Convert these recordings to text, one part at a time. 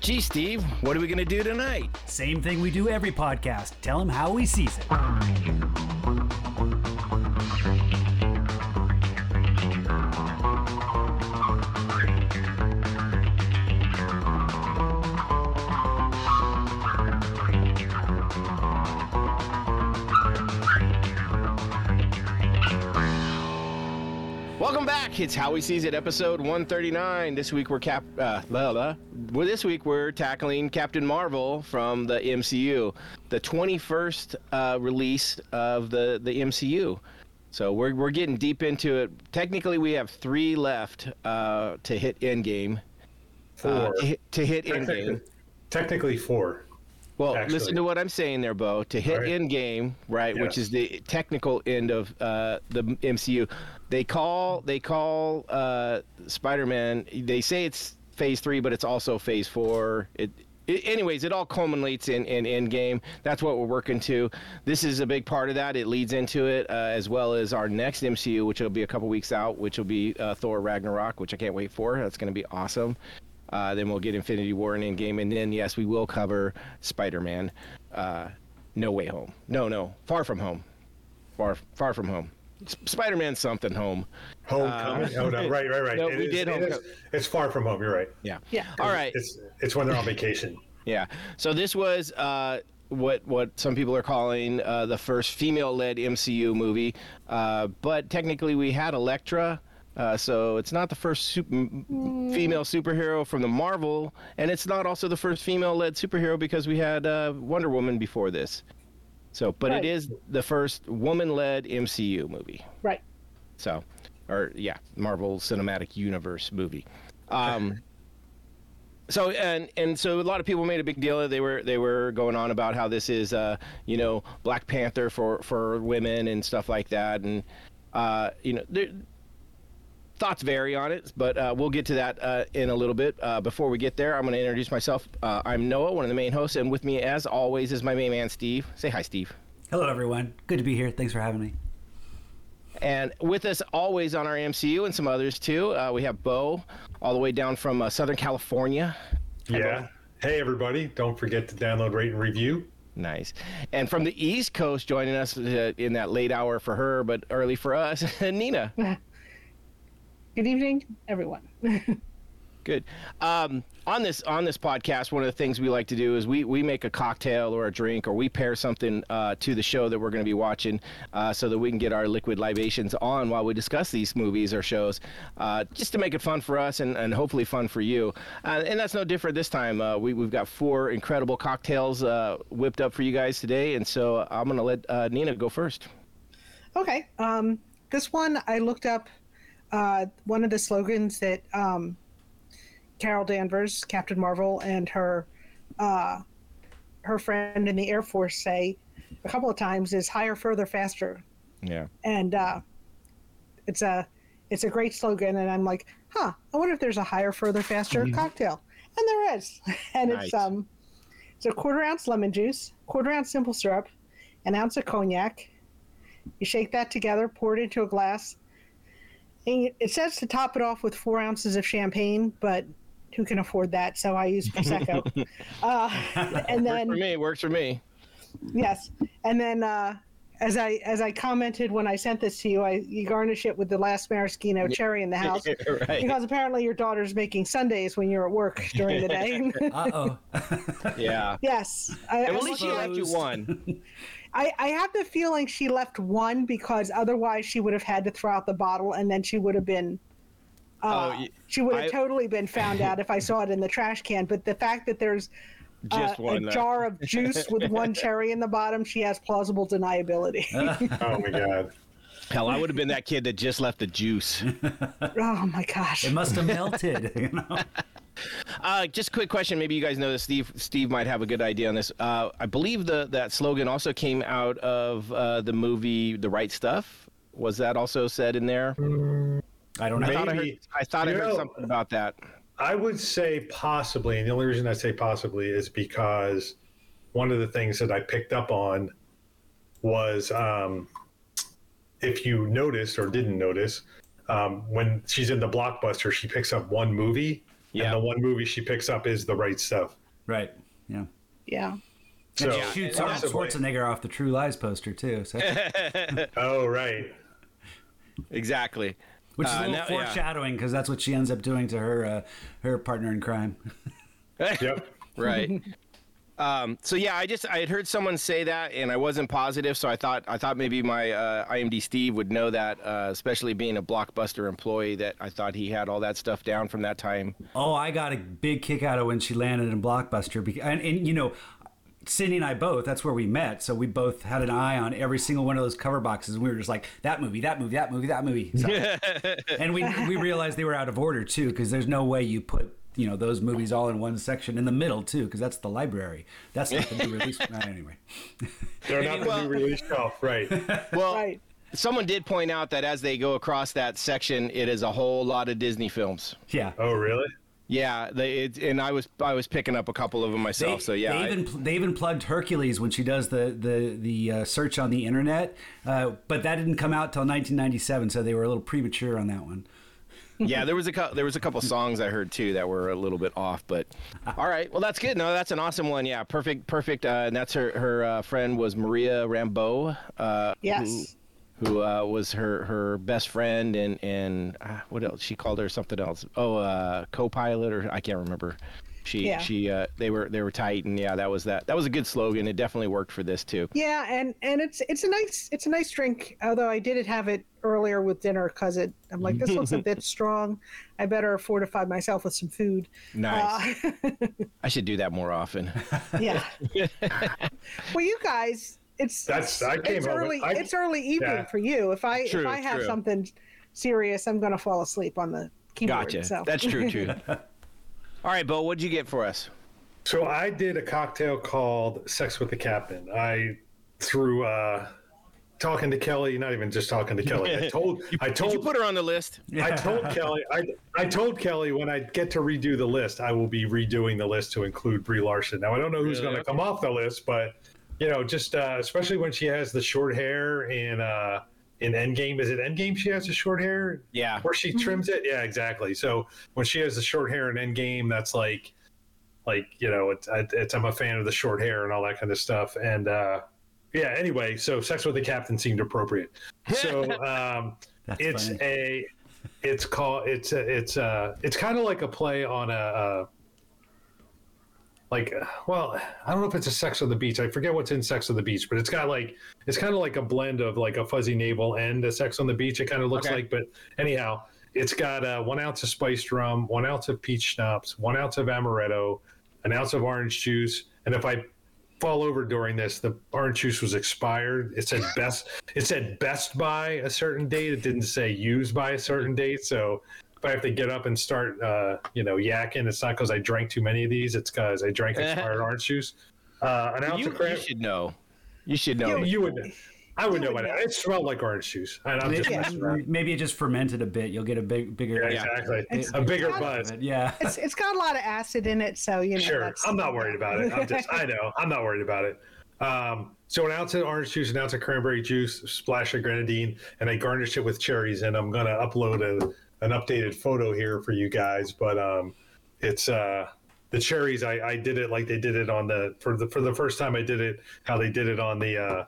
Gee, Steve, what are we going to do tonight? Same thing we do every podcast. Tell him how he sees it. It's How We Sees It, episode 139. This week we're cap. Uh, blah, blah. Well, this week we're tackling Captain Marvel from the MCU, the 21st uh, release of the the MCU. So we're we're getting deep into it. Technically, we have three left uh, to hit Endgame. Four. Uh, to hit, to hit Endgame. technically, technically four. Well, Actually. listen to what I'm saying there, Bo. To hit right. end game, right, which is the technical end of uh, the MCU, they call they call uh, Spider-Man. They say it's Phase Three, but it's also Phase Four. It, it anyways, it all culminates in in end game. That's what we're working to. This is a big part of that. It leads into it, uh, as well as our next MCU, which will be a couple weeks out, which will be uh, Thor Ragnarok, which I can't wait for. That's going to be awesome. Uh, then we'll get Infinity War and Endgame, and then yes, we will cover Spider-Man. Uh, no Way Home. No, no, Far From Home. Far, far from home. S- Spider-Man something home. Homecoming. oh no, right, right, right. no, It we is- did it is- Homecoming. it's far from home. You're right. Yeah. Yeah. All right. It's it's when they're on vacation. Yeah. So this was uh, what what some people are calling uh, the first female-led MCU movie, uh, but technically we had Elektra. Uh, so it's not the first sup- m- female superhero from the Marvel, and it's not also the first female-led superhero because we had uh, Wonder Woman before this. So, but Right. it is the first woman-led MCU movie. Right. So, or yeah, Marvel Cinematic Universe movie. Um, so and and so a lot of people made a big deal. They were they were going on about how this is uh, you know Black Panther for for women and stuff like that, and uh, you know there, thoughts vary on it, but uh, we'll get to that uh, in a little bit. Uh, before we get there, I'm going to introduce myself. Uh, I'm Noah, one of the main hosts, and with me, as always, is my main man Steve. Say hi, Steve. Hello, everyone. Good to be here. Thanks for having me. And with us always on our MCU and some others too, uh, we have Bo, all the way down from uh, Southern California. Yeah. Hey everybody! Don't forget to download, rate, and review. Nice. And from the East Coast, joining us uh, in that late hour for her, but early for us, Nina. Good evening, everyone. Good. Um, on this on this podcast, one of the things we like to do is we, we make a cocktail or a drink, or we pair something uh, to the show that we're going to be watching, uh, so that we can get our liquid libations on while we discuss these movies or shows, uh, just to make it fun for us and, and hopefully fun for you. Uh, and that's no different this time. Uh, we we've got four incredible cocktails uh, whipped up for you guys today, and so I'm going to let uh, Nina go first. Okay. Um, this one I looked up. Uh, one of the slogans that um, Carol Danvers, Captain Marvel, and her uh, her friend in the Air Force say a couple of times is "higher, further, faster," Yeah. and uh, it's a it's a great slogan. And I'm like, huh, I wonder if there's a higher, further, faster cocktail, and there is. and Nice. it's um, it's a quarter ounce lemon juice, quarter ounce simple syrup, an ounce of cognac. You shake that together, pour it into a glass. And it says to top it off with four ounces of champagne, but who can afford that? So I use prosecco. uh, and Works for then me. Works for me. yes, and then uh, as I as I commented when I sent this to you, I you garnish it with the last maraschino cherry in the house right. because apparently your daughter's making sundaes when you're at work during the day. Uh oh. Yeah. yes, I, At I least she looked- left you one. I, I have the feeling she left one because otherwise she would have had to throw out the bottle and then she would have been uh, Oh, y- she would have I- totally been found out if I saw it in the trash can. But the fact that there's uh, Just one. a jar of juice with one cherry in the bottom, she has plausible deniability. Oh my god! Hell, I would have been that kid that just left the juice. oh my gosh! It must have melted. You know? Uh, just a quick question. Maybe you guys know this. Steve Steve might have a good idea on this. Uh, I believe the that slogan also came out of uh, the movie The Right Stuff. Was that also said in there? I don't I know. thought I heard. I thought I heard know- something about that. I would say possibly, and the only reason I say possibly is because one of the things that I picked up on was um, if you noticed or didn't notice, um, when she's in the blockbuster, she picks up one movie Yeah. And the one movie she picks up is the right stuff. Right. Yeah. Yeah. So And she shoots Arnold possibly- Schwarzenegger off the True Lies poster too, so, Oh right. Exactly. which is a Uh, little now- foreshadowing because that's what she ends up doing to her uh, her partner in crime. Yep. right. Um, so yeah, I just I had heard someone say that, and I wasn't positive, so I thought I thought maybe my uh, IMD Steve would know that, uh, especially being a blockbuster employee. That I thought he had all that stuff down from that time. Oh, I got a big kick out of when she landed in Blockbuster, bec- and, and you know, Cindy and I both. That's where we met, so we both had an eye on every single one of those cover boxes. And we were just like, that movie, that movie, that movie, that movie. So- and we we realized they were out of order too, because there's no way you put you know those movies all in one section in the middle too, because that's the library. That's not the new release. Nah, anyway, They're not the new release shelf, right? Well, Right. someone did point out that as they go across that section, it is a whole lot of Disney films. yeah. Oh really? Yeah, they it, and I was I was picking up a couple of them myself. so yeah, they I- even they even plugged Hercules when she does the the the uh, search on the internet, uh, but that didn't come out till 1997, so they were a little premature on that one. Yeah, there was a cou- there was a couple songs I heard too that were a little bit off, but all right, well that's good. No, that's an awesome one. Yeah, perfect, perfect. Uh, and that's her her uh, friend was Maria Rambeau. Uh, Yes. Who, who uh, was her her best friend and and uh, what else? She called her something else. Oh, uh, co-pilot or I can't remember. She Yeah. she uh, they were they were tight and yeah, that was that. That was a good slogan. It definitely worked for this too. Yeah, and and it's it's a nice it's a nice drink. Although I did have it earlier with dinner because it I'm like this looks a bit strong. I better fortify myself with some food. Nice. Uh, I should do that more often. yeah. well, you guys, it's That's- I came it's early. I- it's early evening Yeah. for you. If I True, if I have true. something serious, I'm gonna fall asleep on the keyboard. Gotcha. So. That's true too. All right, Bo, what'd you get for us? So I did a cocktail called Sex with the Captain. I through uh talking to Kelly, not even just talking to Kelly. I told I Did told you put her on the list? I told Kelly I I told Kelly when I get to redo the list, I will be redoing the list to include Brie Larson. Now I don't know who's Really? going to come off the list, but you know, just uh, especially when she has the short hair and uh, in Endgame. Is it Endgame? She has the short hair. Yeah. Where she trims it. Yeah, exactly. So when she has the short hair in Endgame, that's like like you know, it's, it's I'm a fan of the short hair and all that kind of stuff. And uh, yeah. Anyway, so Sex with the Captain seemed appropriate. So. Um, it's funny. a it's called it's a, it's uh it's kind of like a play on a uh, like well i don't know if it's a sex on the beach i forget what's in sex on the beach but it's got like it's kind of like a blend of like a fuzzy navel and a sex on the beach it kind of looks Okay. like but anyhow it's got uh, one ounce of spiced rum one ounce of peach schnapps one ounce of amaretto an ounce of orange juice and if i fall over during this. The orange juice was expired. It said best. It said best by a certain date. It didn't say used by a certain date. So if I have to get up and start, uh, you know, yakking, it's not because I drank too many of these. It's because I drank expired orange juice. Uh, an ounce You, of cran. you should know. You should know. You, you would. know. I would You know would by now. know. It smelled like orange juice, and I'm just Maybe, maybe it just fermented a bit. You'll get a big, bigger. Yeah, Yeah. exactly. It's- a bigger it's not- buzz. Yeah. it's it's got a lot of acid in it, so you know. Sure, that's- I'm not worried about it. I'm just, I know, I'm not worried about it. Um, so an ounce of orange juice, an ounce of cranberry juice, splash of grenadine, and I garnish it with cherries. And I'm gonna upload a, an updated photo here for you guys. But um, it's uh, the cherries. I, I did it like they did it on the for the for the first time. I did it how they did it on the uh,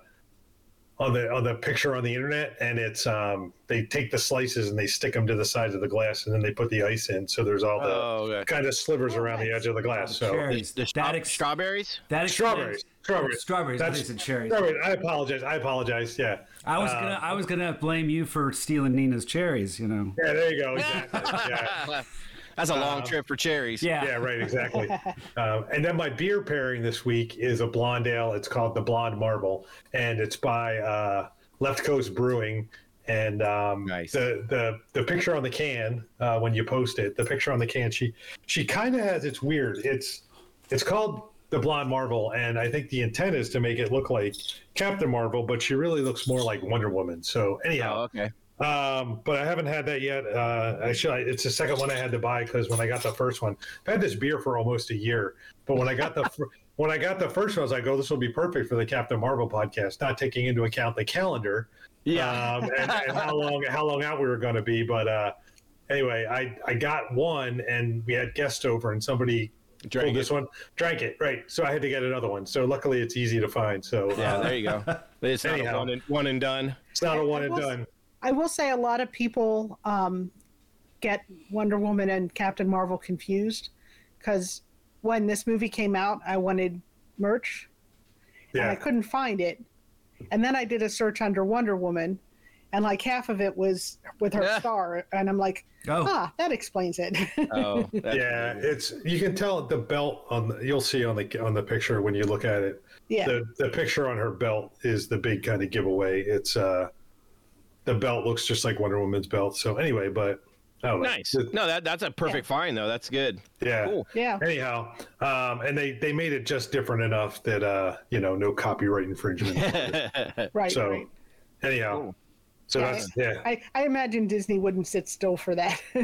on the on the picture on the internet, and it's um, they take the slices and they stick them to the sides of the glass, and then they put the ice in. So there's all the Oh, okay. kind of slivers Oh, around the edge of the glass. So Cherries. The stra- that ex- strawberries? that explains- strawberries, strawberries, Strawberries. I That's think it's cherries. strawberries. I apologize. I apologize. Yeah. I was Uh, gonna, I was gonna blame you for stealing Nina's cherries. You know. Yeah. There you go. Exactly. Yeah. That's a long Um, trip for cherries. Yeah. Yeah. Right. Exactly. um, and then my beer pairing this week is a blonde ale. It's called the Blonde Marble, and it's by uh, Left Coast Brewing. And um, Nice. the the the picture on the can uh, when you post it, the picture on the can, she she kind of has. It's weird. It's it's called the Blonde Marble, and I think the intent is to make it look like Captain Marvel, but she really looks more like Wonder Woman. So anyhow, Oh, okay. Um, but I haven't had that yet. Uh, actually, it's the second one I had to buy because when I got the first one, I've had this beer for almost a year. But when I got the fir- when I got the first one, I was like, "Oh, this will be perfect for the Captain Marvel podcast," not taking into account the calendar, Yeah. um, and, and how long how long out we were going to be. But uh, anyway, I I got one, and we had guests over, and somebody Drank pulled it. this one, drank it, right? So I had to get another one. So luckily, it's easy to find. So Yeah, uh, there you go. It's not a one and, one and done. it's not a one and was- done. I will say a lot of people um, get Wonder Woman and Captain Marvel confused because when this movie came out, I wanted merch and I couldn't find it. And then I did a search under Wonder Woman, and like half of it was with her Yeah. star, and I'm like, Oh, ah, that explains it. Oh, that's yeah. It's you can tell the belt on. The, you'll see on the on the picture when you look at it. yeah, the the picture on her belt is the big kind of giveaway. It's uh the belt looks just like Wonder Woman's belt. So anyway, but I don't know. nice. No, that that's a perfect find though. That's good. Yeah. Cool. yeah. Anyhow, um, and they they made it just different enough that uh you know no copyright infringement. Right, so right. anyhow, Cool. so Yeah, that's yeah. I, I imagine Disney wouldn't sit still for that.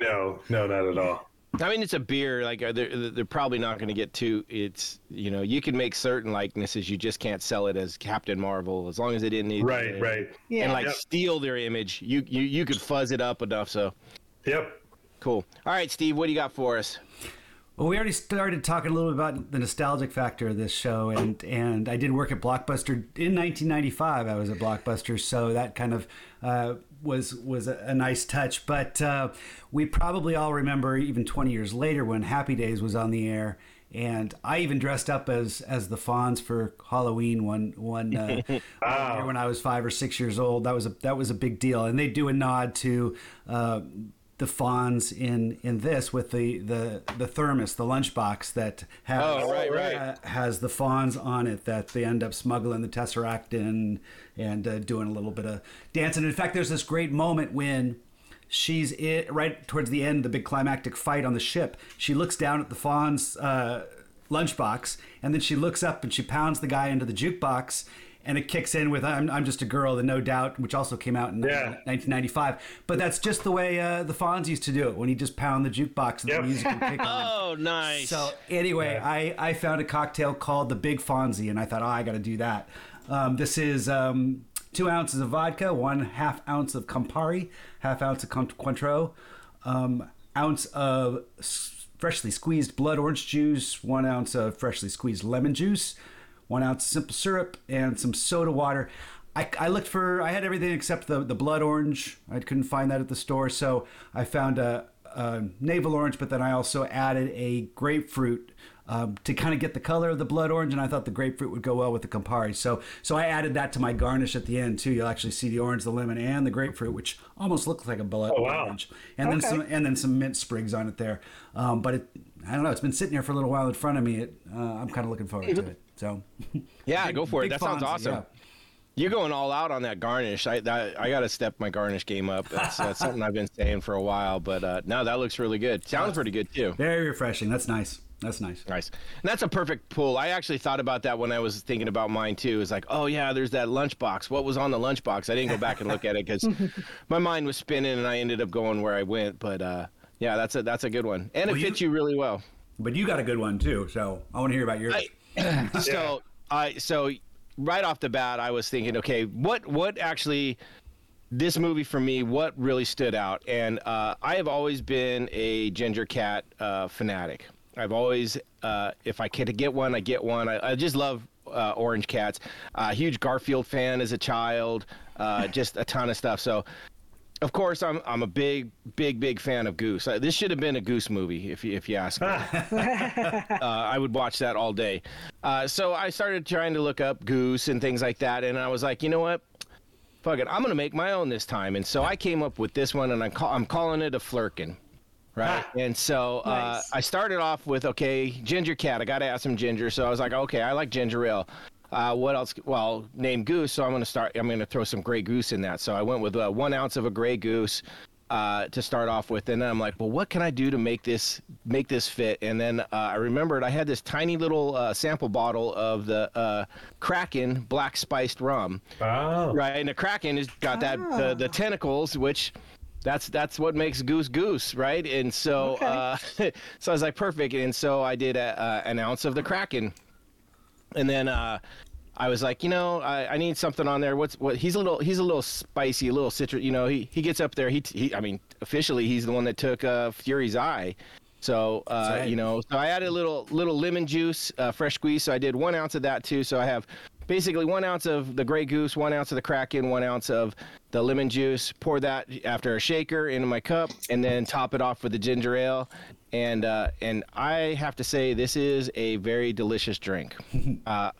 No, no, not at all. I mean, it's a beer. Like uh, they're they're probably not going to get too. It's you know you can make certain likenesses. You just can't sell it as Captain Marvel as long as it didn't need Right, right. yeah. and like Yep. steal their image. You you you could fuzz it up enough. So Yep. cool. All right, Steve, what do you got for us? Well, we already started talking a little bit about the nostalgic factor of this show, and and I did work at Blockbuster in 1995. I was at Blockbuster, so that kind of uh, was was a, nice touch. But uh, we probably all remember, even 20 years later, when Happy Days was on the air, and I even dressed up as as the Fonz for Halloween one one uh, one year when I was five or six years old. That was a that was a big deal, and they do a nod to. Uh, the Fonz in in this with the the the thermos, the lunchbox that has Oh, right, right. uh, has the Fonz on it that they end up smuggling the Tesseract in and uh, doing a little bit of dancing. In fact, there's this great moment when she's it right towards the end, the big climactic fight on the ship. She looks down at the Fonz. uh, lunchbox and then she looks up and she pounds the guy into the jukebox. And it kicks in with "I'm, I'm Just a Girl," the No Doubt, which also came out in Yeah. 1995. But that's just the way uh, the Fonz used to do it when he just pound the jukebox and Yep. the music would kick on. Oh, nice. So anyway, I, I found a cocktail called the Big Fonzie, and I thought, oh, I got to do that. Um, this is um, two ounces of vodka, one half ounce of Campari, half ounce of Con- Cointreau, um, ounce of freshly squeezed blood orange juice, one ounce of freshly squeezed lemon juice, one ounce simple syrup, and some soda water. I, I looked for, I had everything except the, the blood orange. I couldn't find that at the store, so I found a, a navel orange, but then I also added a grapefruit um, to kind of get the color of the blood orange, and I thought the grapefruit would go well with the Campari. So, so I added that to my garnish at the end too. You'll actually see the orange, the lemon, and the grapefruit, which almost looks like a blood Oh, wow. orange, and then some and then some mint sprigs on it there. Um, but it, I don't know, it's been sitting here for a little while in front of me. It, uh, I'm kind of looking forward to it. So, yeah, go for it. Big That sounds Fonzie, awesome. yeah. You're going all out on that garnish. I I, I got to step my garnish game up. That's, that's something I've been saying for a while. But uh, no, that looks really good. Sounds pretty good too. Very refreshing. That's nice. That's nice. Nice. And that's a perfect pull. I actually thought about that when I was thinking about mine too. It's like, oh yeah, there's that lunchbox. What was on the lunchbox? I didn't go back and look at it because my mind was spinning and I ended up going where I went. But uh, yeah, that's a that's a good one, and it Well, you- fits you really well. But you got a good one too. So I want to hear about yours. So I so right off the bat, I was thinking, okay, what what actually this movie for me, what really stood out, and uh, I have always been a Ginger Cat uh, fanatic. I've always, uh, if I could get one, I get one. I, I just love uh, orange cats. Uh, huge Garfield fan as a child. Uh, just a ton of stuff. So of course, I'm I'm a big, big, big fan of Goose. Uh, this should have been a Goose movie, if you if you ask me. uh, I would watch that all day. Uh, so I started trying to look up Goose and things like that, and I was like, you know what? Fuck it, I'm gonna make my own this time. And so I came up with this one, and I'm call, I'm calling it a Flerken. Right, and so uh, Nice. I started off with okay, ginger cat. I got to add some ginger, so I was like, okay, I like ginger ale. Uh, what else? Well, name goose, so I'm gonna start. I'm gonna throw some Grey Goose in that. So I went with uh, one ounce of a Grey Goose uh, to start off with, and then I'm like, well, what can I do to make this make this fit? And then uh, I remembered I had this tiny little uh, sample bottle of the uh, Kraken black spiced rum, Oh, right? And the Kraken has got that the, the tentacles, which that's that's what makes goose goose, right? And so Okay. uh, so I was like perfect, and so I did a, uh, an ounce of the Kraken, and then uh, I was like, you know, I, I need something on there. What's what? He's a little he's a little spicy, a little citrus. You know, he he gets up there. He he. I mean, officially, he's the one that took uh, Fury's eye. So uh, right. you know, so I added a little little lemon juice, uh, fresh squeeze. So I did one ounce of that too. So I have basically one ounce of the Grey Goose, one ounce of the Kraken, one ounce of the lemon juice. Pour that after a shaker into my cup, and then top it off with the ginger ale. And uh, and I have to say, this is a very delicious drink. Uh,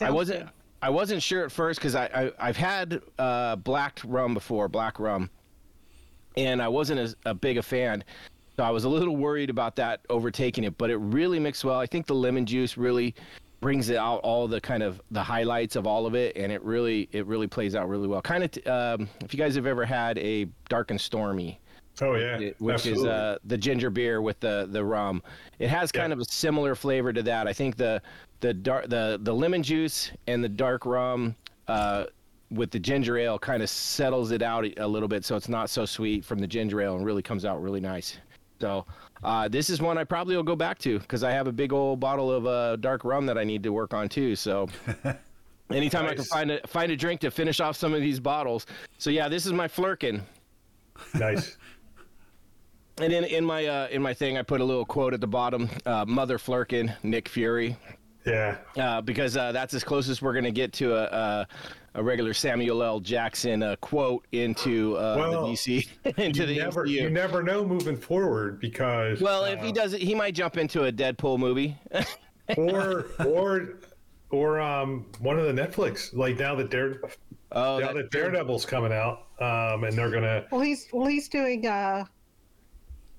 I wasn't good. I wasn't sure at first because I, I I've had uh, black rum before, black rum, and I wasn't as a big a fan. So I was a little worried about that overtaking it, but it really mixed well. I think the lemon juice really brings it out all the kind of the highlights of all of it, and it really it really plays out really well. Kind of, t- um, if you guys have ever had a dark and stormy, Oh yeah, it- which absolutely. is uh, the ginger beer with the the rum. It has kind Yeah. of a similar flavor to that. I think the the dark the the lemon juice and the dark rum uh, with the ginger ale kind of settles it out a little bit, so it's not so sweet from the ginger ale and really comes out really nice. So uh, this is one I probably will go back to because I have a big old bottle of uh, dark rum that I need to work on too. So. Anytime I can find a find a drink to finish off some of these bottles. So yeah, this is my Flerken. nice. And in, in my uh, in my thing, I put a little quote at the bottom: uh, "Mother Flerken, Nick Fury," Yeah, uh, because uh, that's as close as we're gonna get to a a, a regular Samuel L. Jackson uh, quote into uh, Well, the DC into the you never MCU. you never know moving forward because well, if uh, he does it, he might jump into a Deadpool movie. or or or um one of the Netflix like now that Dare oh, now that Daredevil's coming out um and they're gonna Well, he's well, he's doing uh,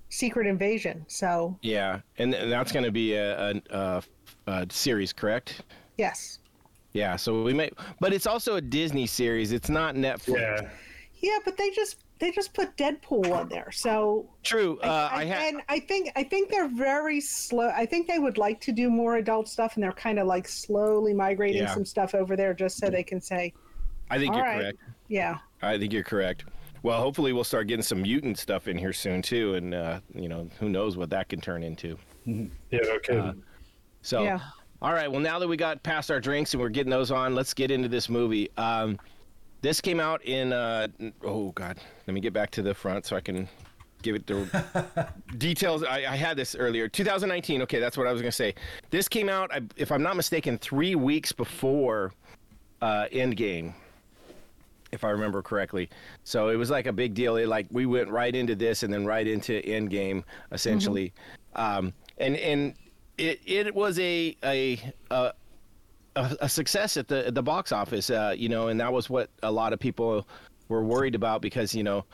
Secret Invasion. So yeah, and, and that's gonna be a, a, a, a series, correct? yes, Yeah, so we may, but it's also a Disney series. It's not Netflix. yeah yeah, but they just they just put Deadpool on there. So True. Uh, I, I, had. and I think I think they're very slow. I think they would like to do more adult stuff, and they're kind of like slowly migrating Yeah. some stuff over there just so they can say, I think "All you're right, correct. yeah." I think you're correct. Well, hopefully we'll start getting some mutant stuff in here soon too, and uh, you know who knows what that can turn into. yeah no kidding. Uh, So, Yeah. all right. Well, now that we got past our drinks and we're getting those on, let's get into this movie. Um, this came out in uh, oh god, let me get back to the front so I can give it the details. I, I had this earlier, 2019. Okay, that's what I was gonna say. This came out, I, if I'm not mistaken, three weeks before uh, Endgame if I remember correctly. So it was like a big deal. It, like we went right into this and then right into Endgame, essentially. Um, and and it it was a a a, a a success at the at the box office, uh, you know, and that was what a lot of people were worried about because you know.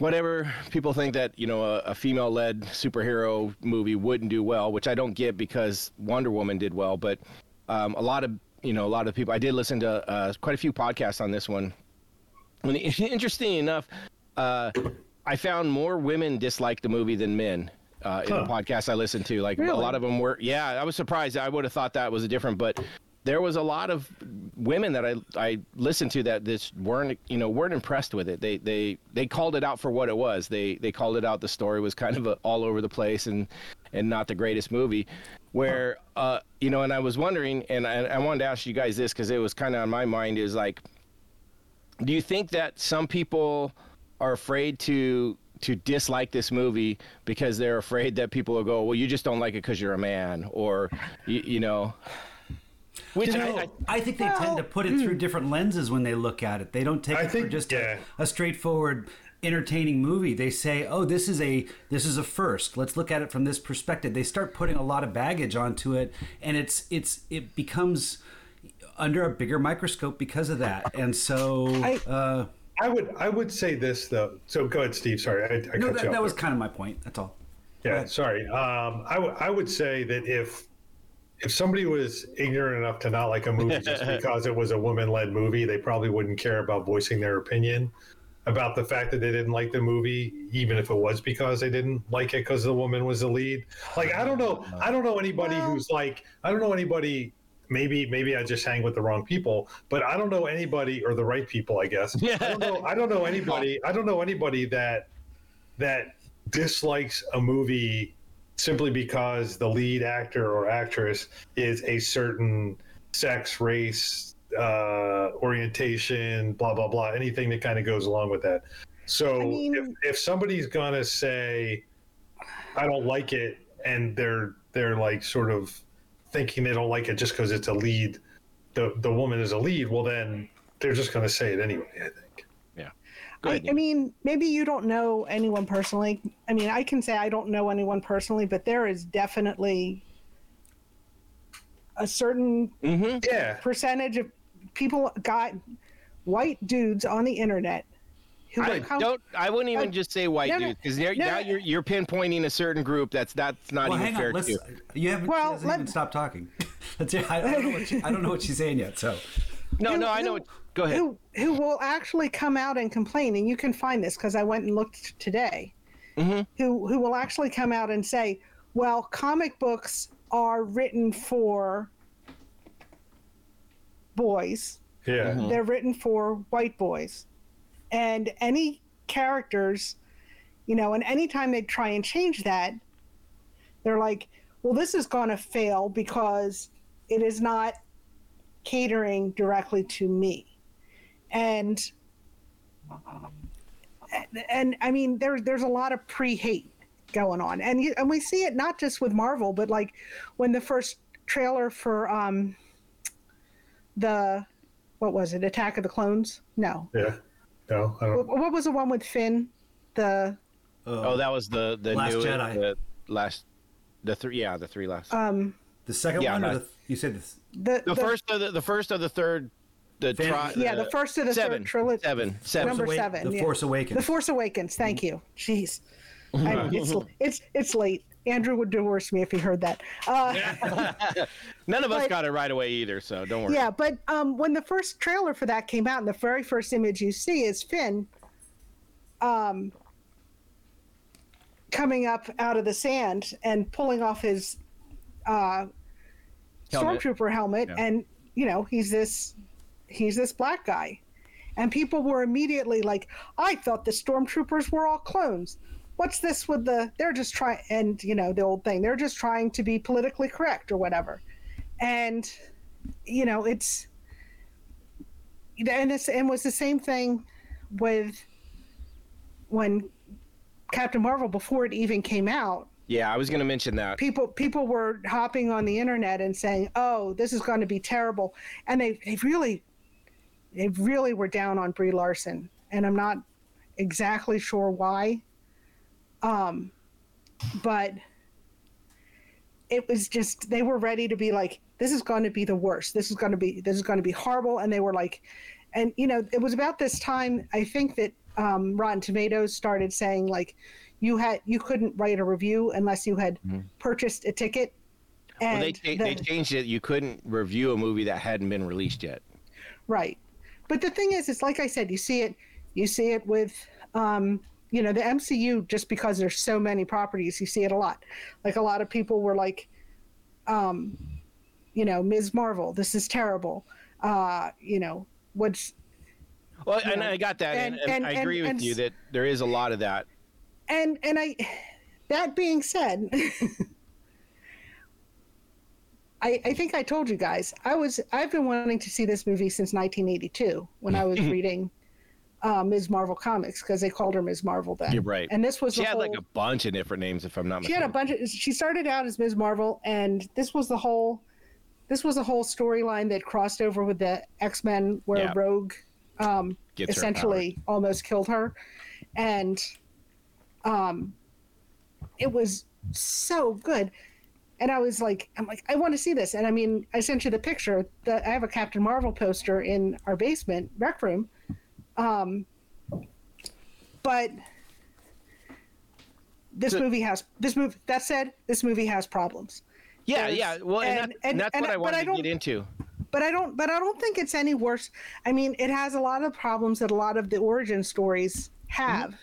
Whatever people think that you know a, a female-led superhero movie wouldn't do well, which I don't get because Wonder Woman did well, but um, a lot of you know a lot of people. I did listen to uh, quite a few podcasts on this one. And interesting enough, uh, I found more women dislike the movie than men uh, in the Huh. podcast I listened to. Like a lot of them were. Yeah, I was surprised. I would have thought that was a different, but there was a lot of women that I I listened to that just weren't you know weren't impressed with it. They they they called it out for what it was. They they called it out. The story was kind of a, all over the place and and not the greatest movie. Where uh you know, and I was wondering, and I, I wanted to ask you guys this because it was kind of on my mind is like, do you think that some people are afraid to to dislike this movie because they're afraid that people will go, well, you just don't like it because you're a man, or you, you know. Which You I, know, I, I think they tend to put it through different lenses when they look at it. They don't take I it for just yeah. a, a straightforward entertaining movie. They say, "Oh, this is a this is a first. Let's look at it from this perspective." They start putting a lot of baggage onto it and it's it's it becomes under a bigger microscope because of that. And so I- uh I would I would say this though. So go ahead, Steve. Sorry, I, I no, cut that, you off that was kind of my point. That's all. Yeah, sorry. Um, I, w- I would say that if if somebody was ignorant enough to not like a movie just because it was a woman-led movie, they probably wouldn't care about voicing their opinion about the fact that they didn't like the movie, even if it was because they didn't like it because the woman was the lead. Like I don't know, I don't know anybody Well- who's like, I don't know anybody. Maybe maybe I just hang with the wrong people, but I don't know anybody or the right people, I guess. I don't know. I don't know anybody. I don't know anybody that that dislikes a movie simply because the lead actor or actress is a certain sex, race, uh, orientation, blah blah blah, anything that kind of goes along with that. So I mean- if, if somebody's gonna say, "I don't like it," and they're they're like sort of thinking they don't like it just because it's a lead, the the woman is a lead, well then they're just gonna say it anyway. I. Go I, ahead, I mean, maybe you don't know anyone personally. I mean, I can say I don't know anyone personally, but there is definitely a certain mm-hmm. Yeah. percentage of people got white dudes on the internet who I come- don't. I wouldn't even Uh, just say white no, no, dudes because no, now you're you're pinpointing a certain group that's that's not Well, even hang fair on. Let's. to. You haven't. Well, she hasn't let- even stopped talking. Let's I, I don't know what she, I don't know what she's saying yet. So. No, who- no, I know. who- what- Go ahead. who who will actually come out and complain and you can find this because i went and looked today Mhm. who who will actually come out and say well comic books are written for boys Yeah. Mhm. they're written for white boys and any characters you know and anytime they try and change that they're like well this is going to fail because it is not catering directly to me and and i mean there, there's a lot of pre-hate going on and you, and we see it not just with marvel but like when the first trailer for um the what was it attack of the clones no Yeah. No, I don't. what, what was the one with finn the Oh, that was the the Last new Jedi. the last the three yeah the three last um The second Yeah, one, or no. the, you said this. the, the, first of the the first of the third the Fan- tri- yeah the first of the seven third trilogy seven seven Number Awa- seven, The yeah. Force Awakens. the force awakens thank you jeez I, it's, it's it's late andrew would divorce me if he heard that uh, None of us But- got it right away either, so don't worry. Yeah, but um, when the first trailer for that came out, and the very first image you see is Finn um, coming up out of the sand and pulling off his uh, Helmet. stormtrooper helmet, Yeah. and you know he's this he's this black guy, and people were immediately like, "I thought the stormtroopers were all clones." What's this with the? They're just trying, and you know the old thing. They're just trying to be politically correct or whatever, and you know it's and it's and was the same thing with when Captain Marvel before it even came out. Yeah, I was going to mention that. People people were hopping on the internet and saying, "Oh, this is going to be terrible," and they they really they really were down on Brie Larson, and I'm not exactly sure why. Um, but it was just they were ready to be like, "This is going to be the worst. This is going to be this is going to be horrible," and they were like, and you know, it was about this time I think that um, Rotten Tomatoes started saying like, you had you couldn't write a review unless you had purchased a ticket. And Well, they the- they changed it. You couldn't review a movie that hadn't been released yet. Right. But the thing is, it's like I said, you see it, you see it with, um, you know, the MCU, just because there's so many properties, you see it a lot. Like a lot of people were like, um, you know, Ms. Marvel, this is terrible. Uh, you know, what's, Well, and know, I got that, and, and- and, and- I agree with you that there is a lot of that. and, and I, that being said, I, I think I told you guys I was I've been wanting to see this movie since 1982 when I was reading uh, Ms. Marvel comics because they called her Ms. Marvel then. You're right. And this was She had whole, like a bunch of different names, if I'm not she had a bunch of she started out as Ms. Marvel and this was the whole this was the whole storyline that crossed over with the X-Men where Yeah. Rogue um, essentially almost killed her and um it was so good and I was like, I'm like, I want to see this. And I mean, I sent you the picture. The, I have a Captain Marvel poster in our basement rec room. Um, but this So- movie has this movie. That said, this movie has problems. yeah, there's- yeah. Well, and, and- that, and- and that's and what I- I wanted I to don't- get into. But I don't. But I don't think it's any worse. I mean, it has a lot of problems that a lot of the origin stories have.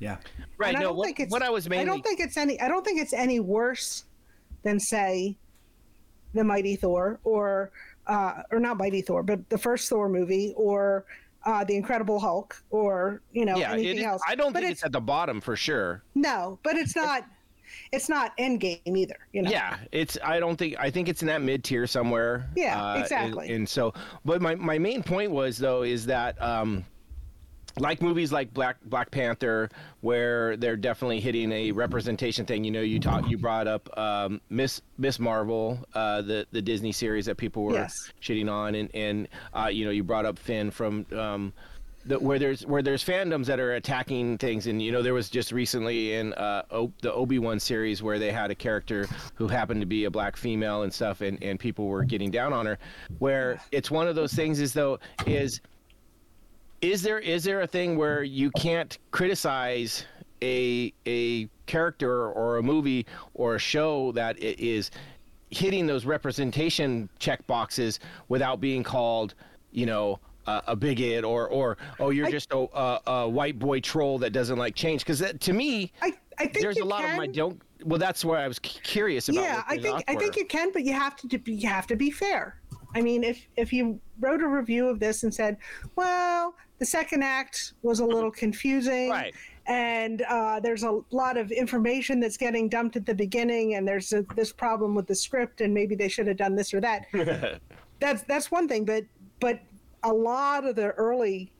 Yeah. Right. And I No, don't what, think it's, what I was mainly. I don't think it's any. I don't think it's any worse than say, the Mighty Thor or uh, or not Mighty Thor, but the first Thor movie or uh, the Incredible Hulk or you know yeah, anything is, else. I don't but think it's, at the bottom for sure. no, but it's not. it's not Endgame either. You know. Yeah, it's. I don't think. I think it's in that mid tier somewhere. Yeah, uh, and- exactly. And, so, but my my main point was though is that. Um, like movies like Black Black Panther, where they're definitely hitting a representation thing. You know, you talk, you brought up um, Miss Miss Marvel, uh, the the Disney series that people were Yes. shitting on, and and uh, you know, you brought up Finn from um, the, where there's where there's fandoms that are attacking things, and you know, there was just recently in uh, o- the Obi Wan series where they had a character who happened to be a black female and stuff, and and people were getting down on her. Where it's one of those things, is though is is there is there a thing where you can't criticize a a character or a movie or a show that i- hitting those representation check boxes without being called, you know, a, a bigot or or oh you're I- just a, a, a white boy troll that doesn't like change? Because to me, I I think there's a lot of my don't. Well, that's where I was c- curious about. yeah i think i think you can but you have to be you have to be fair i mean if if you wrote a review of this and said well the second act was a little confusing Right. and uh, there's a lot of information that's getting dumped at the beginning and there's a, this problem with the script and maybe they should have done this or that that's that's one thing but but a lot of the early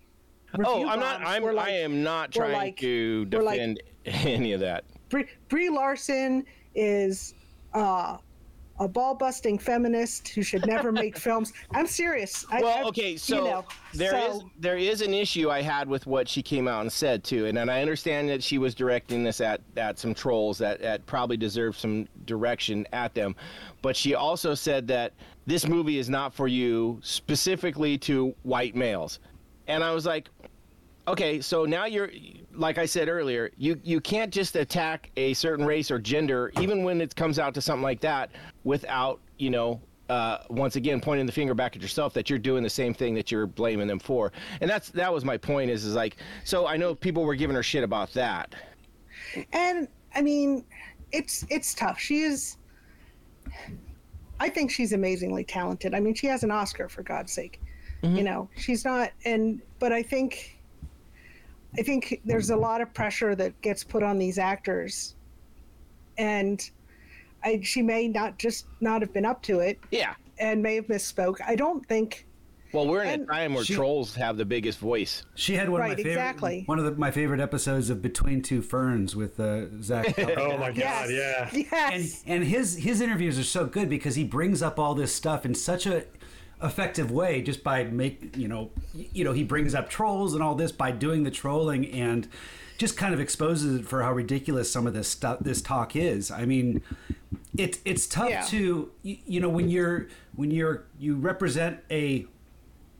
Oh, I'm not. I'm. like- I am not trying like- to were like- defend any of that. Brie, Brie Larson is uh, a ball busting feminist who should never make films. I'm serious. I, Well, okay, so you know, there is so- there is an issue I had with what she came out and said too, and, and I understand that she was directing this at at some trolls that that probably deserve some direction at them, but she also said that this movie is not for you specifically to white males, and I was like, okay, so now you're like I said earlier, you you can't just attack a certain race or gender, even when it comes out to something like that, without you know. Uh, once again, pointing the finger back at yourself that you're doing the same thing that you're blaming them for, and that's that was my point. Is is like, so I know people were giving her shit about that. and I mean, it's it's tough. She is. I think she's amazingly talented. I mean, she has an Oscar for God's sake. Mm-hmm. You know, she's not, and but I think, I think there's a lot of pressure that gets put on these actors, and I, she may not just not have been up to it Yeah. and may have misspoke. I don't think. Well, we're in And a time where she- trolls have the biggest voice. She had one of my favorite exactly. one of the, my favorite episodes of Between Two Ferns with uh, Zach. Oh my god, Yes. yeah. and Yes. and his his interviews are so good because he brings up all this stuff in such a effective way just by make you know you know he brings up trolls and all this by doing the trolling and just kind of exposes it for how ridiculous some of this stuff this talk is i mean it's it's tough Yeah. to you, you know when you're when you're you represent a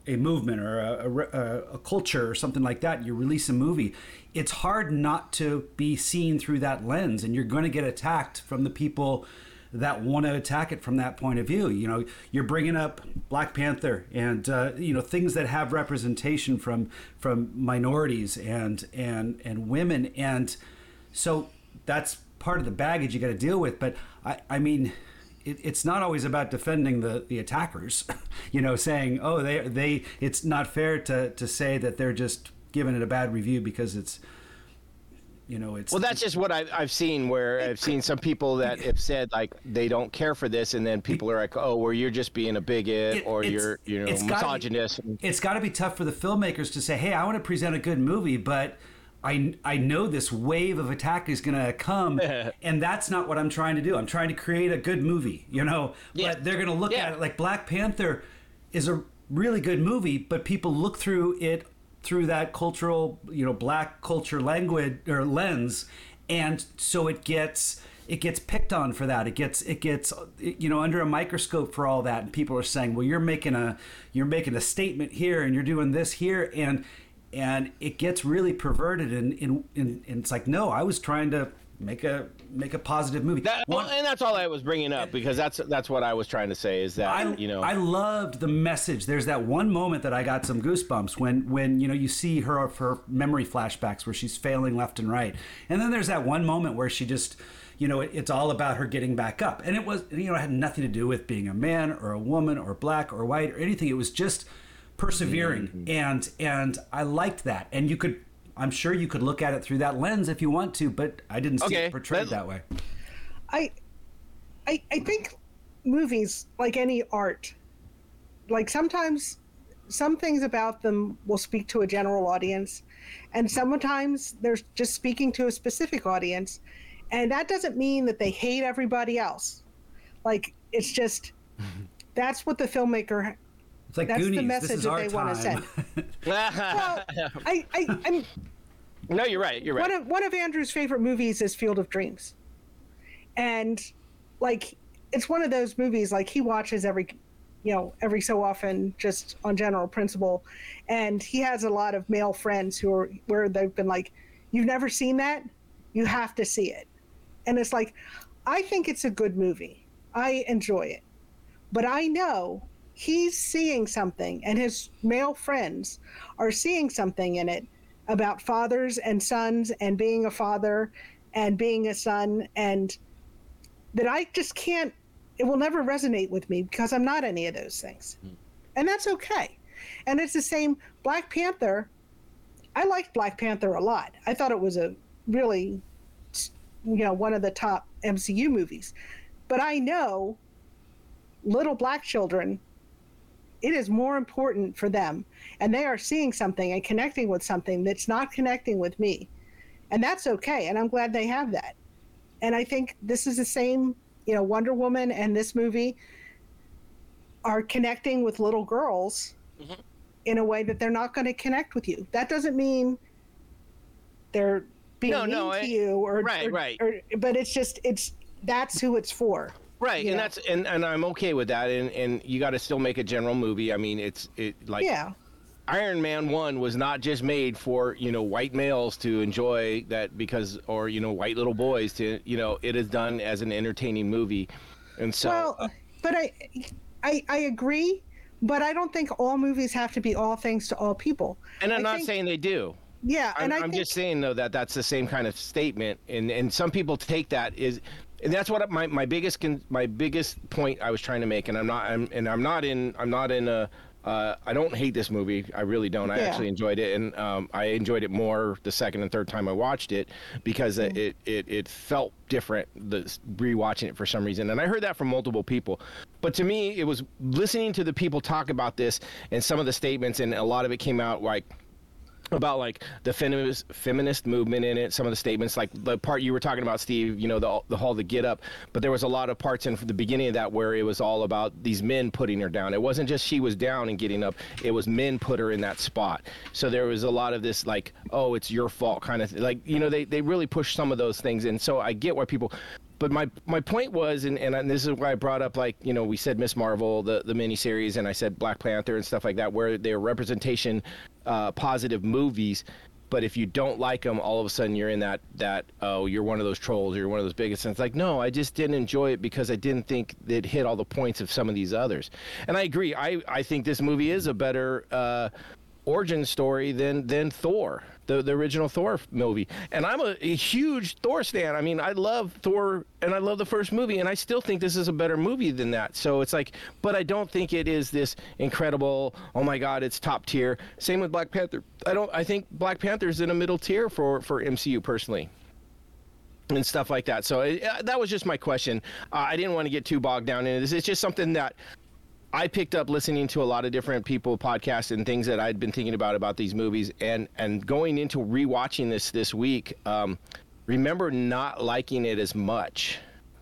a movement or a, a a, a culture or something like that, you release a movie, it's hard not to be seen through that lens, and you're going to get attacked from the people that want to attack it from that point of view. You know, you're bringing up Black Panther and uh, you know things that have representation from from minorities and and and women, and so that's part of the baggage you got to deal with. But I, I mean it's not always about defending the, the attackers, you know, saying, oh, they, they, it's not fair to, to say that they're just giving it a bad review because it's, you know, it's. Well, that's just what I've, I've seen where I've seen some people that have said like they don't care for this, and then people are like, oh, well, you're just being a bigot It- or you're you know it's gotta be- misogynist. it's got to be tough for the filmmakers to say, "Hey, I want to present a good movie, but I I know this wave of attack is going to come, and that's not what I'm trying to do. I'm trying to create a good movie, you know. Yeah. But they're going to look Yeah. at it like Black Panther is a really good movie, but people look through it through that cultural, you know, black culture language or lens, and so it gets it gets picked on for that. It gets it gets you know under a microscope for all that, and people are saying, "Well, you're making a you're making a statement here, and you're doing this here," and and it gets really perverted, and and, and, it's like, no, I was trying to make a make a positive movie. That, One- well, and that's all I was bringing up because that's that's what I was trying to say is that I, you know I loved the message. There's that one moment that I got some goosebumps when when you know you see her her memory flashbacks where she's failing left and right, and then there's that one moment where she just you know it, it's all about her getting back up, and it was you know it had nothing to do with being a man or a woman or black or white or anything. It was just persevering, Mm-hmm. and and I liked that, and you could. I'm sure you could look at it through that lens if you want to, but I didn't see Okay, it portrayed let- that way. I, I, I think movies, like any art, like sometimes some things about them will speak to a general audience, and sometimes they're just speaking to a specific audience, and that doesn't mean that they hate everybody else. Like it's just that's what the filmmaker. It's like That's the message this is that our they wanna send. Well, I, I, I'm no, you're right. You're right. one of one of Andrew's favorite movies is Field of Dreams, and like it's one of those movies like he watches every, you know, every so often just on general principle, and he has a lot of male friends who are where they've been like, you've never seen that, you have to see it, and it's like, I think it's a good movie, I enjoy it, but I know he's seeing something and his male friends are seeing something in it about fathers and sons and being a father and being a son and that I just can't it will never resonate with me because I'm not any of those things. Hmm. And that's okay. And it's the same Black Panther I liked Black Panther a lot. I thought it was a really you know one of the top MCU movies. But I know little black children it is more important for them. And they are seeing something and connecting with something that's not connecting with me. And that's okay. And i'm glad they have that. And i think this is the same you know wonder woman and this movie are connecting with little girls mm-hmm. in a way that they're not going to connect with you. That doesn't mean they're being No, mean no, to I- you or right, or- right. or- but it's just it's that's who it's for Right, you and that's and, and I'm okay with that, and and you got to still make a general movie. I mean, it's it like yeah Iron Man one was not just made for you know white males to enjoy that because or you know white little boys to you know it is done as an entertaining movie, and so Well, but I, I, I agree, but I don't think all movies have to be all things to all people. and I'm I not think- saying they do. Yeah, I'm, and I I'm think just saying though that that's the same kind of statement, and and some people take that is, and that's what my my biggest con, my biggest point I was trying to make, and I'm not I'm and I'm not in I'm not in a. Uh, I don't hate this movie. I really don't. I Yeah. actually enjoyed it, and um, I enjoyed it more the second and third time I watched it because Mm-hmm. it, it it felt different. The rewatching it for some reason, and I heard that from multiple people. But to me, it was listening to the people talk about this and some of the statements, and a lot of it came out like about like the feminist feminist movement in it some of the statements like the part you were talking about steve you know the the whole the get up. But there was a lot of parts in the beginning of that where it was all about these men putting her down. It wasn't just she was down and getting up. It was men put her in that spot. So there was a lot of this like oh it's your fault kind of like you know they they really push some of those things. And so i get why people but my my point was, and, and this is why I brought up like you know we said Miss Marvel the the miniseries, and I said Black Panther and stuff like that, where they're representation uh, positive movies. But if you don't like them, all of a sudden you're in that that oh you're one of those trolls, you're one of those bigots. And it's like no, I just didn't enjoy it because I didn't think it hit all the points of some of these others. And I agree. I I think this movie is a better. Uh, origin story than than Thor, the the original Thor movie. And I'm a, a huge Thor stan. I mean, I love Thor and I love the first movie, and I still think this is a better movie than that. So it's like, but I don't think it is this incredible. Oh my God, it's top tier. Same with Black Panther. I don't. I think Black Panther's in a middle tier for for MCU personally and stuff like that. So uh, that was just my question. Uh, I didn't want to get too bogged down in it. It's, it's just something that I picked up listening to a lot of different people podcasts and things that I'd been thinking about about these movies, and and going into rewatching this this week. Um, remember not liking it as much.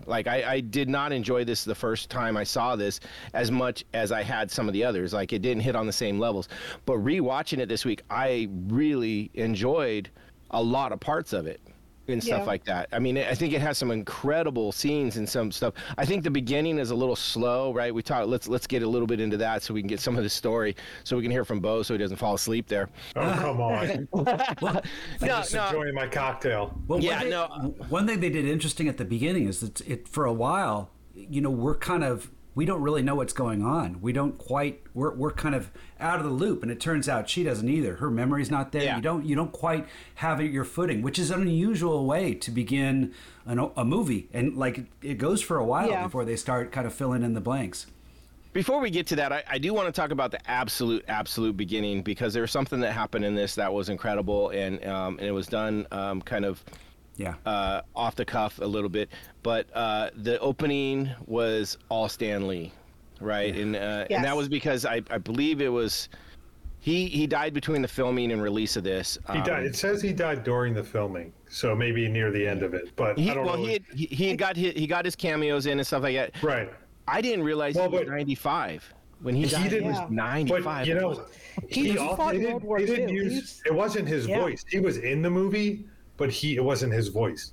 Like I, I did not enjoy this the first time I saw this as much as I had some of the others. Like it didn't hit on the same levels. But rewatching it this week, I really enjoyed a lot of parts of it and stuff Yeah. like that. I mean, I think it has some incredible scenes and some stuff. I think the beginning is a little slow, right? We talk. Let's let's get a little bit into that so we can get some of the story, so we can hear from Bo, so he doesn't fall asleep there. Oh come on! no, Just no. enjoying my cocktail. Well, Yeah, one thing, no. One thing they did interesting at the beginning is that it for a while, you know, we're kind of we don't really know what's going on. We don't quite we're we're kind of out of the loop, and it turns out she doesn't either. Her memory's not there. Yeah. You don't you don't quite have it your footing, which is an unusual way to begin an, a movie, and like it goes for a while Yeah. before they start kind of filling in the blanks. Before we get to that, I, I do want to talk about the absolute, absolute beginning because there was something that happened in this that was incredible, and um, and it was done um, kind of Yeah. uh, off the cuff a little bit, but uh, the opening was all Stan Lee, right? And uh, and that was because I, I believe it was he he died between the filming and release of this. He Um, died. It says he died during the filming, so maybe near the end of it. But He, I don't well, know. he, had, he he had got his, he got his cameos in and stuff like that. right. I didn't realize Well, he was 95 when he He died. He, didn't- was 95. But you know, He- he al- fought they in didn't, World War didn't II. use. He's- It wasn't his Yeah. voice. He was in the movie, but he it wasn't his voice.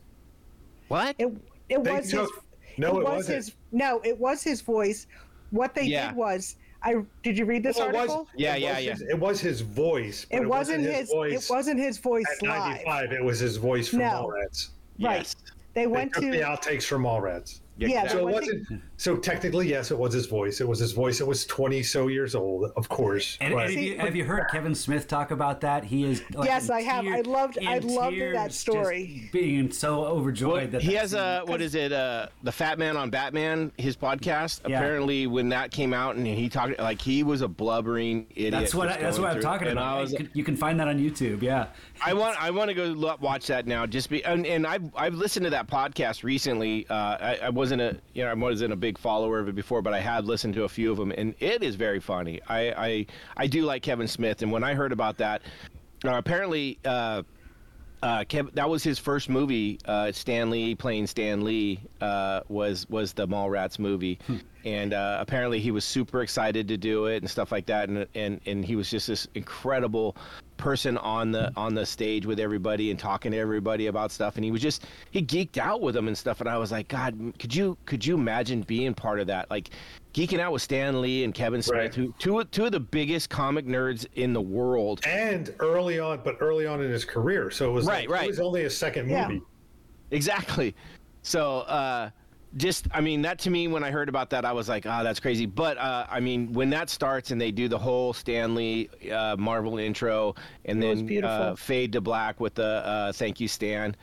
what? It it They was his. took- no, it was wasn't. his. No, it was his voice. What they Yeah. did was, I did you read this Well, it was- article? Yeah, yeah, yeah. His, it was his voice. But it, wasn't his. voice it wasn't his voice at live. 95. It was his voice from No. Mallrats. Right. Yes. They They went took to. the outtakes from Mallrats. Yeah, So it wasn't. So technically, yes, it was his voice. It was his voice. It was twenty so years old, of course. And, but- and have, you, have you heard Kevin Smith talk about that? He is. Like Yes, I have. I loved- I in loved that story. Being so overjoyed that he has scene- a what is it? Uh, the Fat Man on Batman, his podcast. Yeah. Apparently, when that came out and he talked, like he was a blubbering idiot. That's what I, that's what I'm talking And about. Was, you, can, you can find that on YouTube. Yeah. I want I want to go lo- watch that now. Just be and, and I've I've listened to that podcast recently. Uh, I, I wasn't a you know I wasn't a big follower of it before, but I had listened to a few of them, and it is very funny. I I, I do like Kevin Smith, and when I heard about that, uh, apparently. Uh, uh, Kev, that was his first movie. Uh, Stan Lee playing Stan Lee uh, was was the Mallrats movie, and uh, apparently he was super excited to do it and stuff like that. And and and he was just this incredible person on the on the stage with everybody and talking to everybody about stuff. And he was just he geeked out with them and stuff. And I was like, God, could you could you imagine being part of that? Like geeking out with Stan Lee and Kevin Smith, Right. who two two of the biggest comic nerds in the world. and early on, but early on in his career, so it was Right, like, right. It was only his second movie, Yeah. movie. Exactly. So, uh, just, I mean, that to me, when I heard about that, I was like, oh, that's crazy. But, uh, I mean, when that starts and they do the whole Stan Lee uh, Marvel intro and It was then beautiful. uh, fade to black with the uh, thank you, Stan.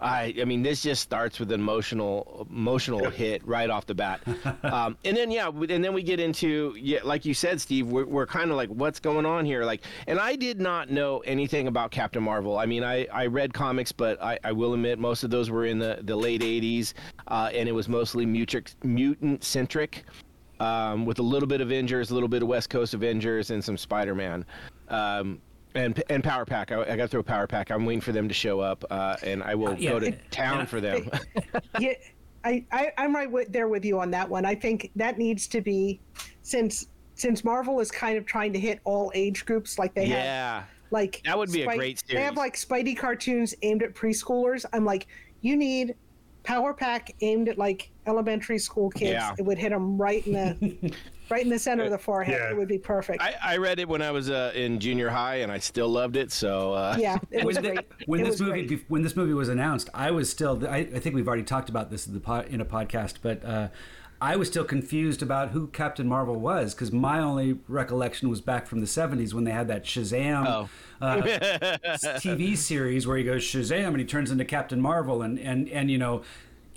I, I mean, this just starts with an emotional, emotional hit right off the bat, um, and then yeah, and then we get into yeah, like you said, Steve, we're, we're kind of like, what's going on here? Like, and I did not know anything about Captain Marvel. I mean, I, I read comics, but I, I will admit most of those were in the, the late '80s, uh, and it was mostly mutant mutant centric, um, with a little bit of Avengers, a little bit of West Coast Avengers, and some Spider-Man. Um, and, and Power Pack. I, I got to throw Power Pack. I'm waiting for them to show up, uh, and I will yeah, go to and- town and for them. yeah, I, I I'm right with, there with you on that one. I think that needs to be since since Marvel is kind of trying to hit all age groups, like they have like That would be a Spike- great They have like Spidey cartoons aimed at preschoolers. I'm like, you need Power Pack aimed at like elementary school kids. Yeah. It would hit them right in the right in the center of the forehead. Yeah. It would be perfect. I, I read it when I was uh, in junior high, and I still loved it. So uh, yeah, it was when, the- great. when It this was movie great. when this movie was announced, I was still I, I think we've already talked about this in, the pod, in a podcast, but uh, I was still confused about who Captain Marvel was because my only recollection was back from the '70s when they had that Shazam Oh. uh, TV series where he goes Shazam and he turns into Captain Marvel and and and you know.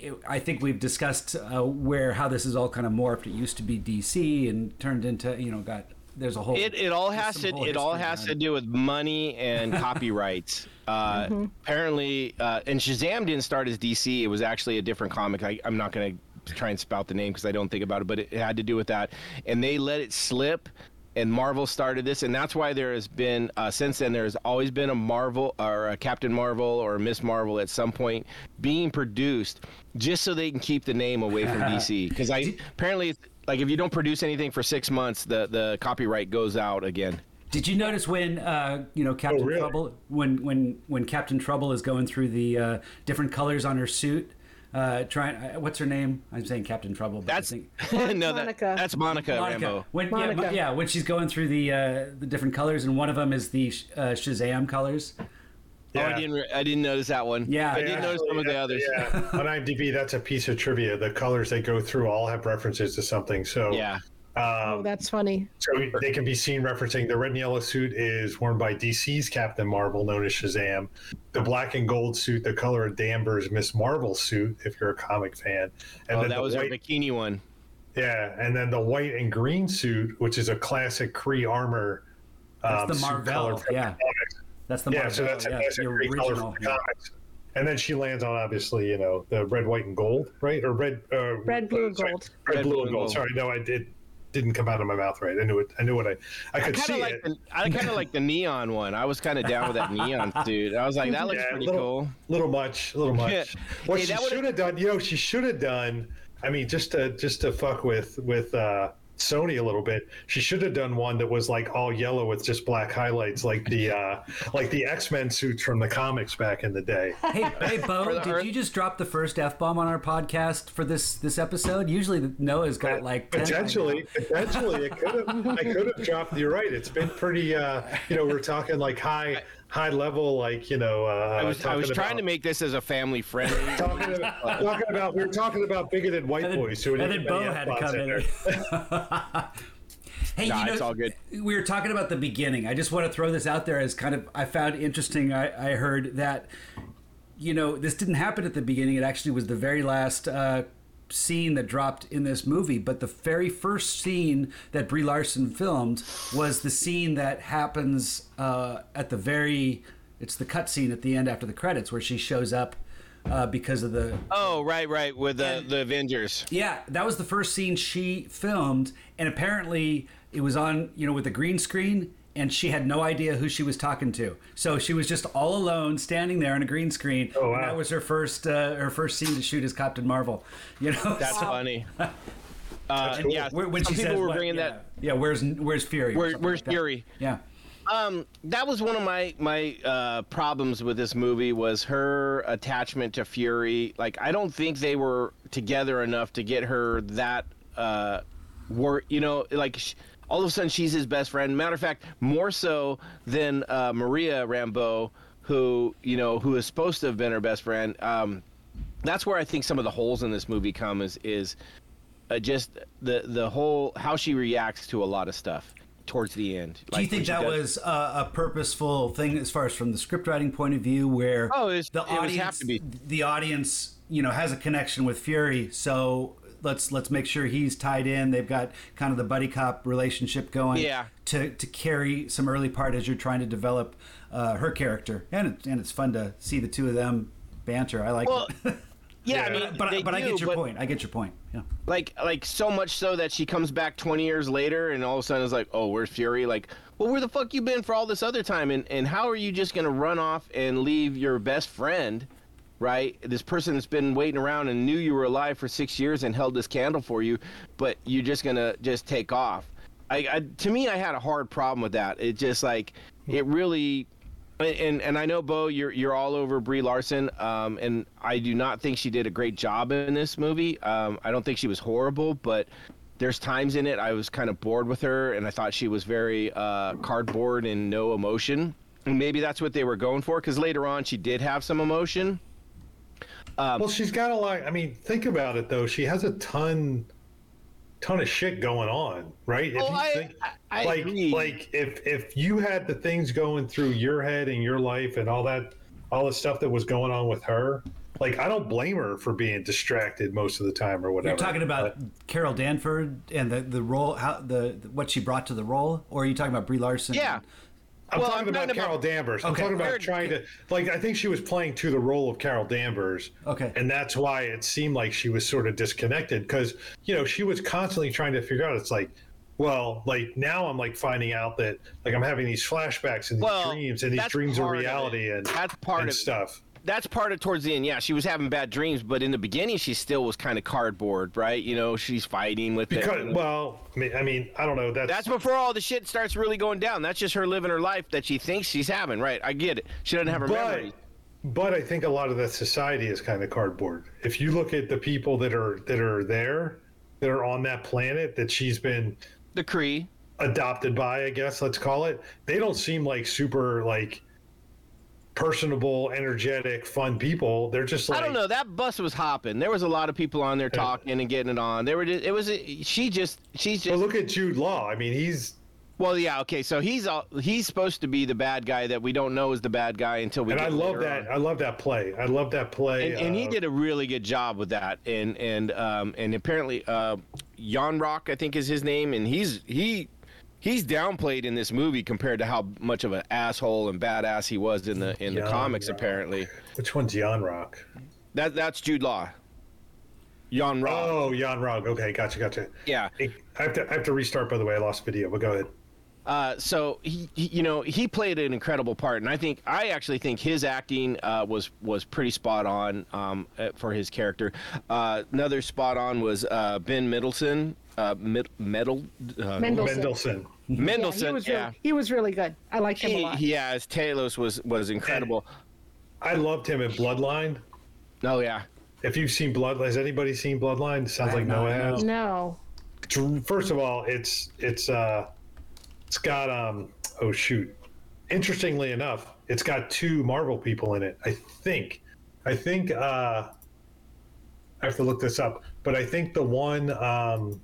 It- I think we've discussed uh, where how this is all kind of morphed. It used to be DC and turned into you know got there's a whole It, it all has some to it all has to do with money and copyrights. Uh, Apparently, uh, and Shazam didn't start as DC. It was actually a different comic. I, I'm not going to try and spout the name because I don't think about it, but it, it had to do with that. And they let it slip. And Marvel started this, and that's why there has been uh, since then. There has always been a Marvel or a Captain Marvel or Miss Marvel at some point being produced, just so they can keep the name away from DC. Because I apparently, like, if you don't produce anything for six months, the the copyright goes out again. Did you notice when uh, you know Captain really? Trouble when when when Captain Trouble is going through the uh, different colors on her suit? Uh, trying, uh, what's her name? I'm saying Captain Trouble. But That's think no, that, Monica. that's Monica, Rambeau. When, Yeah, Monica. Mo- yeah, when she's going through the uh, the different colors, and one of them is the sh- uh, Shazam colors. Oh, Yeah. I didn't. Re- I didn't notice that one. Yeah. I They didn't notice actually- some of the others. Yeah, on IMDb, that's a piece of trivia. The colors they go through all have references to something. So Yeah. Oh, um, that's funny. so they can be seen referencing the red and yellow suit is worn by DC's Captain Marvel, known as Shazam. The black and gold suit, the color of Danvers Miss Marvel suit, if you're a comic fan. And Oh, then that the was white, her bikini one. yeah, and then the white and green suit, which is a classic Kree armor. That's um, the suit Marvel, color the yeah. That's the yeah, Marvel. so that's a yeah, classic the Kree color from the comics. and then she lands on obviously you know the red, white, and gold, right? Or red, uh, Red, blue, and sorry, gold. Red, blue, and gold. Sorry, no, I did didn't come out of my mouth right. I knew it. I knew what I. I I could kind see like it. the, I kind of like the neon one. I was kind of down with that neon dude. I was like, that looks Yeah, pretty little, cool. Little much, little much. Yeah. What Hey, she should have done, you know, she should have done. I mean, just to just to fuck with with uh, Sony a little bit, she should have done one that was like all yellow with just black highlights, like the uh, like the X Men suits from the comics back in the day. Hey, hey, Bo, did Earth- you just drop the first f bomb on our podcast for this this episode? Usually Noah's got like 10. Potentially, potentially, it could have. I could have dropped. You're right. It's been pretty. Uh, you know, we're talking like high high level, like you know. Uh, I was I was talking trying about- to make this as a family friendly. talking about, talking about we were talking about bigoted white And then, boys who and then Bo had to F-bombs come in. there. hey, Nah, you know, it's all good. We were talking about the beginning. I just want to throw this out there as kind of I found interesting. I, I heard that you know this didn't happen at the beginning. It actually was the very last. Uh, scene that dropped in this movie but the very first scene that Brie Larson filmed was the scene that happens uh, at the very it's the cut scene at the end after the credits where she shows up uh, because of the oh, right, right, with the the Avengers. yeah, that was the first scene she filmed, and apparently it was on, you know, with the green screen, and she had no idea who she was talking to. So she was just all alone, standing there on a green screen. Oh, and wow. that was her first, uh, her first scene to shoot as Captain Marvel. You know, That's So- funny. Uh, cool. Yeah, Where- when some she people says were bringing yeah, that. Yeah, where's where's Fury? Where, where's like that. Fury? Yeah. Um, that was one of my my uh, problems with this movie was her attachment to Fury. Like, I don't think they were together enough to get her that uh, wor You know, like sh- all of a sudden she's his best friend. Matter of fact, more so than uh, Maria Rambeau, who you know who is supposed to have been her best friend. Um, that's where I think some of the holes in this movie come is is uh, just the the whole how she reacts to a lot of stuff towards the end. Do you think that does- was a, a purposeful thing as far as from the script writing point of view, where Oh, was- the audience, have to be. the audience, you know, has a connection with Fury, so let's let's make sure he's tied in. They've got kind of the buddy cop relationship going, Yeah. to to carry some early part as you're trying to develop uh, her character, and it, and it's fun to see the two of them banter. I like Well, it. Yeah, I mean, but they but I get your but, point. I get your point. Yeah. Like, like so much so that she comes back 20 years later, and all of a sudden it's like, oh, where's Fury? Like, well, where the fuck you been for all this other time? And and how are you just gonna run off and leave your best friend, right? This person that's been waiting around and knew you were alive for six years and held this candle for you, but you're just gonna just take off. I, I to me, I had a hard problem with that. It just like it really and and I know Bo, you're you're all over Brie Larson, um, and I do not think she did a great job in this movie. Um, I don't think she was horrible, but there's times in it I was kind of bored with her, and I thought she was very uh, cardboard and no emotion. And maybe that's what they were going for, because later on she did have some emotion. Um, well, she's got a lot. I mean, think about it though. She has a ton, ton of shit going on, right? If Oh, you I- think, I- I like, agree. like if if you had the things going through your head and your life and all that, all the stuff that was going on with her, like I don't blame her for being distracted most of the time or whatever. You're talking about But- Carol Danvers and the the role, how the what she brought to the role, or are you talking about Brie Larson? Yeah. I'm Well, talking I'm about Carol Danvers. I'm Okay. talking about trying to like. I think she was playing to the role of Carol Danvers. Okay. and that's why it seemed like she was sort of disconnected because you know she was constantly trying to figure out. It's like, well, like now I'm like finding out that like I'm having these flashbacks and these Well, dreams and these dreams are of reality and That's part and of it. That's part of towards the end. Yeah, she was having bad dreams, but in the beginning she still was kind of cardboard, right? You know, she's fighting with it. Well, I mean, I mean, I don't know. That's, That's before all the shit starts really going down. That's just her living her life that she thinks she's having, right? I get it. She doesn't have her but memories. but I think a lot of that society is kind of cardboard. If you look at the people that are that are there, that are on that planet that she's been The Kree. adopted by, I guess let's call it, they don't seem like super like personable, energetic, fun people. They're just like I don't know. That bus was hopping. There was a lot of people on there talking and getting it on. They were. Just, it was. She just. She's just. look at Jude Law. I mean, he's Well, yeah. Okay. So he's all, he's supposed to be the bad guy that we don't know is the bad guy until we. and I love that. on. I love that play. I love that play. And, and he uh, did a really good job with that. And and um and apparently uh, Jan Rock I think is his name, and he's he he's downplayed in this movie compared to how much of an asshole and badass he was in the in the comics. Rock. Apparently, Which one's Jan Rock? that that's Jude Law. Jan Rock. Oh, Jan Rock. Okay, gotcha, gotcha. Yeah. I have to I have to restart. By the way, I lost video. But go ahead. Uh, so he, he, you know, he played an incredible part, and I think I actually think his acting uh, was was pretty spot on um, uh, for his character. Uh, another spot on was uh, Ben Middleton, uh, Mid- Metal, uh, Mendelsohn. Mendelsohn. Yeah, he was Yeah, really, he was really good. I liked him a he, lot. yeah, as Talos was was incredible. I loved him in Bloodline. Oh yeah, If you've seen Bloodline, has anybody seen Bloodline? Sounds I like no one has. no. First of all, it's it's uh it's got um oh shoot. Interestingly enough, it's got two Marvel people in it. I think. I think uh I have to look this up, but I think the one um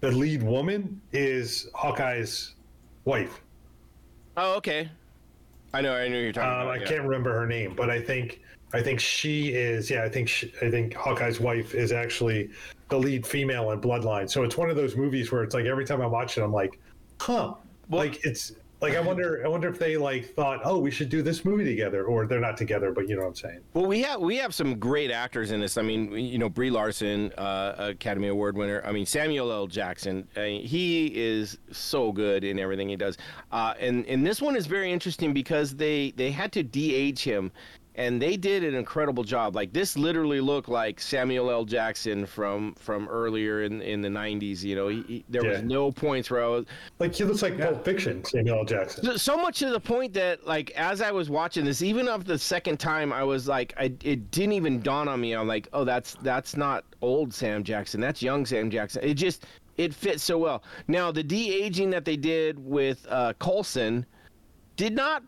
the lead woman is Hawkeye's wife. oh okay. I know, I know you're talking Um, about. I yeah. can't remember her name, but I think I think she is. Yeah, I think she, I think Hawkeye's wife is actually the lead female in Bloodline. So it's one of those movies where it's like every time I watch it, I'm like, huh. Well- like it's like I wonder I wonder if they like thought, oh, we should do this movie together, or they're not together, but you know what I'm saying. Well, we have we have some great actors in this. I mean, you know, Brie Larson, uh, Academy Award winner. I mean, Samuel L. Jackson. I mean, he is so good in everything he does. Uh, and and this one is very interesting because they they had to de-age him, and they did an incredible job. Like this literally looked like Samuel L. Jackson from from earlier in in the '90s. You know, he, he- there was no points where I was Like he looks like Pulp Fiction, Samuel L. Jackson. so- so much to the point that like as i was watching this even of the second time i was like I, it didn't even dawn on me i'm like oh that's that's not old sam jackson that's young sam jackson it just it fits so well now the de-aging that they did with uh Coulson did not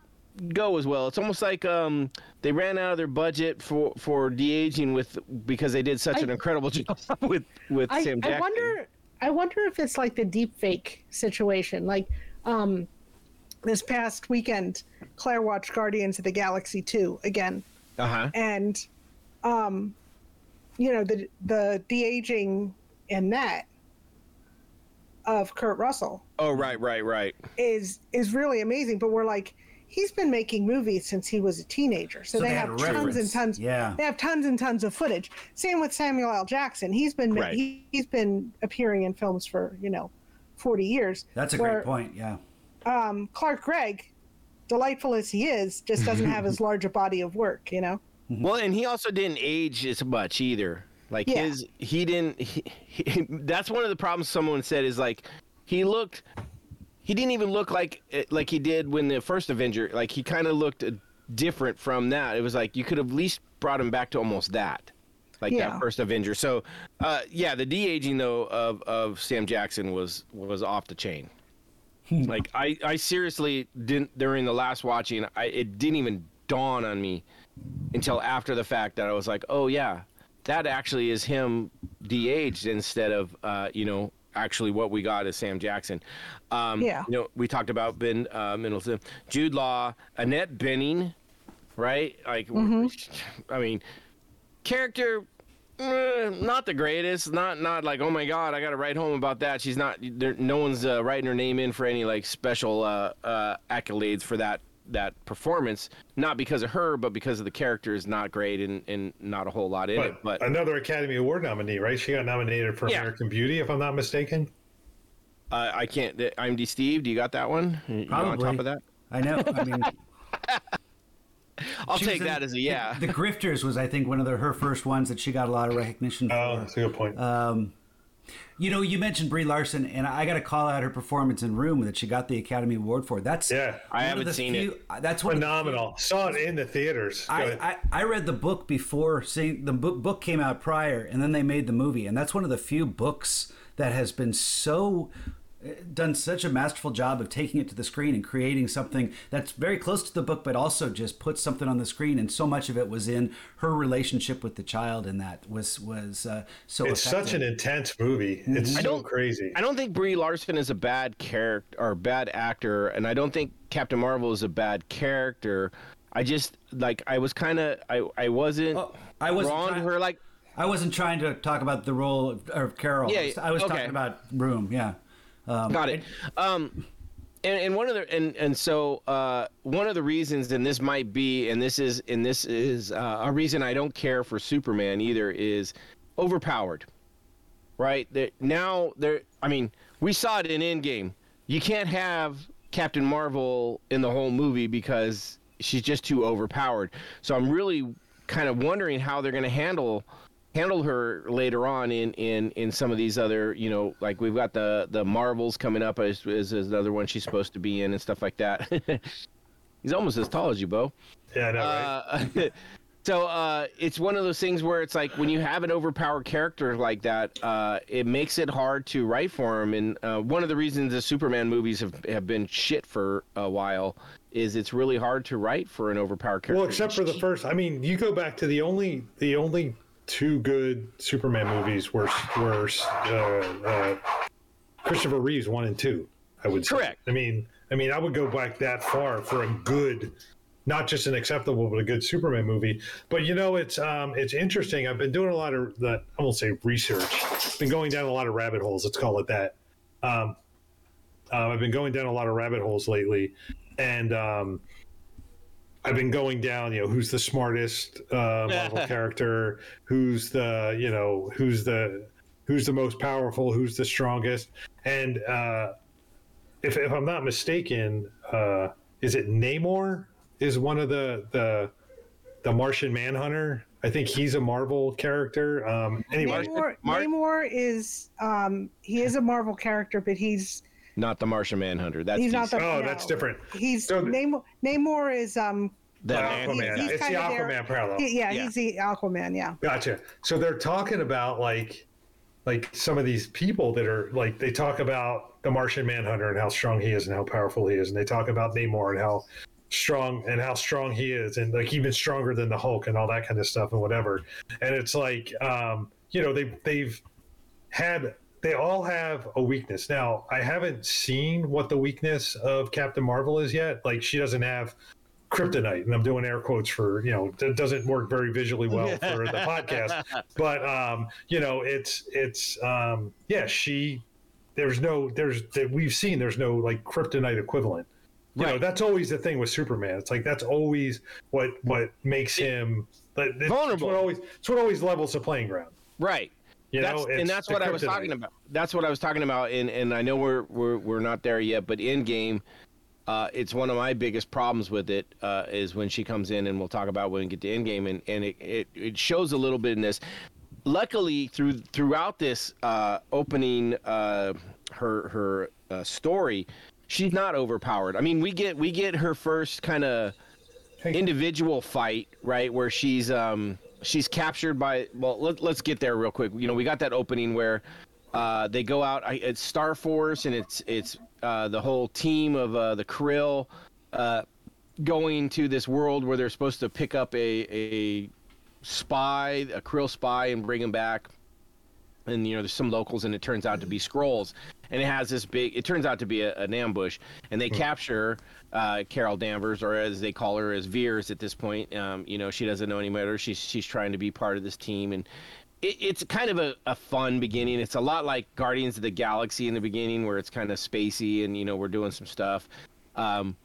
go as well it's almost like um they ran out of their budget for for de-aging with because they did such I- an incredible job with with I, sam jackson I wonder I wonder if it's like the deep fake situation. Like um this past weekend, Claire watched Guardians of the Galaxy 2 again. uh-huh And um you know, the the de aging in that of Kurt Russell oh right right right is is really amazing. But we're like, he's been making movies since he was a teenager, so, So they, they have a tons and tons. Yeah. they have tons and tons of footage. Same with Samuel L. Jackson. He's been Right. he, he's been appearing in films for you know, forty years. That's a where, great point. Yeah. Um, Clark Gregg, delightful as he is, just doesn't have as large a body of work. You know. Well, and he also didn't age as much either. Like Yeah. his, he didn't. He, he, that's one of the problems someone said is like, he looked, he didn't even look like like he did when the first Avenger. Like he kind of looked uh, different from that. It was like you could have at least brought him back to almost that, like Yeah. that first Avenger. So, uh, yeah, the de aging though of of Sam Jackson was was off the chain. like I, I seriously didn't during the last watching. I it didn't even dawn on me until after the fact that I was like, oh yeah, that actually is him de-aged instead of uh, you know actually what we got is Sam Jackson. Um, Yeah. You know, we talked about Ben uh, Mendelsohn, Jude Law, Annette Bening, right? Like, I mean, character. eh, not the greatest. Not not like oh my god, I got to write home about that. She's not. There, no one's uh, writing her name in for any like special uh, uh, accolades for that that performance. Not because of her, but because of the character is not great and, and not a whole lot in it. But, But another Academy Award nominee, right? She got nominated for Yeah. American Beauty, if I'm not mistaken. uh, I can't. the- IMD Steve, do you got that one? You Probably. on top of that? I know. I mean, I'll take in- that as a yeah. The, the Grifters was, I think, one of the, her first ones that she got a lot of recognition for. Oh, that's a good point. Um, you know, you mentioned Brie Larson, and I got to call out her performance in Room that she got the Academy Award for. That's Yeah. I haven't the seen few- That's one of the Phenomenal. Saw it in the theaters. I. I, I read the book before seeing the book book came out prior and then they made the movie and that's one of the few books that has been so done such a masterful job of taking it to the screen and creating something that's very close to the book but also just put something on the screen and so much of it was in her relationship with the child and that was was uh, so it's such an intense movie. It's so don't- crazy. I don't think Brie Larson is a bad character or bad actor, and I don't think Captain Marvel is a bad character. I just like I was kind of I I wasn't Oh, I wasn't drawn to trying- her like I wasn't trying to talk about the role of, of Carol Yeah, I was, I was okay. talking about Room yeah Um, Got it. Um, and, and one of the and and so uh, one of the reasons, and this might be, and this is and this is uh, a reason I don't care for Superman either, is overpowered. Right there now, there. I mean, we saw it in Endgame. You can't have Captain Marvel in the whole movie because she's just too overpowered. So I'm really kind of wondering how they're going to handle handle her later on in in in some of these other you know like we've got the the marvels coming up as, as, as another one she's supposed to be in and stuff like that he's almost as tall as you bo Yeah, I know, right? uh, so uh, it's one of those things where it's like when you have an overpowered character like that, uh, it makes it hard to write for him. And uh, one of the reasons the Superman movies have, have been shit for a while is it's really hard to write for an overpowered character. Well, except for the first. I mean, you go back to the only the only two good Superman movies were were uh, uh, Christopher Reeves one and two. I would say. Correct. I mean, I mean, I would go back that far for a good, not just an acceptable, but a good Superman movie. But you know, it's um, it's interesting. I've been doing a lot of that. I won't say research. Been going down a lot of rabbit holes. Let's call it that. Um, uh, I've been going down a lot of rabbit holes lately, and um, I've been going down. You know, who's the smartest uh, Marvel character? Who's the you know who's the who's the most powerful? Who's the strongest? And uh, if if I'm not mistaken, uh, is it Namor? Is one of the the the Martian Manhunter? I think he's a Marvel character. Um, anyway, Namor, Mar- Namor is um, he is a Marvel character, but he's not the Martian Manhunter. That's he's not the. oh, no. that's different. He's So the- Namor. Namor is um. the Uh, Aquaman. he's it's the kinda there. Aquaman parallel. he- yeah, Yeah. he's the Aquaman. Yeah. Gotcha. So they're talking about like like some of these people that are like they talk about the Martian Manhunter and how strong he is and how powerful he is, and they talk about Namor and how strong and how strong he is and like even stronger than the Hulk and all that kind of stuff and whatever. And it's like um, you know, they they've had they all have a weakness. Now, I haven't seen what the weakness of Captain Marvel is yet. Like she doesn't have kryptonite and i'm doing air quotes for you know it doesn't work very visually well for the podcast but um you know it's it's um yeah she there's no there's that we've seen there's no like kryptonite equivalent you know that's always the thing with superman it's like that's always what what makes him like, it's Vulnerable. what always it's what always levels the playing ground right. You that's, know and that's the what I was talking about. That's what I was talking about, and and I know we're we're we're not there yet, but in game, uh, it's one of my biggest problems with it uh, is when she comes in, and we'll talk about when we get to end game, and and it, it it shows a little bit in this. Luckily, through throughout this uh, opening, uh, her her uh, story, she's not overpowered. I mean, we get we get her first kind of individual fight, right, where she's um she's captured by well, let, let's get there real quick. You know, we got that opening where uh they go out I, it's Star Force and it's it's uh the whole team of uh the Krill uh going to this world where they're supposed to pick up a a spy, a Krill spy and bring him back and you know there's some locals and it turns out to be Skrulls. And it has this big it turns out to be a, an ambush. And they capture uh, carol danvers or as they call her as Vers at this point. Um, you know she doesn't know any better. She's she's trying to be part of this team. And it, it's kind of a, a fun beginning. It's a lot like guardians of the galaxy in the beginning where it's kind of spacey and you know we're doing some stuff. Um,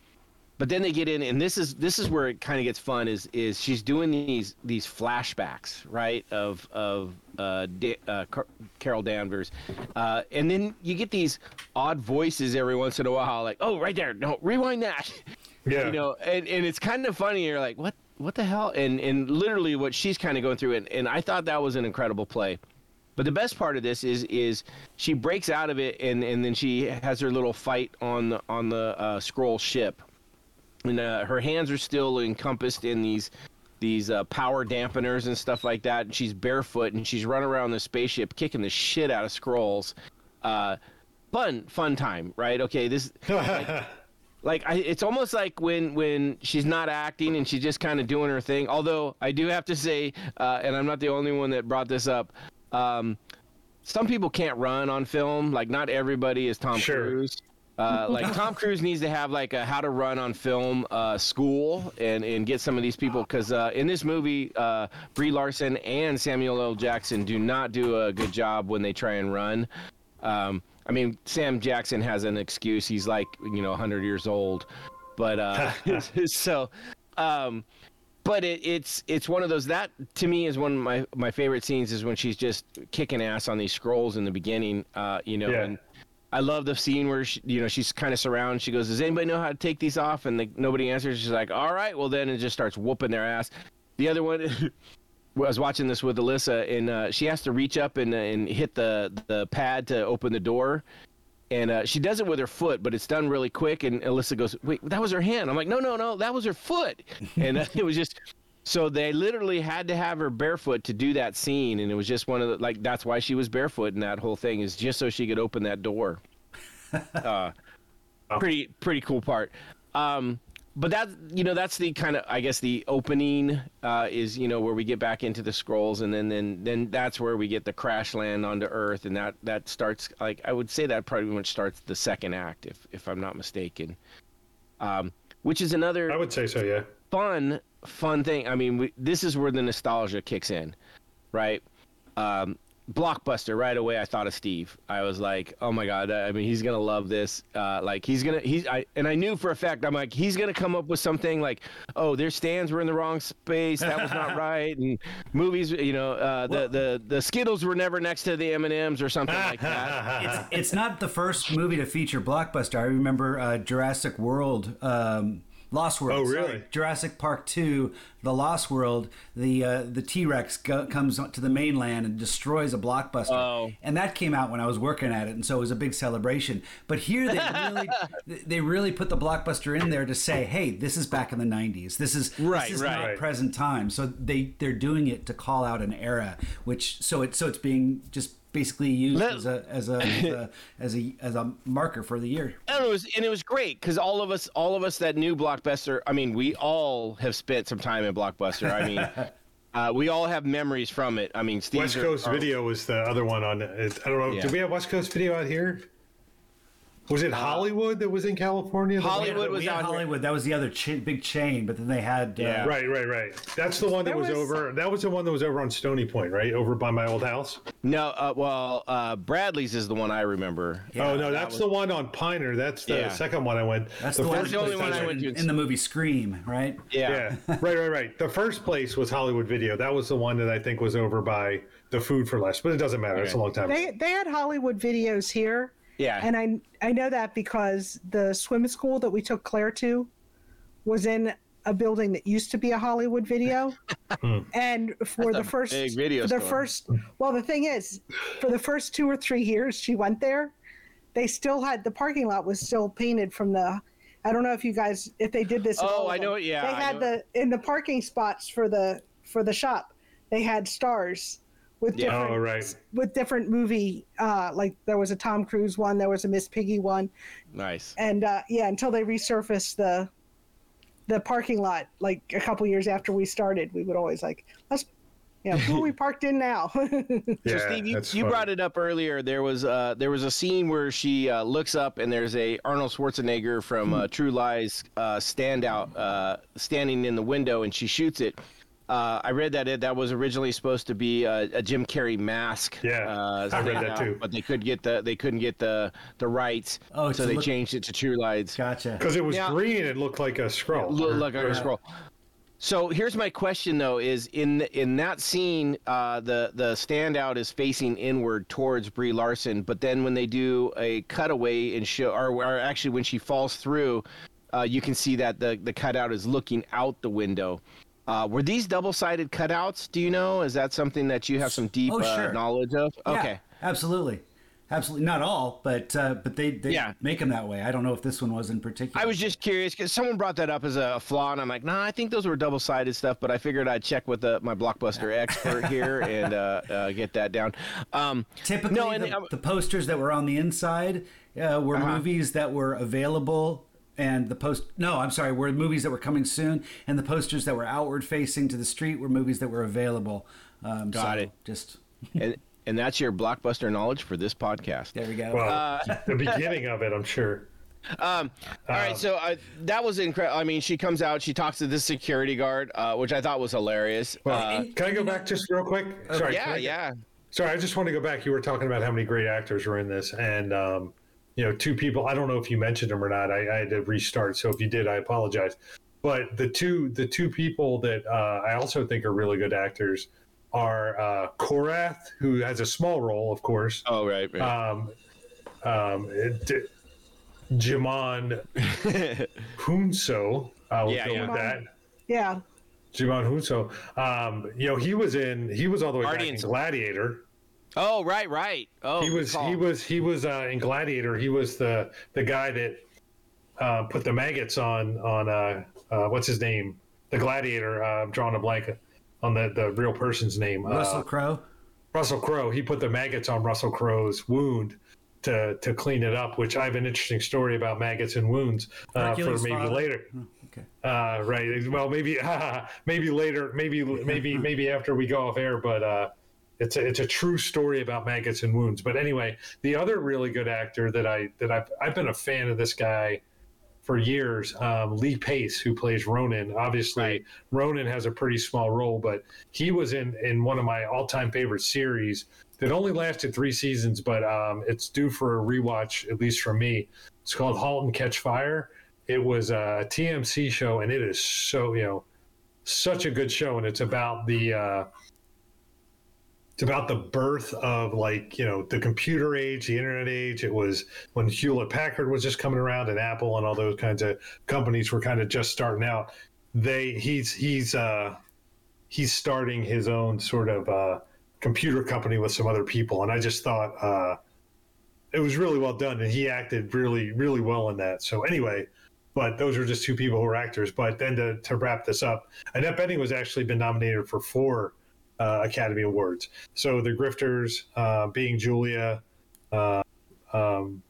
but then they get in and this is this is where it kind of gets fun is is she's doing these these flashbacks right of of uh, da- uh Car- Carol Danvers. Uh, and then you get these odd voices every once in a while like oh right there no rewind that. Yeah. You know and, and it's kind of funny you're like what what the hell? And and literally what she's kind of going through and, and I thought that was an incredible play. But the best part of this is is she breaks out of it and and then she has her little fight on the on the uh, Skrull ship and uh, her hands are still encompassed in these these uh, power dampeners and stuff like that. And she's barefoot and she's running around the spaceship kicking the shit out of Skrulls. Uh, fun, fun time, right? Okay, this like I, it's almost like when when she's not acting and she's just kind of doing her thing. Although I do have to say, uh, and I'm not the only one that brought this up. Um, some people can't run on film. Like not everybody is Tom Sure. Cruise. Uh, like Tom Cruise needs to have like a how to run on film uh, school and, and get some of these people because uh, in this movie, uh, Brie Larson and Samuel L. Jackson do not do a good job when they try and run. Um, I mean, Sam Jackson has an excuse. He's like, you know, 100 years old. But uh, so, um, but it, it's it's one of those that to me is one of my my favorite scenes is when she's just kicking ass on these Skrulls in the beginning. Uh, you know, Yeah. and I love the scene where she, you know she's kind of surrounded. She goes, "Does anybody know how to take these off?" And the, nobody answers. She's like, "All right, well then," and just starts whooping their ass. The other one. I was watching this with Alyssa, and uh, she has to reach up and, and hit the the pad to open the door, and uh, she does it with her foot, but it's done really quick. And Alyssa goes, "Wait, that was her hand." I'm like, "No, no, no, that was her foot," and uh, it was just. So they literally had to have her barefoot to do that scene, and it was just one of the like that's why she was barefoot in that whole thing is just so she could open that door. uh, pretty pretty cool part. Um, but that you know that's the kind of I guess the opening uh, is you know where we get back into the Skrulls and then then then that's where we get the crash land onto Earth and that that starts like I would say that pretty much starts the second act if if I'm not mistaken. Um, which is another I would say so. Yeah. Fun fun thing. I mean, we, this is where the nostalgia kicks in, right? Um, blockbuster right away. I thought of Steve. I was like, oh my god. I mean, he's gonna love this. Uh, like he's gonna he's I and I knew for a fact. I'm like he's gonna come up with something like, oh, their stands were in the wrong space. That was not right. And movies, you know, uh, the the the Skittles were never next to the M and M's or something like that. it's, it's not the first movie to feature blockbuster. I remember uh, Jurassic World, um, Lost World. Oh, sorry. Jurassic Park Two, The Lost World. The uh, the T Rex go- comes to the mainland and destroys a blockbuster. Oh. And that came out when I was working at it, and so it was a big celebration. But here they really they really put the blockbuster in there to say, hey, this is back in the '90s. This is Right, this is right. not Right. present time. So they they're doing it to call out an era, which so it so it's being just basically used Let- as a as a as a as a as a marker for the year. And it was and it was great because all of us, all of us that knew Blockbuster. I mean, we all have spent some time in Blockbuster. I mean, uh, we all have memories from it. I mean, Steve. West Coast Video was the other one on it. I don't know. Yeah. Do we have West Coast Video out here? Was it Hollywood that was in California? The one- Hollywood was we had out here. Hollywood. That was the other ch- big chain, but then they had uh, Right, right, right. That's the one that was, was- over. That was the one that was over on Stony Point, right? Over by my old house. No, uh, well, uh, Bradley's is the one I remember. oh no, that's the one on Piner. That's the Yeah. second one I went. That's the, one first that the only was one I featured went to. in, in the movie Scream, right? Yeah. Yeah, right, right, right. The first place was Hollywood Video. That was the one that I think was over by the Food for Less, but it doesn't matter. It's a long time. ago. They they had Hollywood videos here, Yeah. and I I know that because the swim school that we took Claire to was in a building that used to be a Hollywood video, and for That's the first big video for the store. first well the thing is for the first two or three years she went there, they still had the parking lot was still painted from the. I don't know if you guys if they did this. Oh, I know it, yeah, They I had know the in the parking spots for the for the shop. They had stars with Yeah. different Oh, right. with different movie uh like there was a tom cruise one there was a miss piggy one nice. and uh yeah until they resurfaced the the parking lot like a couple years after we started we would always like let's you know who are we parked in now Yeah, so Steve, you, you brought it up earlier. There was uh, there was a scene where she uh, looks up and there's a Arnold Schwarzenegger from uh, True Lies uh, standout uh, standing in the window and she shoots it. Uh, I read that it that was originally supposed to be a, a Jim Carrey mask. Yeah, uh, I read that out, too. But they could get the they couldn't get the the rights, Oh, so they look- changed it to True Lies. Gotcha. because it was Now- green. It looked like a Skrull. Look, Or- look, I or- Skrull. So here's my question though: is in in that scene, uh, the the standout is facing inward towards Brie Larson, but then when they do a cutaway and show, or, or actually when she falls through, uh, you can see that the the cutout is looking out the window. Uh, were these double-sided cutouts? Do you know? Is that something that you have some deep Oh, uh, knowledge of? Yeah, Okay. absolutely, absolutely. Not all, but uh, but they they Yeah. make them that way. I don't know if this one was in particular. I was just curious because someone brought that up as a flaw, and I'm like, nah, I think those were double sided stuff, but I figured I'd check with the, my blockbuster expert here and uh, uh, get that down. Um, Typically, no, and the, the posters that were on the inside uh, were Uh-huh. movies that were available, and the post. No, I'm sorry, were movies that were coming soon, and the posters that were outward facing to the street were movies that were available. Um, Got so it. Just and, and that's your blockbuster knowledge for this podcast. there we go. Well, Uh, the beginning of it, I'm sure. Um, all right, so uh, that was incredible. I mean, she comes out, she talks to this security guard, uh, which I thought was hilarious. Well, Uh, can I go back just real quick? Sorry. yeah, I- yeah. sorry, I just want to go back. You were talking about how many great actors were in this, and um, you know, two people. I don't know if you mentioned them or not. I, I had to restart, so if you did, I apologize. But the two the two people that uh, I also think are really good actors are uh, Korath, who has a small role, of course. Oh right. right. Um, um, it, Jamon Hunso. I will Yeah, go yeah. with that. Yeah. Djimon Hounsou. Um, you know, he was in. He was all the way Guardians. back in Gladiator. Oh right, right. Oh, he was he was he was uh, in Gladiator. He was the the guy that uh, put the maggots on on uh, uh, what's his name? The Gladiator. Uh, I'm drawing a blank on the the real person's name. Russell Uh, Crowe. Russell Crowe. He put the maggots on Russell Crowe's wound to to clean it up. Which I have an interesting story about maggots and wounds uh, for maybe father. later. Okay. Uh, right. Well, maybe maybe later. Maybe maybe maybe after we go off air. But uh, it's a, it's a true story about maggots and wounds. But anyway, the other really good actor that I that I've I've been a fan of this guy for years. Um, Lee Pace, who plays Ronan. Obviously, Right. Ronan has a pretty small role, but he was in in one of my all time favorite series that only lasted three seasons, but um, it's due for a rewatch at least for me. It's called *Halt and Catch Fire*. It was a TMC show, and it is so you know such a good show, and it's about the. Uh, it's about the birth of like you know the computer age the internet age. It was when hewlett packard was just coming around and apple and all those kinds of companies were kind of just starting out. They he's he's uh he's starting his own sort of uh computer company with some other people. And i just thought uh it was really well done and he acted really really well in that. So anyway but those are just two people who are actors. But then to, to wrap this up annette bening was actually been nominated for four uh, Academy Awards. So the Grifters, uh, being Julia, uh, um,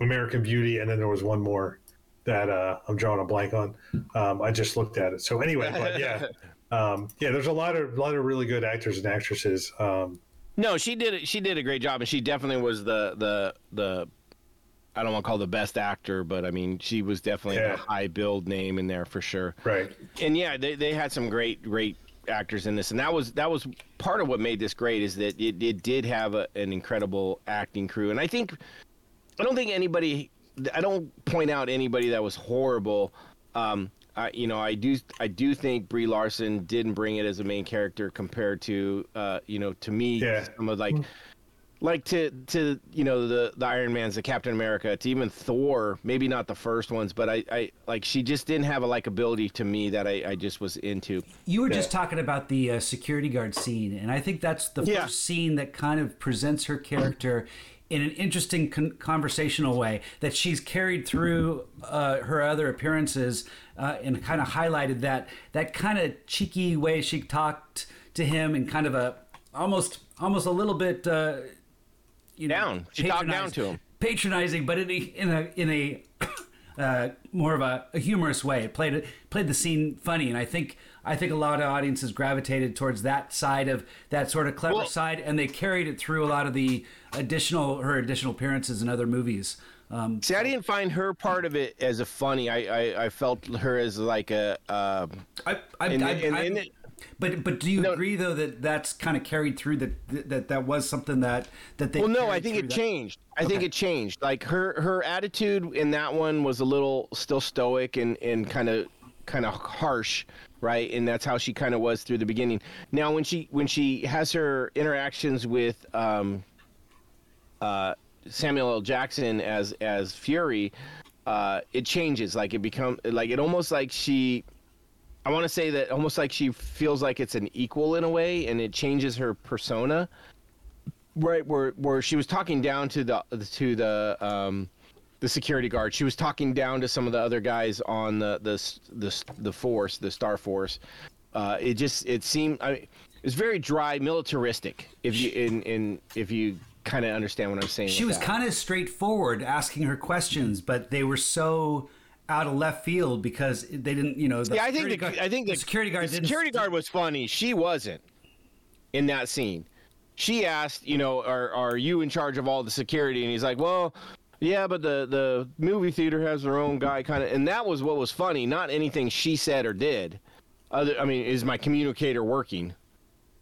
American Beauty, and then there was one more that uh, I'm drawing a blank on. Um, I just looked at it. So anyway, but yeah, um, yeah. There's a lot of lot of really good actors and actresses. Um, No, she did it. She did a great job, and she definitely was the the the. I don't want to call the best actor, but I mean, she was definitely Yeah. the high build name in there for sure. right. And yeah, they, they had some great great actors in this, and that was that was part of what made this great is that it, it did have a, an incredible acting crew, and I think I don't think anybody I don't point out anybody that was horrible. Um, I, you know, I do I do think Brie Larson didn't bring it as a main character compared to uh, you know to me Yeah. some of like like to to you know the the Iron Man's, the Captain America, to even Thor. Maybe not the first ones, but I I like she just didn't have a likability to me that I I just was into. You were just talking about the uh, security guard scene, and I think that's the Yeah. first scene that kind of presents her character in an interesting con- conversational way that she's carried through uh, her other appearances, uh, and kind of highlighted that that kind of cheeky way she talked to him, and kind of a almost almost a little bit. You know, Down. She talked down patronizing- to him. patronizing, but in a in a in a uh, more of a, a humorous way. It played it played the scene funny, and I think I think a lot of audiences gravitated towards that side of that sort of clever Well- side, and they carried it through a lot of the additional her additional appearances in other movies. Um, See, I didn't find her part of it as a funny. I I, I felt her as like a. Uh, I, I, And- I, and- I- and it- but but do you No. agree though that that's kind of carried through that that that was something that that they well, no, I think it that- changed. I think it changed. Like her her attitude in that one was a little still stoic and and kind of kind of harsh, right? And that's how she kind of was through the beginning. Now, when she when she has her interactions with um, uh, Samuel L. Jackson as as Fury, uh, it changes. Like it become like it almost like she. I want to say that almost like she feels like it's an equal in a way, and it changes her persona. Right where where she was talking down to the to the um the security guard. She was talking down to some of the other guys on the the the, the force the star force. Uh it just it seemed i mean, it's very dry militaristic if you in in if you kind of understand what i'm saying She was kind of straightforward asking her questions, but they were so out of left field because they didn't, you know. The yeah i think the, guard- i think the, security guard the didn't. security guard was funny she wasn't in that scene she asked you know are are you in charge of all the security and he's like well yeah but the the movie theater has their own guy kind of and that was what was funny not anything she said or did other i mean is my communicator working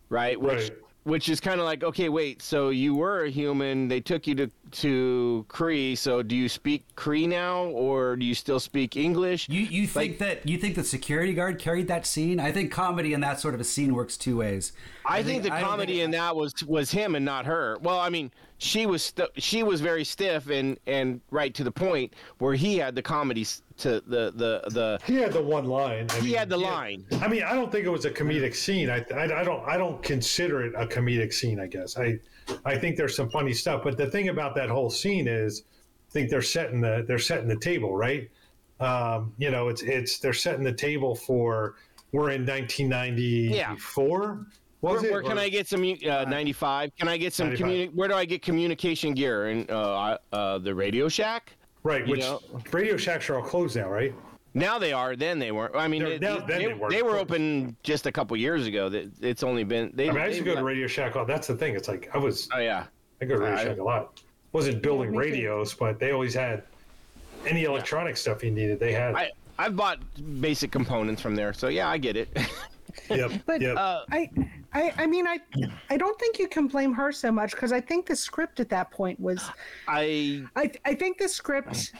right which Right. Which is kind of like, okay, wait, so you were a human. They took you to to Kree. So do you speak Kree now, or do you still speak English? You you think that you think the security guard carried that scene? I think comedy in that sort of a scene works two ways. I, think, the I comedy think- in that was was him and not her. Well, I mean, she was st- she was very stiff and and right to the point, where he had the comedy to the the the. He had the one line. I He mean, had the yeah. line. I mean, I don't think it was a comedic scene. I, I, I don't I don't consider it a comedic scene. I guess I I think there's some funny stuff. But the thing about that whole scene is, I think they're setting the they're setting the table right. Um, you know, it's it's they're setting the table for we're in 1994. Where, Was it? where can Or- I get some uh, 95? Can I get some 95. communi- Where do I get communication gear? In uh, uh, the Radio Shack. Right? you Which know? Radio Shacks are all closed now, right? Now they are. Then they weren't. I mean, They're- it- now- they, then they, they weren't, they were open just a couple years ago. That it's only been. They, I mean, I used to go to Radio Shack. all- That's the thing. It's like I was Oh yeah. I go to Radio I- Shack a lot. Wasn't building me too. radios, but they always had any electronic stuff you needed. They had. I I've bought basic components from there, so yeah, I get it. yep. But yep. uh, I, I, I mean, I, I don't think you can blame her so much because I think the script at that point was, I I, I think the script.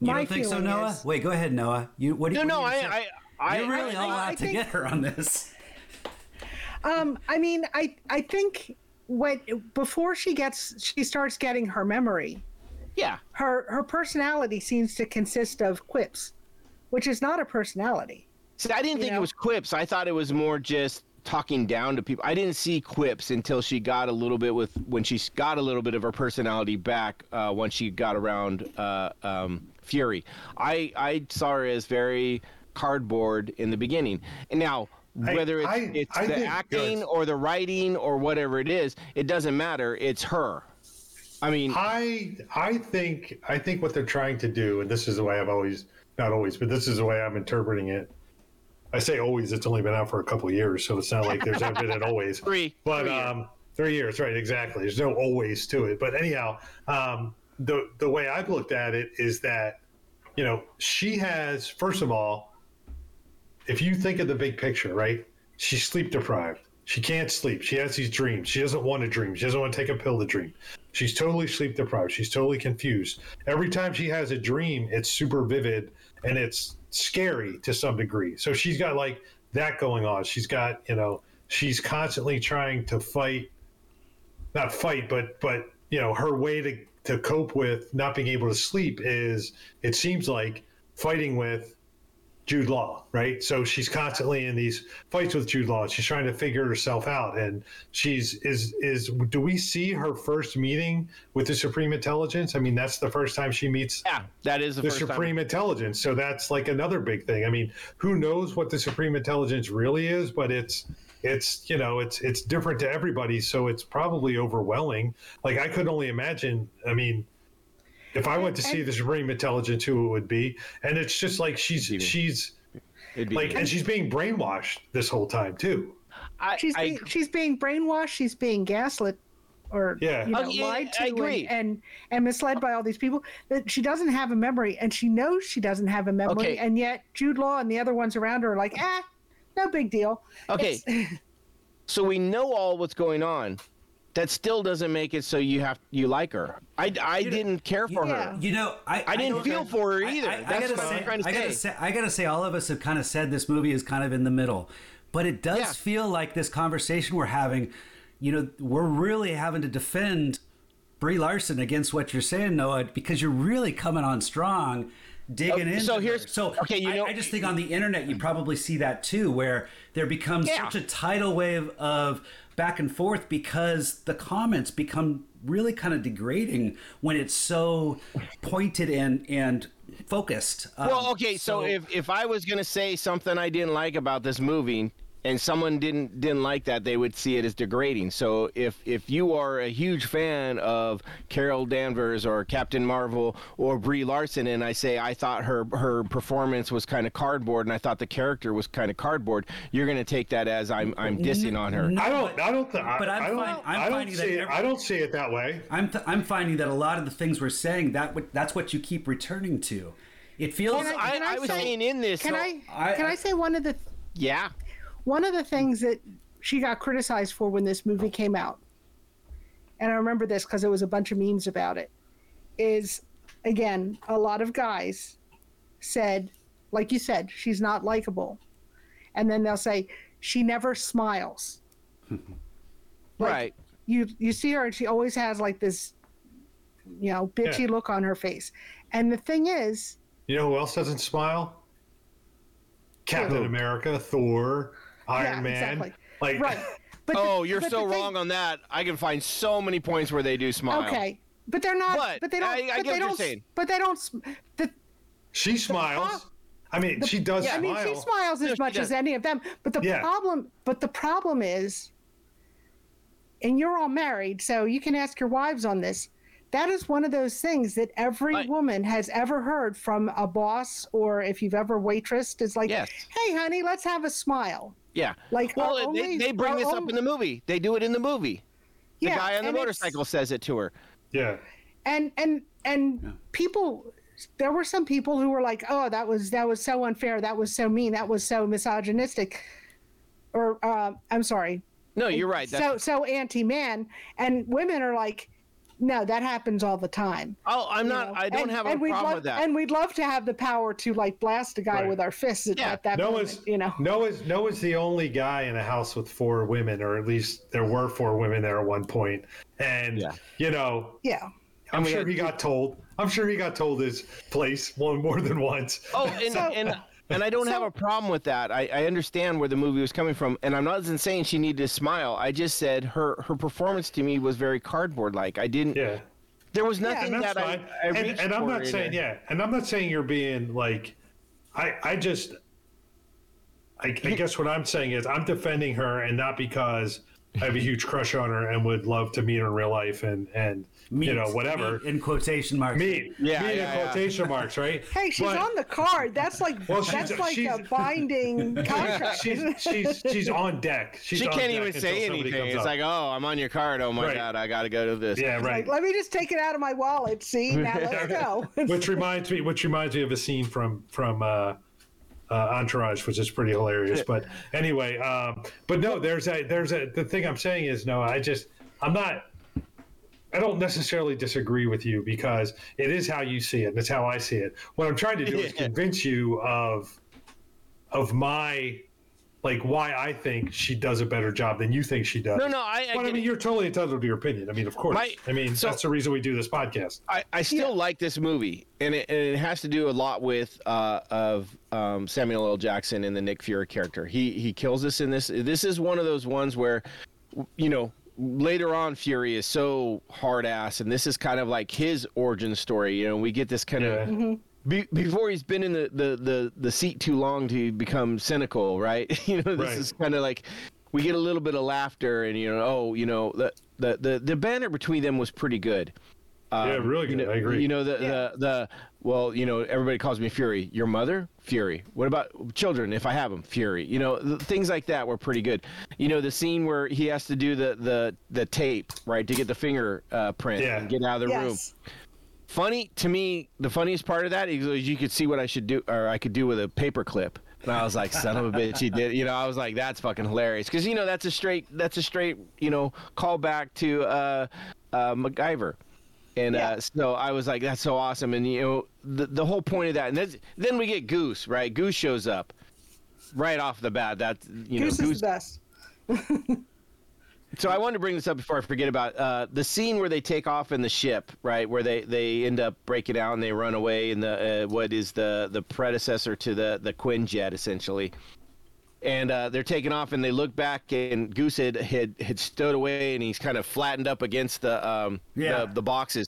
You my don't think so, Noah? is- Wait, go ahead, Noah. You what? do no you- no what do I you say? I I You're really I, all I out to think- get her on this. Um, I mean, I, I think when before she gets, she starts getting her memory. yeah. Her, her personality seems to consist of quips, which is not a personality. See, I didn't You think know? it was quips. I thought it was more just talking down to people. I didn't see quips until she got a little bit with when she got a little bit of her personality back uh, once she got around uh, um, Fury. I I saw her as very cardboard in the beginning, and now. I- Whether it's, I- it's I the acting good. or the writing or whatever it is, it doesn't matter. It's her. I mean, I I think I think what they're trying to do, and this is the way I've always not always, but this is the way I'm interpreting it. I say always; it's only been out for a couple of years, so it's not like there's ever been an always. Three. but Three years. um, three years, right? Exactly. There's no always to it. But anyhow, um, the the way I've looked at it is that you know she has first of all, if you think of the big picture, right? She's sleep deprived. She can't sleep. She has these dreams. She doesn't want to dream. She doesn't want to take a pill to dream. She's totally sleep deprived. She's totally confused. Every time she has a dream, it's super vivid and it's scary to some degree. So she's got like that going on. She's got, you know, she's constantly trying to fight not fight, but but you know, her way to to cope with not being able to sleep is it seems like fighting with Jude Law, right? So she's constantly in these fights with Jude Law. She's trying to figure herself out, and she's is is. Do we see her first meeting with the Supreme Intelligence? I mean, that's the first time she meets yeah, that is the, the first time. Supreme Intelligence. So that's like another big thing. I mean, who knows what the Supreme Intelligence really is? But it's it's you know it's it's different to everybody. So it's probably overwhelming. Like I could only imagine. I mean. If I went to see the Supreme Intelligence, who it would be, and it's just like she's she's It'd be like, and she's being brainwashed this whole time too. I, She's I- being, she's being brainwashed. She's being gaslit, or Yeah. you know, yeah, lied to I agree. And, and and misled by all these people. That she doesn't have a memory, and she knows she doesn't have a memory, Okay. and yet Jude Law and the other ones around her are like, ah, no big deal. Okay. So we know all what's going on. That still doesn't make it so you have you like her. I, I didn't care for Yeah. her. You know, I I didn't feel for her either. I, I That's gotta what I'm say, trying to I gotta say. say, I gotta say, all of us have kind of said this movie is kind of in the middle, but it does Yeah. feel like this conversation we're having. You know, we're really having to defend Brie Larson against what you're saying, Noah, because you're really coming on strong, digging Oh, in. so here's- so okay, you I- know- I, just think on the internet you probably see that too, where there becomes Yeah. such a tidal wave of back and forth because the comments become really kind of degrading when it's so pointed and and focused. Um, Well, okay, so, if, if I was gonna say something I didn't like about this movie, and someone didn't didn't like that, they would see it as degrading. So if if you are a huge fan of Carol Danvers or Captain Marvel or Brie Larson, and I say I thought her her performance was kind of cardboard, and I thought the character was kind of cardboard, you're gonna take that as I'm I'm dissing on her. No, I don't. but- I don't. Th- but I'm I don't, fine- I'm I don't finding that see. It, I don't see it that way. I'm th- I'm finding that a lot of the things we're saying that what that's what you keep returning to. It feels. Can I, Can I I was say- saying in this. Can so- I, I- can I say one of the Yeah. One of the things that she got criticized for when this movie came out, and I remember this because there was a bunch of memes about it. Is again, a lot of guys said, like you said, she's not likable, and then they'll say she never smiles. Like, right. You you see her and she always has like this, you know, bitchy Yeah. look on her face, and the thing is, You know who else doesn't smile? Captain Who? America, Thor, Iron Yeah, Man. exactly. Like, right? But Oh, the- you're but so the thing- wrong on that. I can find so many points where they do smile. Okay, but they're not. But But, they don't. I- I but get what they you're don't. saying. But they don't. The, she smiles. I mean, she does smile. I mean, she smiles as she much as any of them. But the Yeah. problem. But the problem is, and you're all married, so you can ask your wives on this. That is one of those things that every Right. woman has ever heard from a boss, or if you've ever waitressed, is like, Yes. "Hey, honey, let's have a smile." Yeah. Like, well, our they, only- they bring our this up in the movie. They do it in the movie. The Yeah, guy on the motorcycle says it to her. yeah. and and and people there were some people who were like oh that was that was so unfair that was so mean that was so misogynistic or uh, i'm sorry No, you're right. That's, so so anti-man and women are like no that happens all the time oh, I'm not. know? I don't and, have a and we'd problem love, with that. and we'd love to have the power to like blast a guy Right. with our fists at, Yeah. at that Noah's, moment you know Noah's, Noah's the only guy in a house with four women, or at least there were four women there at one point. And, Yeah. you know, yeah I'm And sure had- he got told. I'm sure he got told his place one more than once. Oh, and So- and and I don't have a problem with that. I, I understand where the movie was coming from, and I'm not saying she needed to smile. I just said her her performance to me was very cardboard like. I didn't. Yeah. There was nothing and that I, fine. I and, reached and I'm for not saying it. yeah, and I'm not saying you're being like, I I just, I, I guess what I'm saying is I'm defending her, and not because I have a huge crush on her and would love to meet her in real life and and you know whatever. Meat in quotation marks. Meet, Yeah, meet yeah, in yeah. quotation marks, right? hey she's But- on the card that's like Well, she's- that's like a binding contract She's she's she's on deck. She's She on can't deck even say anything. It's up. like, oh, I'm on your card. Oh my Right. god, I got to go to this. yeah, right. Like, let me just take it out of my wallet. See, now let's go. which reminds me, which reminds me of a scene from from uh, uh, Entourage, which is pretty hilarious. But anyway, um, but no, there's a there's a the thing I'm saying is no, I just I'm not. I don't necessarily disagree with you because it is how you see it. and It's how I see it. What I'm trying to do is convince you of of my like why I think she does a better job than you think she does. No, no, I, I, But I get mean, it. you're totally entitled to your opinion. I mean, of course. My- I mean, so- that's the reason we do this podcast. I, I still Yeah. like this movie, and it, and it has to do a lot with uh, of um, Samuel L. Jackson and the Nick Fury character. He he kills us in this. This is one of those ones where, you know, later on Fury is so hard ass, and this is kind of like his origin story. You know, we get this kind Yeah. of. Be, before he's been in the, the, the, the seat too long to become cynical, right? you know, this Right. is kind of like we get a little bit of laughter, and you know, oh, you know, the the the, the banner between them was pretty good. Um, Yeah, really you good. know- I agree. You know the, Yeah. the the well, you know everybody calls me Fury. Your mother, Fury. What about children? If I have them, Fury. You know th- things like that were pretty good. You know the scene where he has to do the the the tape right to get the finger uh, print Yeah. and get out of the room. Funny to me, the funniest part of that is you could see what I should do or I could do with a paper clip. And I was like, son of a bitch, he did. You know, I was like, that's fucking hilarious because you know that's a straight that's a straight you know callback to uh, uh, MacGyver. And Yeah. uh, so I was like, that's so awesome. And, you know, the, the whole point of that. And then we get Goose, right? Goose shows up right off the bat. That, you Goose know, is Goose. the best. So I wanted to bring this up before I forget about uh, the scene where they take off in the ship, right? Where they, they end up breaking out and they run away in the uh, what is the the predecessor to the the Quinjet essentially. And uh, they're taking off and they look back and Goose had had, had stowed away and he's kind of flattened up against the um Yeah. the, the boxes.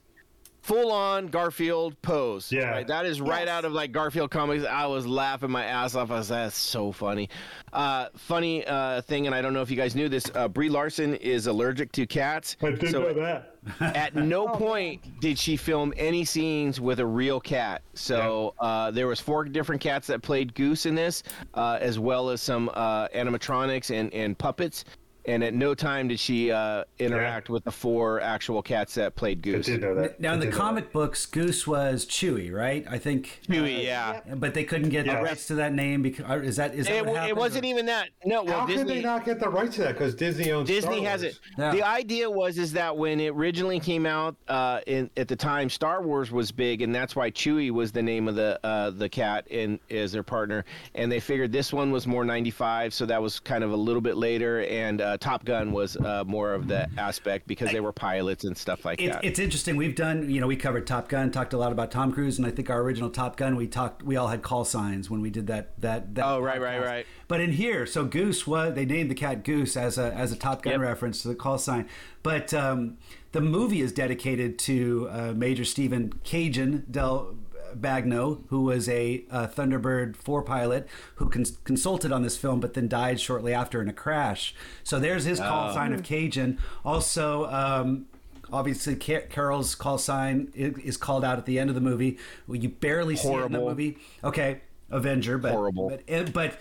Full on Garfield pose. Yeah. Right? That is right Yes. out of like Garfield comics. I was laughing my ass off. I was that's so funny. Uh, funny uh, thing, and I don't know if you guys knew this. Uh, Brie Larson is allergic to cats. I did so know that. at no Oh, point did she film any scenes with a real cat. So uh, there was four different cats that played Goose in this, uh, as well as some uh, animatronics and, and puppets. And at no time did she uh, interact with the four actual cats that played I Goose. did know that. Now I in the did know comic books, Goose was Chewie, right? I think. Chewie, yeah. But they couldn't get Yeah. the rights to that name because is that is that It, what it wasn't or- even that. No, well, How Disney. could they not get the rights to that? Because Disney owns Disney Star has it. Yeah. The idea was is that when it originally came out uh, in at the time, Star Wars was big, and that's why Chewie was the name of the uh, the cat and as their partner. And they figured this one was more '95, so that was kind of a little bit later. And uh, Top Gun was uh, more of the aspect because they were pilots and stuff like It, that. it's interesting. We've done, you know, we covered Top Gun, talked a lot about Tom Cruise, and I think our original Top Gun, we talked, we all had call signs when we did that. That, that Oh, right, right, right. But in here, so Goose was they named the cat Goose as a as a Top Gun Yep. reference to the call sign. But um, the movie is dedicated to uh, Major Stephen Cajun Del Bagno, who was a, uh Thunderbird 4 pilot who cons- consulted on this film, but then died shortly after in a crash. So there's his call sign of Cajun. Also. Um, Obviously, Ca- Carol's call sign is called out at the end of the movie. Well, You barely see it in the movie. Okay, Avenger, but Horrible. But, and- but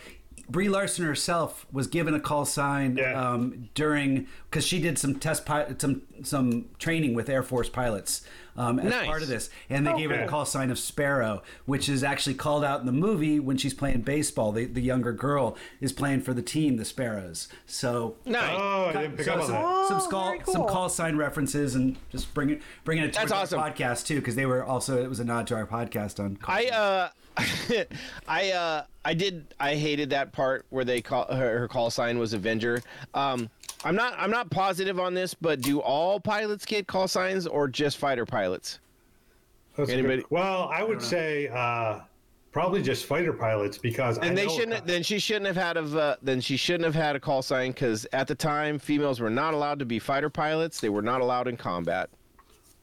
Brie Larson herself was given a call sign Yeah. um, during because she did some test pi- some some training with Air Force pilots um, as Nice. part of this, and they Oh, gave her a cool. call sign of Sparrow, which is actually called out in the movie when she's playing baseball. The, the younger girl is playing for the team, the Sparrows. So nice. Oh, I didn't so some. Oh, some call cool. some call sign references and just bring it bringing it to That's our awesome. podcast too because they were also it was a nod to our podcast on. Call I uh I uh I did I hated that part where they call her, her call sign was Avenger. Um I'm not I'm not positive on this, but do all pilots get call signs or just fighter pilots? That's a good- Anybody- well, I would say uh, probably just fighter pilots because I And they know- shouldn't then she shouldn't have had of uh, then she shouldn't have had a call sign cuz at the time females were not allowed to be fighter pilots. They were not allowed in combat.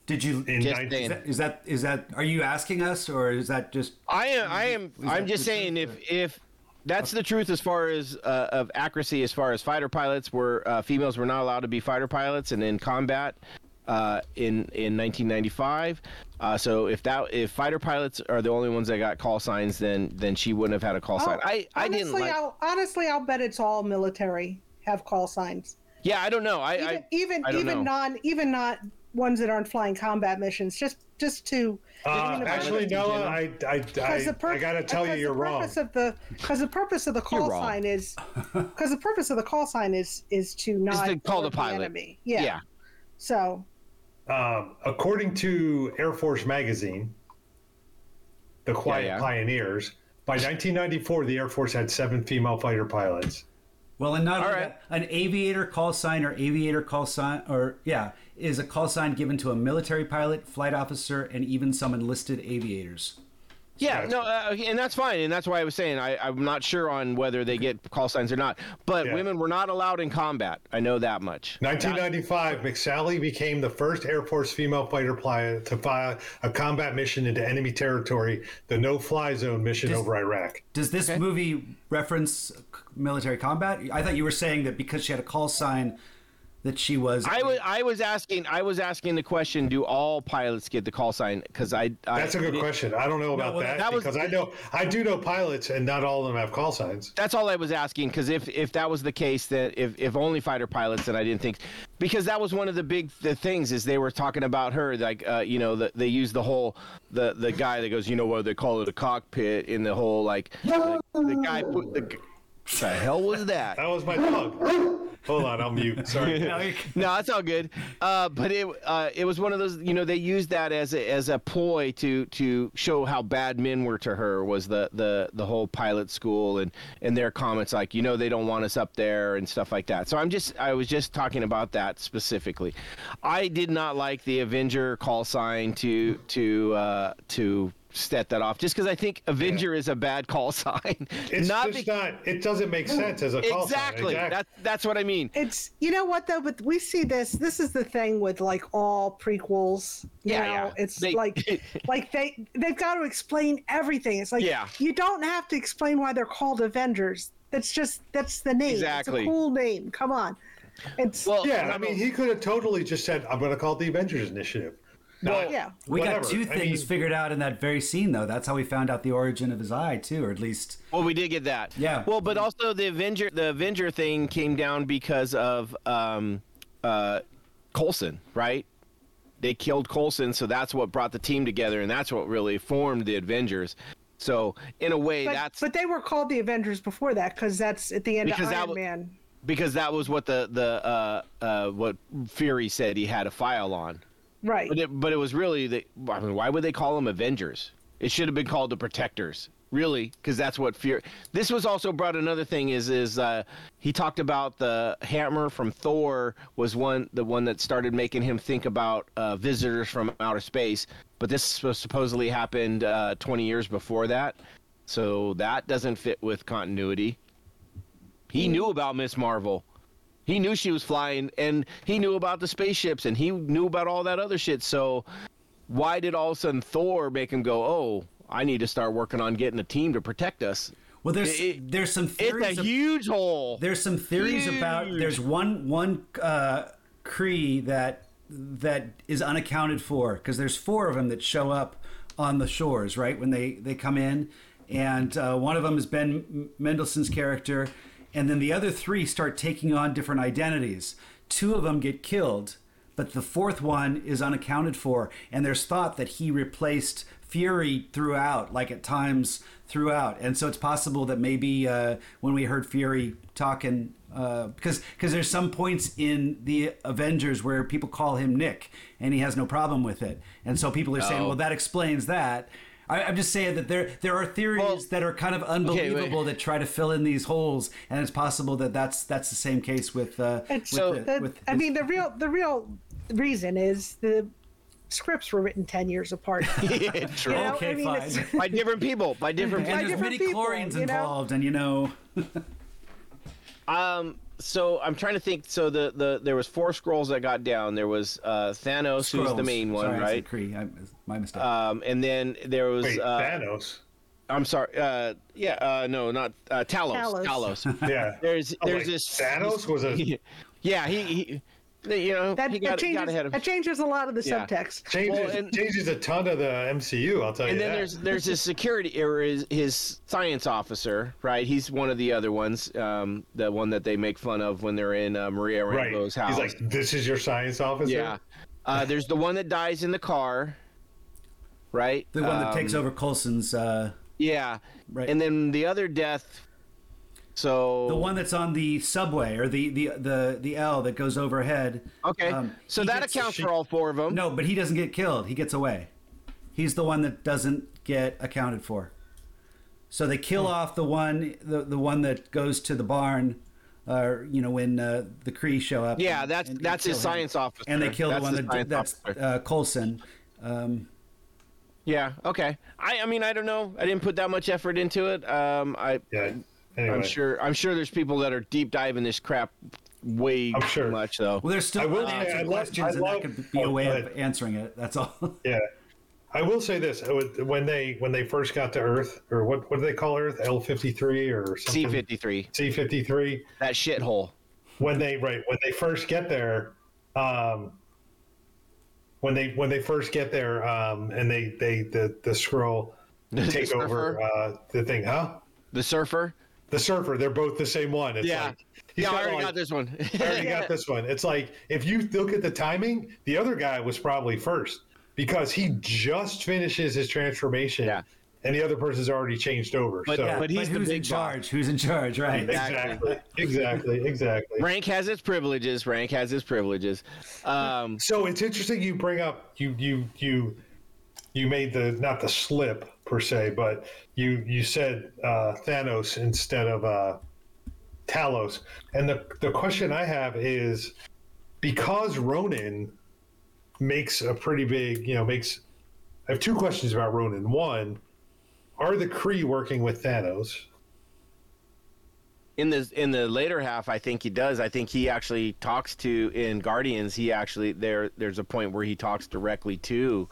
Did you? in Just 19 saying. Is that, is that is that? Are you asking us, or is that just? I am. I am. I'm just saying, if if that's the truth as far as uh, of accuracy, as far as fighter pilots were, uh, females were not allowed to be fighter pilots, and in combat, uh, in in 1995. Uh, so if that if fighter pilots are the only ones that got call signs, then then she wouldn't have had a call sign. Oh, I I didn't honestly, like. I'll, honestly, I'll bet it's all military have call signs. yeah, I don't know. I Even I, even I even know. non even not ones that aren't flying combat missions. Just just to Uh, actually, it's Noah. I, I, I, the pur- I got to tell you, you're the wrong. purpose of the because the purpose of the call sign is because the purpose of the call sign is is to not to call the alert pilot. enemy. Yeah. yeah. So Um, according to Air Force Magazine, The Quiet yeah. Pioneers, by 1994, the Air Force had seven female fighter pilots. Well, and not All right. that, an aviator call sign or aviator call sign, or yeah, is a call sign given to a military pilot, flight officer, and even some enlisted aviators. Yeah, no, uh, and that's fine, and that's why I was saying I, I'm not sure on whether they get call signs or not. But Yeah. women were not allowed in combat. I know that much. 1995, McSally became the first Air Force female fighter pilot to fly a combat mission into enemy territory, the no-fly zone mission over Iraq. Does this movie reference military combat? I thought you were saying that because she had a call sign, that she was. I was I was asking I was asking the question: Do all pilots get the call sign? Because I, I That's a good question. I don't know about well, that, that was- because I know I do know pilots, and not all of them have call signs. That's all I was asking. Because if if that was the case, that if if only fighter pilots, then I didn't think. Because that was one of the big the things is they were talking about her like uh, you know the, they use the whole the the guy that goes you know what they call it a cockpit in the whole like the, the guy put the. The hell was that? That was my dog. Hold on, I'll mute. Sorry. no, that's all good. Uh, but it uh, it was one of those. You know, they used that as a as a ploy to to show how bad men were to her. Was the the the whole pilot school and and their comments like, you know, they don't want us up there and stuff like that. So I'm just I was just talking about that specifically. I did not like the Avenger call sign to to uh, to set that off just because I think Avenger is a bad call sign. It's not just be- not. It doesn't make sense as a call exactly. sign. That's that's what I mean. it's you know what though, but we see this. This is the thing with like all prequels. You Yeah, know, yeah. it's They- like like they they've got to explain everything. It's like Yeah. you don't have to explain why they're called Avengers. That's just that's the name. Exactly. It's a cool name. Come on. It's Well, Yeah, I mean, he could have totally just said, "I'm going to call it the Avengers Initiative." Not- yeah. We whatever. got two I things mean, figured out in that very scene, though. That's how we found out the origin of his eye, too, or at least. Well, we did get that. Yeah. Well, but also the Avenger, the Avenger thing came down because of um, uh, Coulson, right? They killed Coulson, so that's what brought the team together, and that's what really formed the Avengers. So in a way, But, that's but they were called the Avengers before that because that's at the end Because of that Iron w- Man. because that was what the the uh, uh, what Fury said he had a file on. Right. But it, but it was really the. I mean, why would they call them Avengers? It should have been called the Protectors, really, because that's what fear. This was also brought another thing is is uh, he talked about the hammer from Thor was one the one that started making him think about uh, visitors from outer space. But this supposedly happened uh, 20 years before that, so that doesn't fit with continuity. He knew about Miss Marvel. He knew she was flying, and he knew about the spaceships, and he knew about all that other shit. So, why did all of a sudden Thor make him go, "Oh, I need to start working on getting a team to protect us"? Well, there's It- there's some theories. It's a of- huge hole. there's some theories about. There's one one uh, Kree that that is unaccounted for because there's four of them that show up on the shores, right when they they come in, and uh, one of them is Ben Mendelsohn's character, and then the other three start taking on different identities. Two of them get killed, but the fourth one is unaccounted for, and there's thought that he replaced Fury throughout, like at times throughout, and so it's possible that maybe uh, when we heard Fury talking, uh, because because there's some points in the Avengers where people call him Nick, and he has no problem with it, and so people are saying, Oh. well, that explains that. I, I'm just saying that there there are theories Well, that are kind of wait. unbelievable that try to fill in these holes, and it's possible that that's that's the same case with uh, with, So- the- the- with I mean, the real the real reason is the scripts were written ten years apart. Yeah, true. You know, Okay, I mean, fine. by different people, by different and by people. there's many midi people, chlorians you know? involved, and you know. Um, so I'm trying to think. So the the there was four Skrulls that got down. There was uh, Thanos, who's the main one, Sorry, I said right? Kree. I, my mistake. Um, and then there was Wait, uh, Thanos. I'm sorry. Uh, yeah. Uh, no, not uh, Talos. Talos. Talos. Yeah. There's Oh, there's like this Thanos was a yeah he, he you know that, he that changes got ahead of that changes a lot of the Yeah. subtext. changes Well, and- changes a ton of the MCU. I'll tell you and then that. there's there's his security or his, his science officer right he's one of the other ones um the one that they make fun of when they're in uh, Maria right. Rambeau's house He's like, "This is your science officer." yeah uh, there's the one that dies in the car right the one that takes Um, over Coulson's. Uh, yeah Right. and then the other death so the one that's on the subway or the the the, the L that goes overhead. okay um, so that gets- accounts for all four of them No, but he doesn't get killed. He gets away. He's the one that doesn't get accounted for. So they kill Hmm. off the one the, the one that goes to the barn. Uh, you know when uh, the Kree show up. Yeah, and- that's and that's his him. science officer. And they kill That's the one the that science that's officer. uh, Coulson. Um, Yeah. Okay. I. I mean, I don't know. I didn't put that much effort into it. Um. I. Yeah. Anyway, I'm sure. I'm sure there's people that are deep diving this crap way I'm sure. too much though. well, there's still I will say, unanswered I love- questions, I and love- that could be a oh, way of answering it. That's all. Yeah. I will say this: when they when they first got to Earth, or what what do they call Earth? L fifty three or? C53. C fifty three. That shithole. When they right when they first get there, um, when they when they first get there, um, and they they the the Skrull take surfer? over uh, the thing, huh? The surfer. The surfer, they're both the same one. It's Yeah. like, he's Yeah, I already like- got this one. I already got this one. It's like if you look at the timing, the other guy was probably first because he just finishes his transformation, Yeah. and the other person's already changed over. But- so Yeah, but he's the who's in big boss. charge? Who's in charge? Right. exactly, exactly, exactly. Rank has its privileges. Rank has its privileges. Um. So it's interesting you bring up you you you you made the not the slip per se, but you you said uh, Thanos instead of uh, Talos, and the the question I have is because Ronan makes a pretty big you know makes I have two questions about Ronan. One, are the Kree working with Thanos? in the in the later half, I think he does. I think he actually talks to in Guardians. He actually there there's a point where he talks directly to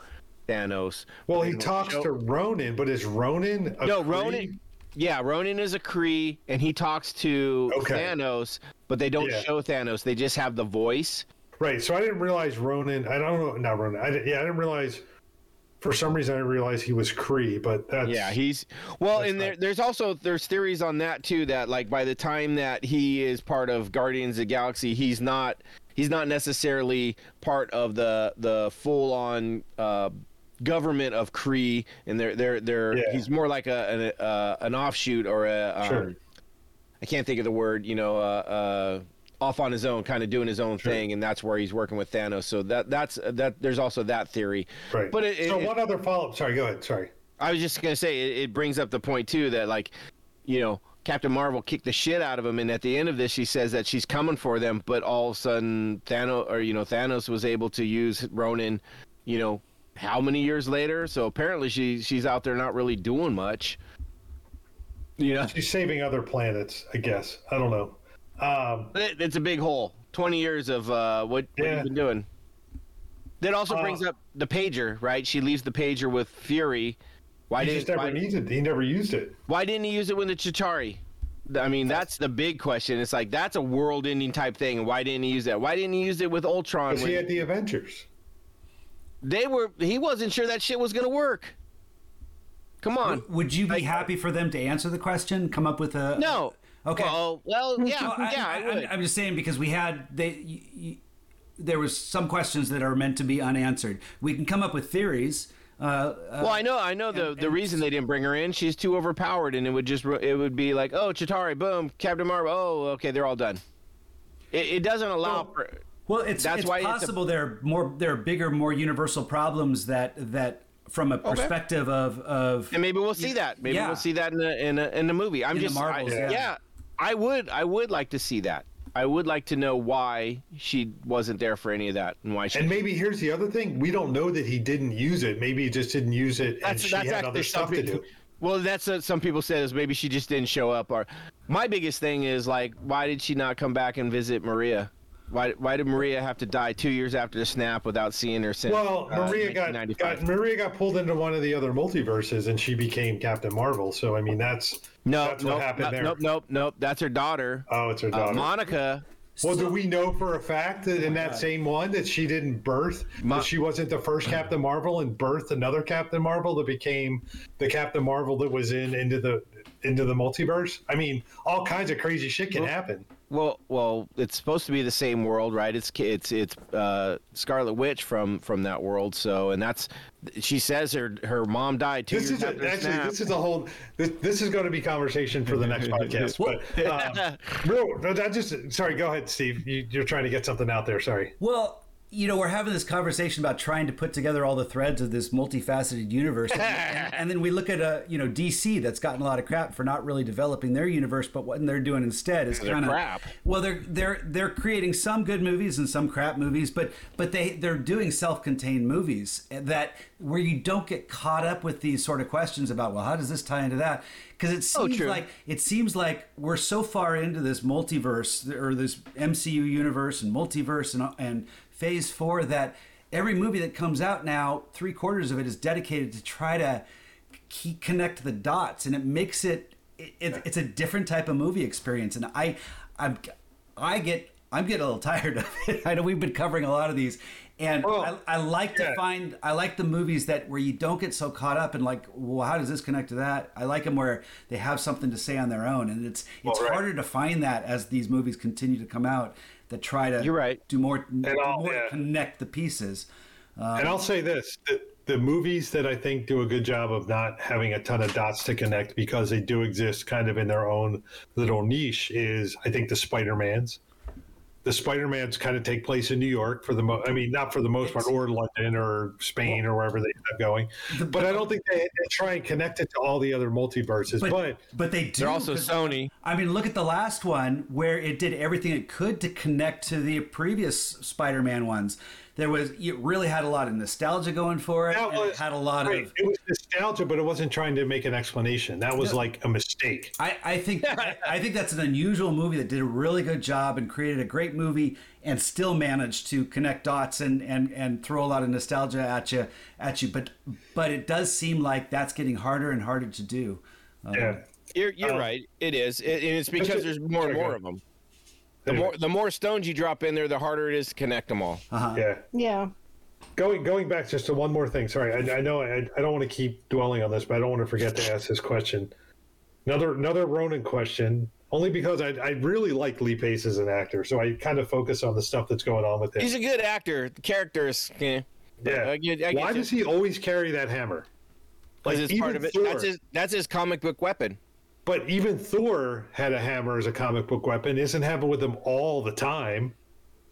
Thanos. Well, he talks show- to Ronan, but is Ronan a no Kree? Ronan. Yeah, Ronan is a Kree, and he talks to Okay. Thanos, but they don't Yeah. show Thanos. They just have the voice. right. So I didn't realize Ronan. I don't know. Not Ronan. I, yeah, I didn't realize. For some reason, I didn't realize he was Kree, but that's Yeah, he's well, and there, not- there's also there's theories on that too. That like by the time that he is part of Guardians of the Galaxy, he's not he's not necessarily part of the the full on uh, government of Kree, and they're they're they're Yeah. he's more like a an, uh, an offshoot or a um, Sure. I can't think of the word, you know, uh, uh, off on his own, kind of doing his own Sure. thing, and that's where he's working with Thanos. So that that's that. There's also that theory. right. But it, so it- one other follow up. Sorry, go ahead. Sorry. I was just gonna say it, it brings up the point too that like, you know, Captain Marvel kicked the shit out of him, and at the end of this, she says that she's coming for them, but all of a sudden Thanos or you know Thanos was able to use Ronan, you know, how many years later? So apparently she she's out there not really doing much. You know, She's saving other planets, I guess. I don't know. Um, it, it's a big hole. Twenty years of uh, what, what Yeah. you've been doing. That also Uh, brings up the pager, right? She leaves the pager with Fury. Why he didn't just never why- needs it. He never used it. Why didn't he use it with the Chitauri? I mean, that's the big question. It's like that's a world-ending type thing. Why didn't he use that? Why didn't he use it with Ultron? Because he when had the Avengers. They were, he wasn't sure that shit was gonna work. Come on, Would you be Like- happy for them to answer the question? Come up with a no. Okay. Well, well, yeah, Well, I, yeah, I, would. am just saying because we had they. y y there was some questions that are meant to be unanswered. We can come up with theories. Uh, uh, well, I know, I know the and- the and- reason they didn't bring her in. She's too overpowered, and it would just it would be like, oh, Chitauri, boom, Captain Marvel. Oh, okay, they're all done. It, it doesn't allow Well, for. Well, it's That's it's why it's a- possible there are more there are bigger, more universal problems that that from a perspective of of And maybe we'll see that. Maybe Yeah. we'll see that in the in, a, in the movie. I'm In the just Marvels, I- yeah. yeah. I would I would like to see that. I would like to know why she wasn't there for any of that and why she. And maybe here's the other thing: we don't know that he didn't use it. Maybe he just didn't use it, and that's she had other stuff to do. Well, that's what some people said is maybe she just didn't show up. Or my biggest thing is like, why did she not come back and visit Maria? Why why did Maria have to die two years after the snap without seeing her since? Well, uh, Maria got, got Maria got pulled into one of the other multiverses, and she became Captain Marvel. So I mean, that's no, that's nope, what happened no- there. Nope, nope, nope. That's her daughter. Oh, it's her Uh, daughter. Monica. well, do we know for a fact that in that same one that she didn't birth, Ma- that she wasn't the first Captain Marvel and birthed another Captain Marvel that became the Captain Marvel that was in into the into the multiverse? I mean, all kinds of crazy shit can happen. Well, well, it's supposed to be the same world, right? It's it's it's uh, Scarlet Witch from from that world. So, and that's she says her her mom died two This years is a, after the actually snap. this is a whole this, this is going to be conversation for the next podcast. But uh, real, I just sorry. Go ahead, Steve. You, you're trying to get something out there. Sorry. Well, you know, we're having this conversation about trying to put together all the threads of this multifaceted universe, and, and, and then we look at a you know DC that's gotten a lot of crap for not really developing their universe, but what they're doing instead is kind of crap. Well, they're they're they're creating some good movies and some crap movies, but but they they're doing self-contained movies that where you don't get caught up with these sort of questions about well, how does this tie into that? Because it Oh, seems true. like it seems like we're so far into this multiverse or this MCU universe and multiverse and, and phase four that every movie that comes out now, three quarters of it is dedicated to try to key, connect the dots, and it makes it, it, it it's a different type of movie experience. And I, I'm, I get. I'm getting a little tired of it. I know we've been covering a lot of these, and Well, I, I like to find I like the movies that where you don't get so caught up in like, well, how does this connect to that? I like them where they have something to say on their own, and it's it's right. harder to find that as these movies continue to come out that try to You're right. do more, do I'll- more to yeah. connect the pieces. and um, I'll say this: the, the movies that I think do a good job of not having a ton of dots to connect because they do exist kind of in their own little niche is I think the Spider Mans. The Spider Mans kind of take place in New York for the mo- I mean, not for the most part, or London or Spain or wherever they end up going. But I don't think they, they try and connect it to all the other multiverses. But But, but they do. They're also Sony. I mean, look at the last one where it did everything it could to connect to the previous Spider-Man ones. There was it really had a lot of nostalgia going for it. that and was it had a lot right, of. it was nostalgia, but it wasn't trying to make an explanation. That was like a mistake. I, I think I, I think that's an unusual movie that did a really good job and created a great movie and still managed to connect dots and, and, and throw a lot of nostalgia at you at you. But but it does seem like that's getting harder and harder to do. Uh, Yeah. You're you're Uh, right. It is, it, and it's because there's more and more of them. The Anyway, more the more stones you drop in there, the harder it is to connect them all. Uh-huh. yeah. Yeah. Going going back just to one more thing. Sorry, I, I know I, I don't want to keep dwelling on this, but I don't want to forget to ask this question. Another another Ronan question. Only because I, I really like Lee Pace as an actor, so I kind of focus on the stuff that's going on with him. He's a good actor. The characters, yeah. yeah. I get- I get Why you. does he always carry that hammer? Because it's part even of it. Thor- That's his. That's his comic book weapon. But even Thor had a hammer as a comic book weapon. Isn't having with him all the time.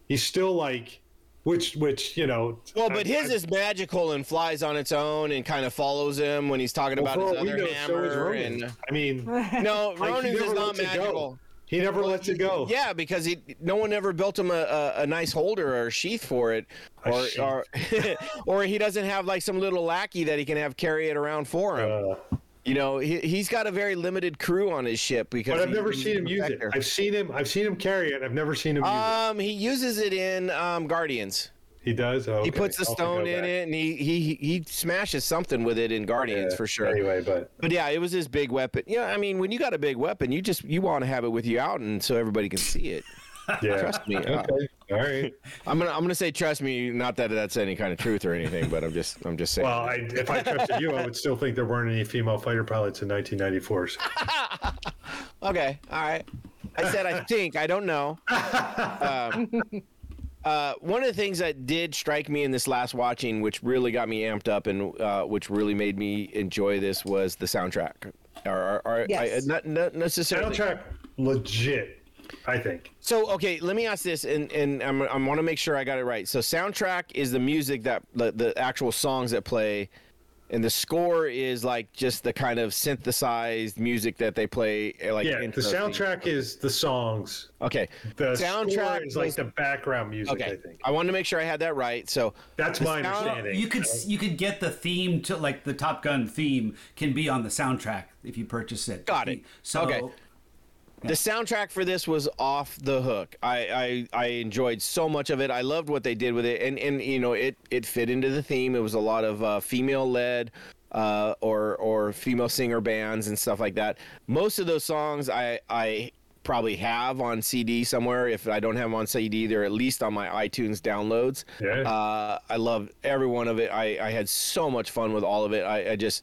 He's still like, which which you know. Well, but I- his I- is magical and flies on its own and kind of follows him when he's talking well, about for his all we other know, so is hammer. Ronan. and I mean, no, like, he is not lets it magical. He never lets it go. Yeah, because he no one ever built him a, a, a nice holder or a sheath for it, or or, or he doesn't have like some little lackey that he can have carry it around for him. Uh, you know, he he's got a very limited crew on his ship because. but I've never seen him use it. I've seen him. I've seen him carry it. I've never seen him use it. Um, he uses it in um, Guardians. He does. Oh, He puts the I'll have to go stone in back. it, and he he he smashes something with it in Guardians Yeah, for sure. Anyway, but But yeah, it was his big weapon. Yeah, I mean, when you got a big weapon, you just you want to have it with you out, and so everybody can see it. Yeah. Trust me. Uh, Okay. All right. I'm gonna I'm gonna say trust me. Not that that's any kind of truth or anything, but I'm just I'm just saying. Well, I, if I trusted you, I would still think there weren't any female fighter pilots in 1994. So. okay, all right. I said I think. I don't know. Um, uh, one of the things that did strike me in this last watching, which really got me amped up and uh, which really made me enjoy this, was the soundtrack. Or, or, or Yes. I, not, not necessarily. Soundtrack legit, I think. So okay, let me ask this, and and I'm, I want to make sure I got it right. So soundtrack is the music that the, the actual songs that play, and the score is like just the kind of synthesized music that they play. eh, Like Yeah, the intro theme. soundtrack is the songs. Okay, The soundtrack soundtrack is like was- the background music. okay. I think I wanted to make sure I had that right. So that's my sound- understanding. You could you could get the theme to like the Top Gun theme can be on the soundtrack if you purchase it. Got it. So Okay. The soundtrack for this was off the hook. I, I I enjoyed so much of it. I loved what they did with it, and and you know it it fit into the theme. It was a lot of uh, female led. Uh, or or female singer bands and stuff like that. Most of those songs I I probably have on CD somewhere. If I don't have them on CD, they're at least on my iTunes downloads. Yeah. Uh, I love every one of it. I, I had so much fun with all of it. I, I just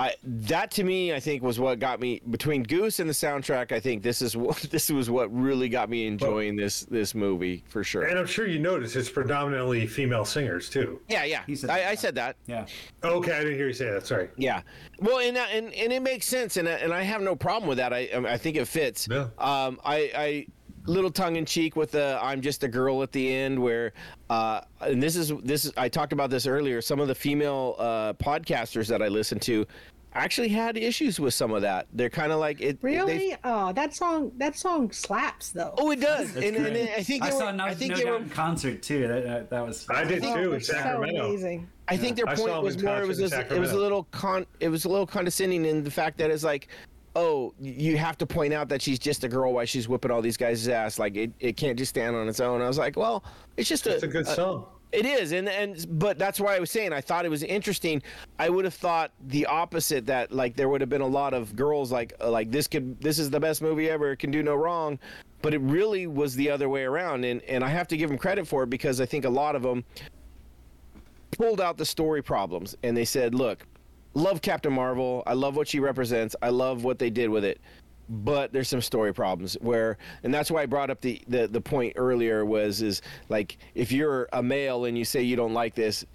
I that to me I think was what got me between Goose and the soundtrack. I think this is what this was what really got me enjoying this this movie for sure. and I'm sure you notice it's predominantly female singers too. yeah, yeah. He said I, that. I said that. yeah. Okay, I didn't hear you say that. Sorry. Yeah. Well, and and and it makes sense, and I- and I have no problem with that. I I think it fits. Yeah. Um, I I little tongue in cheek with the I'm just a girl at the end where uh and this is this is I talked about this earlier some of the female uh podcasters that I listen to actually had issues with some of that they're kind of like it they- Really? Oh, that song. That song slaps though. oh it does That's and, and. I think I they saw were, no, I think no they doubt were in concert too. That, that, that was I did Oh, too in it's so amazing. I think their I saw point was more. It was just, it was a little con. It was a little condescending in the fact that it's like, oh, you have to point out that she's just a girl while she's whipping all these guys' ass. Like it, it can't just stand on its own. I was like, well, it's just It's a, a good song. It is, and and but that's why I was saying I thought it was interesting. I would have thought the opposite that like there would have been a lot of girls like uh, like this could this is the best movie ever. It can do no wrong, but it really was the other way around, and and I have to give them credit for it because I think a lot of them pulled out the story problems and they said, look, love Captain Marvel. I love what she represents. I love what they did with it. But there's some story problems where, and that's why I brought up the, the, the point earlier was, is like, if you're a male and you say you don't like this,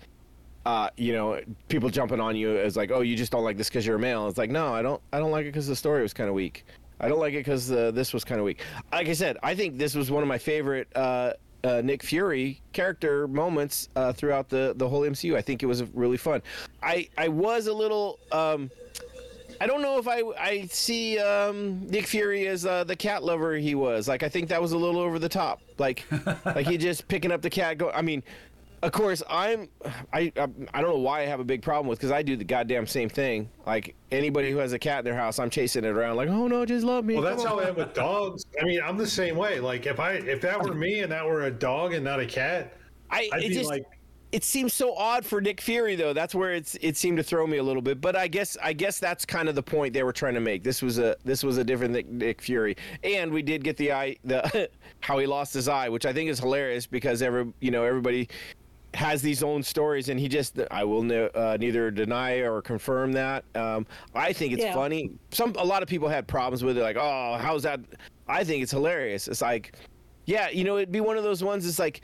uh, you know, people jumping on you as like, oh, you just don't like this because you're a male. It's like, no, I don't, I don't like it because the story was kind of weak. I don't like it because uh, this was kind of weak. Like I said, I think this was one of my favorite uh, uh, Nick Fury character moments uh, throughout the the whole MCU. I think it was really fun. I I was a little. Um, I don't know if I I see um, Nick Fury as uh, the cat lover he was. Like I think that was a little over the top. Like like he just picking up the cat. Go. I mean, of course I'm. I I, I don't know why I have a big problem with because I do the goddamn same thing. Like anybody who has a cat in their house, I'm chasing it around. Like oh no, just love me. Well, that's how. I am with dogs. I mean, I'm the same way. Like if I if that were me and that were a dog and not a cat, I I'd it be just like, it seems so odd for Nick Fury though. That's where it's it seemed to throw me a little bit. But I guess I guess that's kind of the point they were trying to make. This was a this was a different Nick, Nick Fury, and we did get the eye the how he lost his eye, which I think is hilarious because every you know everybody has these own stories, and he just I will ne- uh, neither deny or confirm that. Um, I think it's Yeah. funny. Some a lot of people had problems with it, like oh how's that? I think it's hilarious. It's like yeah, you know, it'd be one of those ones. It's like,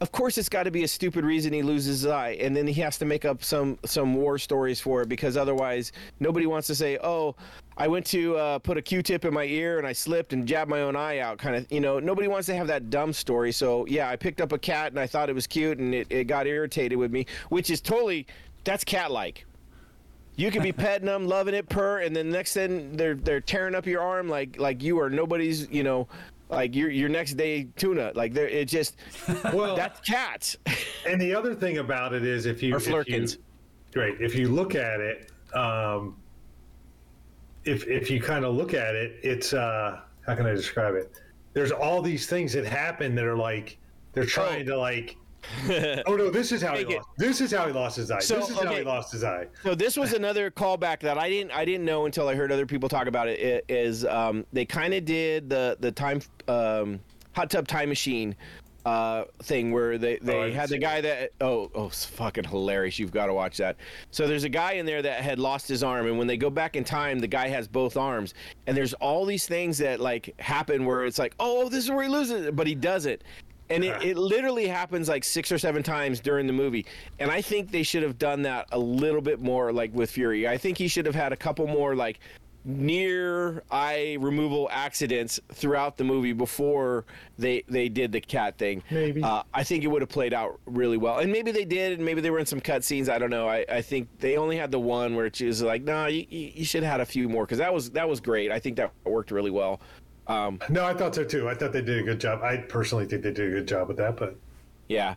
of course, it's got to be a stupid reason he loses his eye, and then he has to make up some some war stories for it because otherwise, nobody wants to say, "Oh, I went to uh, put a Q-tip in my ear and I slipped and jabbed my own eye out." Kind of, you know, nobody wants to have that dumb story. So yeah, I picked up a cat and I thought it was cute and it, it got irritated with me, which is totally that's cat-like. You could be petting them, loving it, purr, and then next thing they're they're tearing up your arm like like you are nobody's, you know, like your your next day tuna. Like they're it just Well, that's cats. and the other thing about it is if you Or if you- Flerkens. right if you look at it um if if you kind of look at it it's uh how can i describe it? There's all these things that happen that are like they're trying to like oh no this is how he lost this is how he lost his eye So, this is how he lost his eye. So this was another callback that I didn't I didn't know until I heard other people talk about it. it is um, they kind of did the the time um, hot tub time machine uh, thing where they they I had the guy that oh oh it's fucking hilarious. You've got to watch that. So there's a guy in there that had lost his arm, and when they go back in time, the guy has both arms, and there's all these things that like happen where it's like oh this is where he loses it, but he doesn't. And it, it literally happens like six or seven times during the movie. And I think they should have done that a little bit more, like with Fury. I think he should have had a couple more, like, near eye removal accidents throughout the movie before they they did the cat thing. Maybe. Uh, I think it would have played out really well. And maybe they did, and maybe they were in some cut scenes. I don't know. I, I think they only had the one where she was like, no, nah, you, you should have had a few more because that was that was great. I think that worked really well. Um, no i thought so too i thought they did a good job i personally think they did a good job with that but Yeah.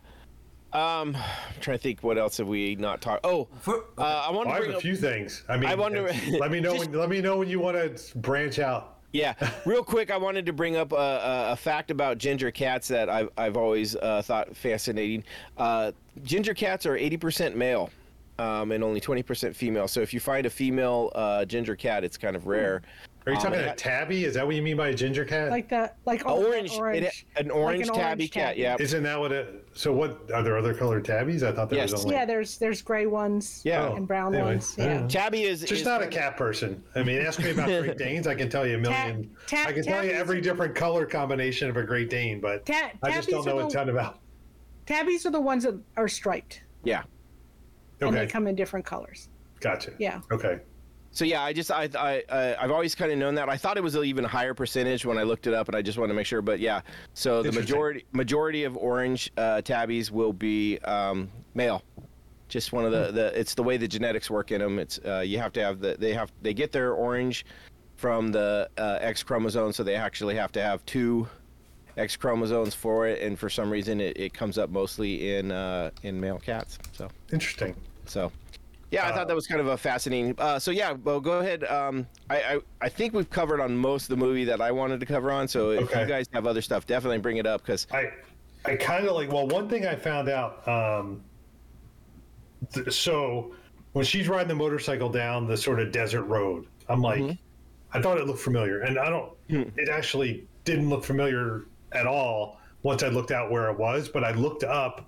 Um, I'm trying to think what else have we not talked. Oh, For- uh, I want I to have bring a up. few things i mean I wonder- let me know Just- when let me know when you want to branch out Yeah, real quick, I wanted to bring up a, a, a fact about ginger cats that I've I've always uh, thought fascinating. Uh, ginger cats are 80% male. Um, and only 20% female. So if you find a female uh, ginger cat, it's kind of rare. Are you Um, talking it a tabby is that what you mean by a ginger cat Like that, like a oh, orange, it- an orange like tabby cat. tabby. Yeah, Isn't that what it? So what are there other colored tabbies? I thought there Yes. was only. Yeah, there's there's gray ones. Yeah. and brown Anyway, ones. Yeah. know. tabby is Just is not a cat person. I mean, ask me about Great Danes. I can tell you a million. Ta- I can tell you every different color combination of a Great Dane, but Ta- I just don't know are a ton about. Tabbies are the ones that are striped, yeah. Okay. and they come in different colors. gotcha. Yeah. Okay. So yeah, I just I I uh, I've always kind of known that. I thought it was an even higher percentage when I looked it up, and I just wanted to make sure. But yeah, so the majority majority of orange uh, tabbies will be um, male. Just one of the, the it's the way the genetics work in them. It's uh, you have to have the they have they get their orange from the uh, X chromosome, so they actually have to have two X chromosomes for it, and for some reason it, it comes up mostly in uh, in male cats. So Interesting. so, yeah, I Uh, thought that was kind of a fascinating. Uh, so yeah, well, go ahead. Um, I, I I think we've covered on most of the movie that I wanted to cover on. So if Okay. you guys have other stuff, definitely bring it up because I I kind of like. Well, one thing I found out. Um, th- so when she's riding the motorcycle down the sort of desert road, I'm like, Mm-hmm. I thought it looked familiar, and I don't. Hmm. It actually didn't look familiar at all once I looked out where it was. But I looked up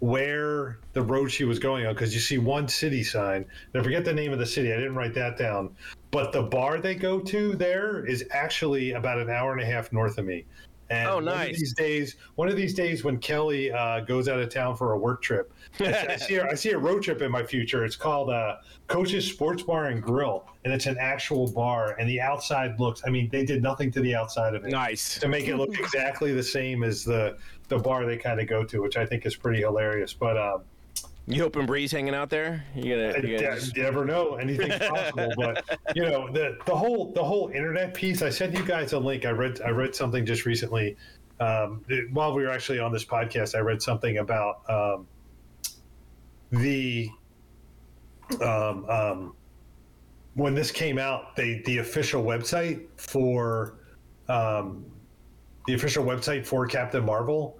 where the road she was going on because you see one city sign. And I forget the name of the city. I didn't write that down. But the bar they go to there is actually about an hour and a half north of me. And Oh, One of nice. these days, one of these days when Kelly uh, goes out of town for a work trip, I, see a, I see a road trip in my future. It's called uh, Coach's Sports Bar and Grill, and it's an actual bar. And the outside looks, I mean, they did nothing to the outside of it nice. to make it look exactly the same as the the bar they kind of go to, which I think is pretty hilarious. But um, You hoping Brie's hanging out there? You gonna, you gonna just- never know anything's possible. but you know the the whole the whole internet piece. I sent you guys a link. I read I read something just recently. Um, while we were actually on this podcast, I read something about um, the um, um, when this came out. They the official website for um, the official website for Captain Marvel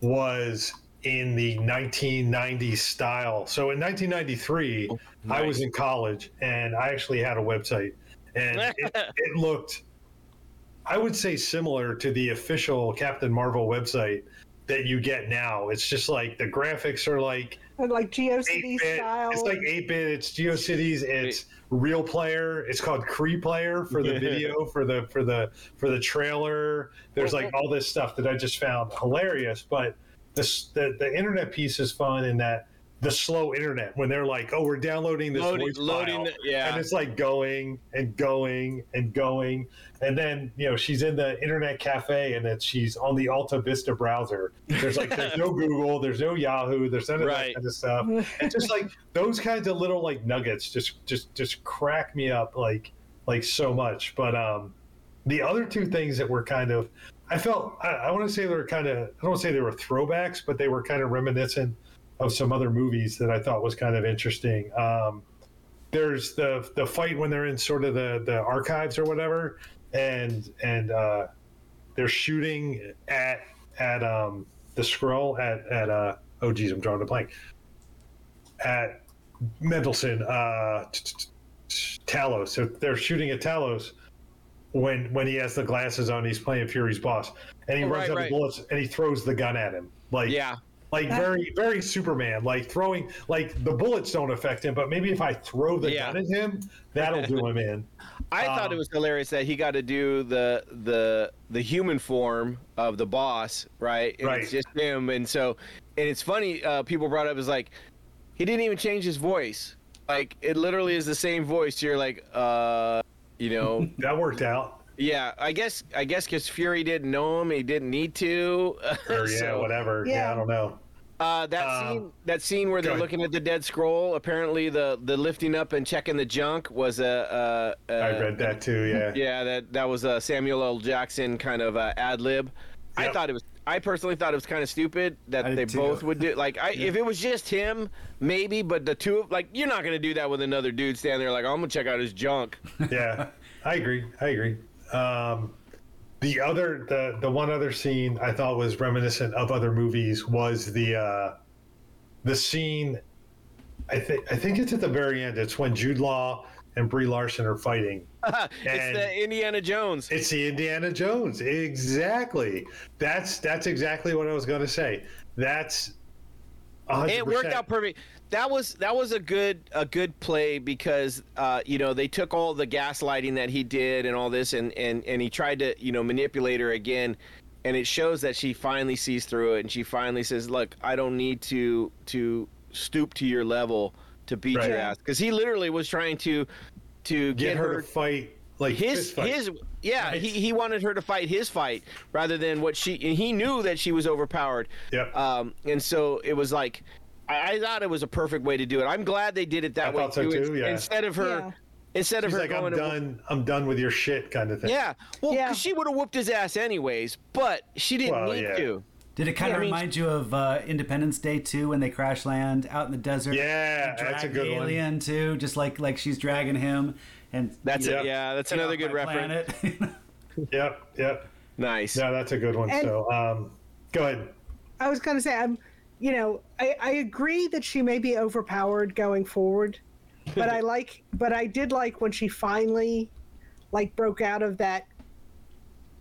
was in the 1990s style. So in 1993, I was in college and I actually had a website, and it, it looked, I would say, similar to the official Captain Marvel website that you get now. It's just like the graphics are like like GeoCities style. It's like 8 bit. It's GeoCities. It's Real Player. It's called Kree Player for the video for the for the for the trailer. There's like all this stuff that I just found hilarious. But this the the internet piece is fun in that the slow internet when they're like, oh, we're downloading this Loading- voice loading file, the- yeah. and it's like going and going and going, and then you know she's in the internet cafe and then she's on the AltaVista browser. There's like there's no Google, there's no Yahoo, there's none of that kind of stuff, and just like those kinds of little like nuggets just just just crack me up like like so much. But um, the other two things that were kind of I felt I, I want to say they were kind of I don't want to say they were throwbacks, but they were kind of reminiscent of some other movies that I thought was kind of interesting. Um, there's the the fight when they're in sort of the the archives or whatever, and and uh, they're shooting at at um, the Skrull at at uh, oh geez I'm drawing a blank at Mendelsohn uh, Talos. So they're shooting at Talos when when he has the glasses on. He's playing Fury's boss, and he Oh, runs right, out right. of bullets and he throws the gun at him. Like Yeah. Like very very Superman. Like throwing like the bullets don't affect him, but maybe if I throw the Yeah. gun at him, that'll do him in. I thought Um, it was hilarious that he got to do the the the human form of the boss, right? And Right. It's just him, and so and it's funny. Uh, people brought up is like he didn't even change his voice. Like it literally is the same voice. You're like, uh, you know, That worked out. Yeah. I guess I guess because Fury didn't know him, he didn't need to. Or yeah, whatever. Yeah. Yeah. I don't know. Uh, that Um, scene, that scene where they're ahead. looking at the dead Skrull. Apparently, the the lifting up and checking the junk was a. a, a I read that too. Yeah. Yeah, that that was a Samuel L. Jackson kind of uh, ad lib. I thought it was. I personally thought it was kind of stupid that I they both would do. Like, I, if it was just him, maybe, but the two of like, you're not gonna do that with another dude standing there like, I'm gonna check out his junk. yeah, I agree. I agree. Um, the other, the the one other scene I thought was reminiscent of other movies was the uh, the scene. I think I think it's at the very end. It's when Jude Law and Brie Larson are fighting. it's And- the Indiana Jones. It's the Indiana Jones. Exactly. That's that's exactly what I was going to say. That's. 100%. It worked out perfect. That was that was a good a good play because uh, you know they took all the gaslighting that he did and all this and and and he tried to you know manipulate her again, and it shows that she finally sees through it and she finally says, "Look, I don't need to to stoop to your level to beat Right. your ass," because he literally was trying to to Get her to fight like his fight. his yeah he, he wanted her to fight his fight rather than what she and he knew that she was overpowered Yep. um and so it was like I, I thought it was a perfect way to do it i'm glad they did it that I way thought so too. too, yeah. instead of her Yeah. instead of She's her like, going I'm to- done. I'm done with your shit, kind of thing. yeah well 'cause Yeah. she would have whooped his ass anyways but she didn't Well, need yeah. to Did it kind Yeah, of I mean- remind you of uh, Independence Day too when they crash land out in the desert? Yeah, that's a drag good the one. alien too, just like like she's dragging him, and that's it know, yeah that's another good reference. Yep. Yep. nice Yeah, that's a good one. And- so, um, go ahead. I was going to say, I'm, you know, I, I agree that she may be overpowered going forward, but I like, but I did like when she finally, like, broke out of that,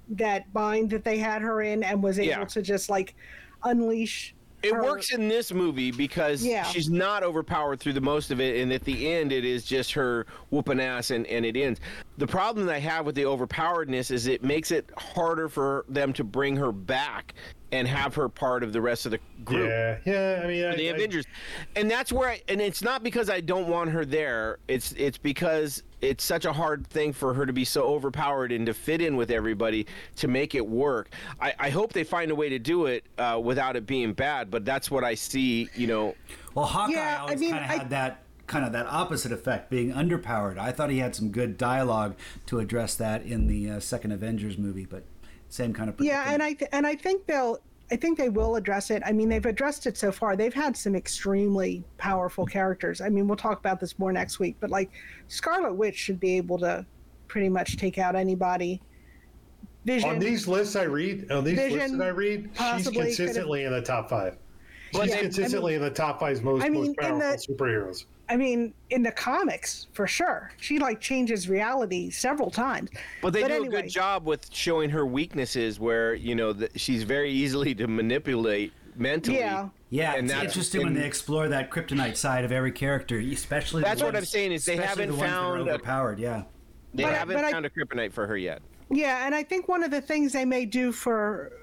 that bind that they had her in and was able Yeah. to just like unleash. It her- works in this movie because Yeah. she's not overpowered through the most of it, and at the end, it is just her whooping ass, and, and it ends. The problem that I have with the overpoweredness is it makes it harder for them to bring her back and have her part of the rest of the group Yeah. Yeah. I mean, I, the I- Avengers, and that's where. I, and it's not because I don't want her there. It's it's because it's such a hard thing for her to be so overpowered and to fit in with everybody to make it work. I, I hope they find a way to do it uh, without it being bad. But that's what I see. You know, well, Hawkeye Yeah, I always mean, kind of had that kind of that opposite effect, being underpowered. I thought he had some good dialogue to address that in the uh, second Avengers movie, but same kind of Yeah, and I th- and I think they'll. I think they will address it. I mean, they've addressed it so far. They've had some extremely powerful characters. I mean, we'll talk about this more next week, but like Scarlet Witch should be able to pretty much take out anybody. Vision. on these lists I read, on these lists that I read, she's consistently in the top five. She's they- I mean- consistently in the top five most, I mean, most in powerful the- superheroes. I mean, in the comics, for sure, she like changes reality several times. But they do a good job with showing her weaknesses, where you know that she's very easily to manipulate mentally. Yeah. Yeah, And it's that's- interesting when they explore that kryptonite side of every character, especially. the That's what I'm saying is they haven't the ones that are found a- overpowered. Yeah, They But haven't but found a kryptonite for her yet. Yeah, and I think one of the things they may do for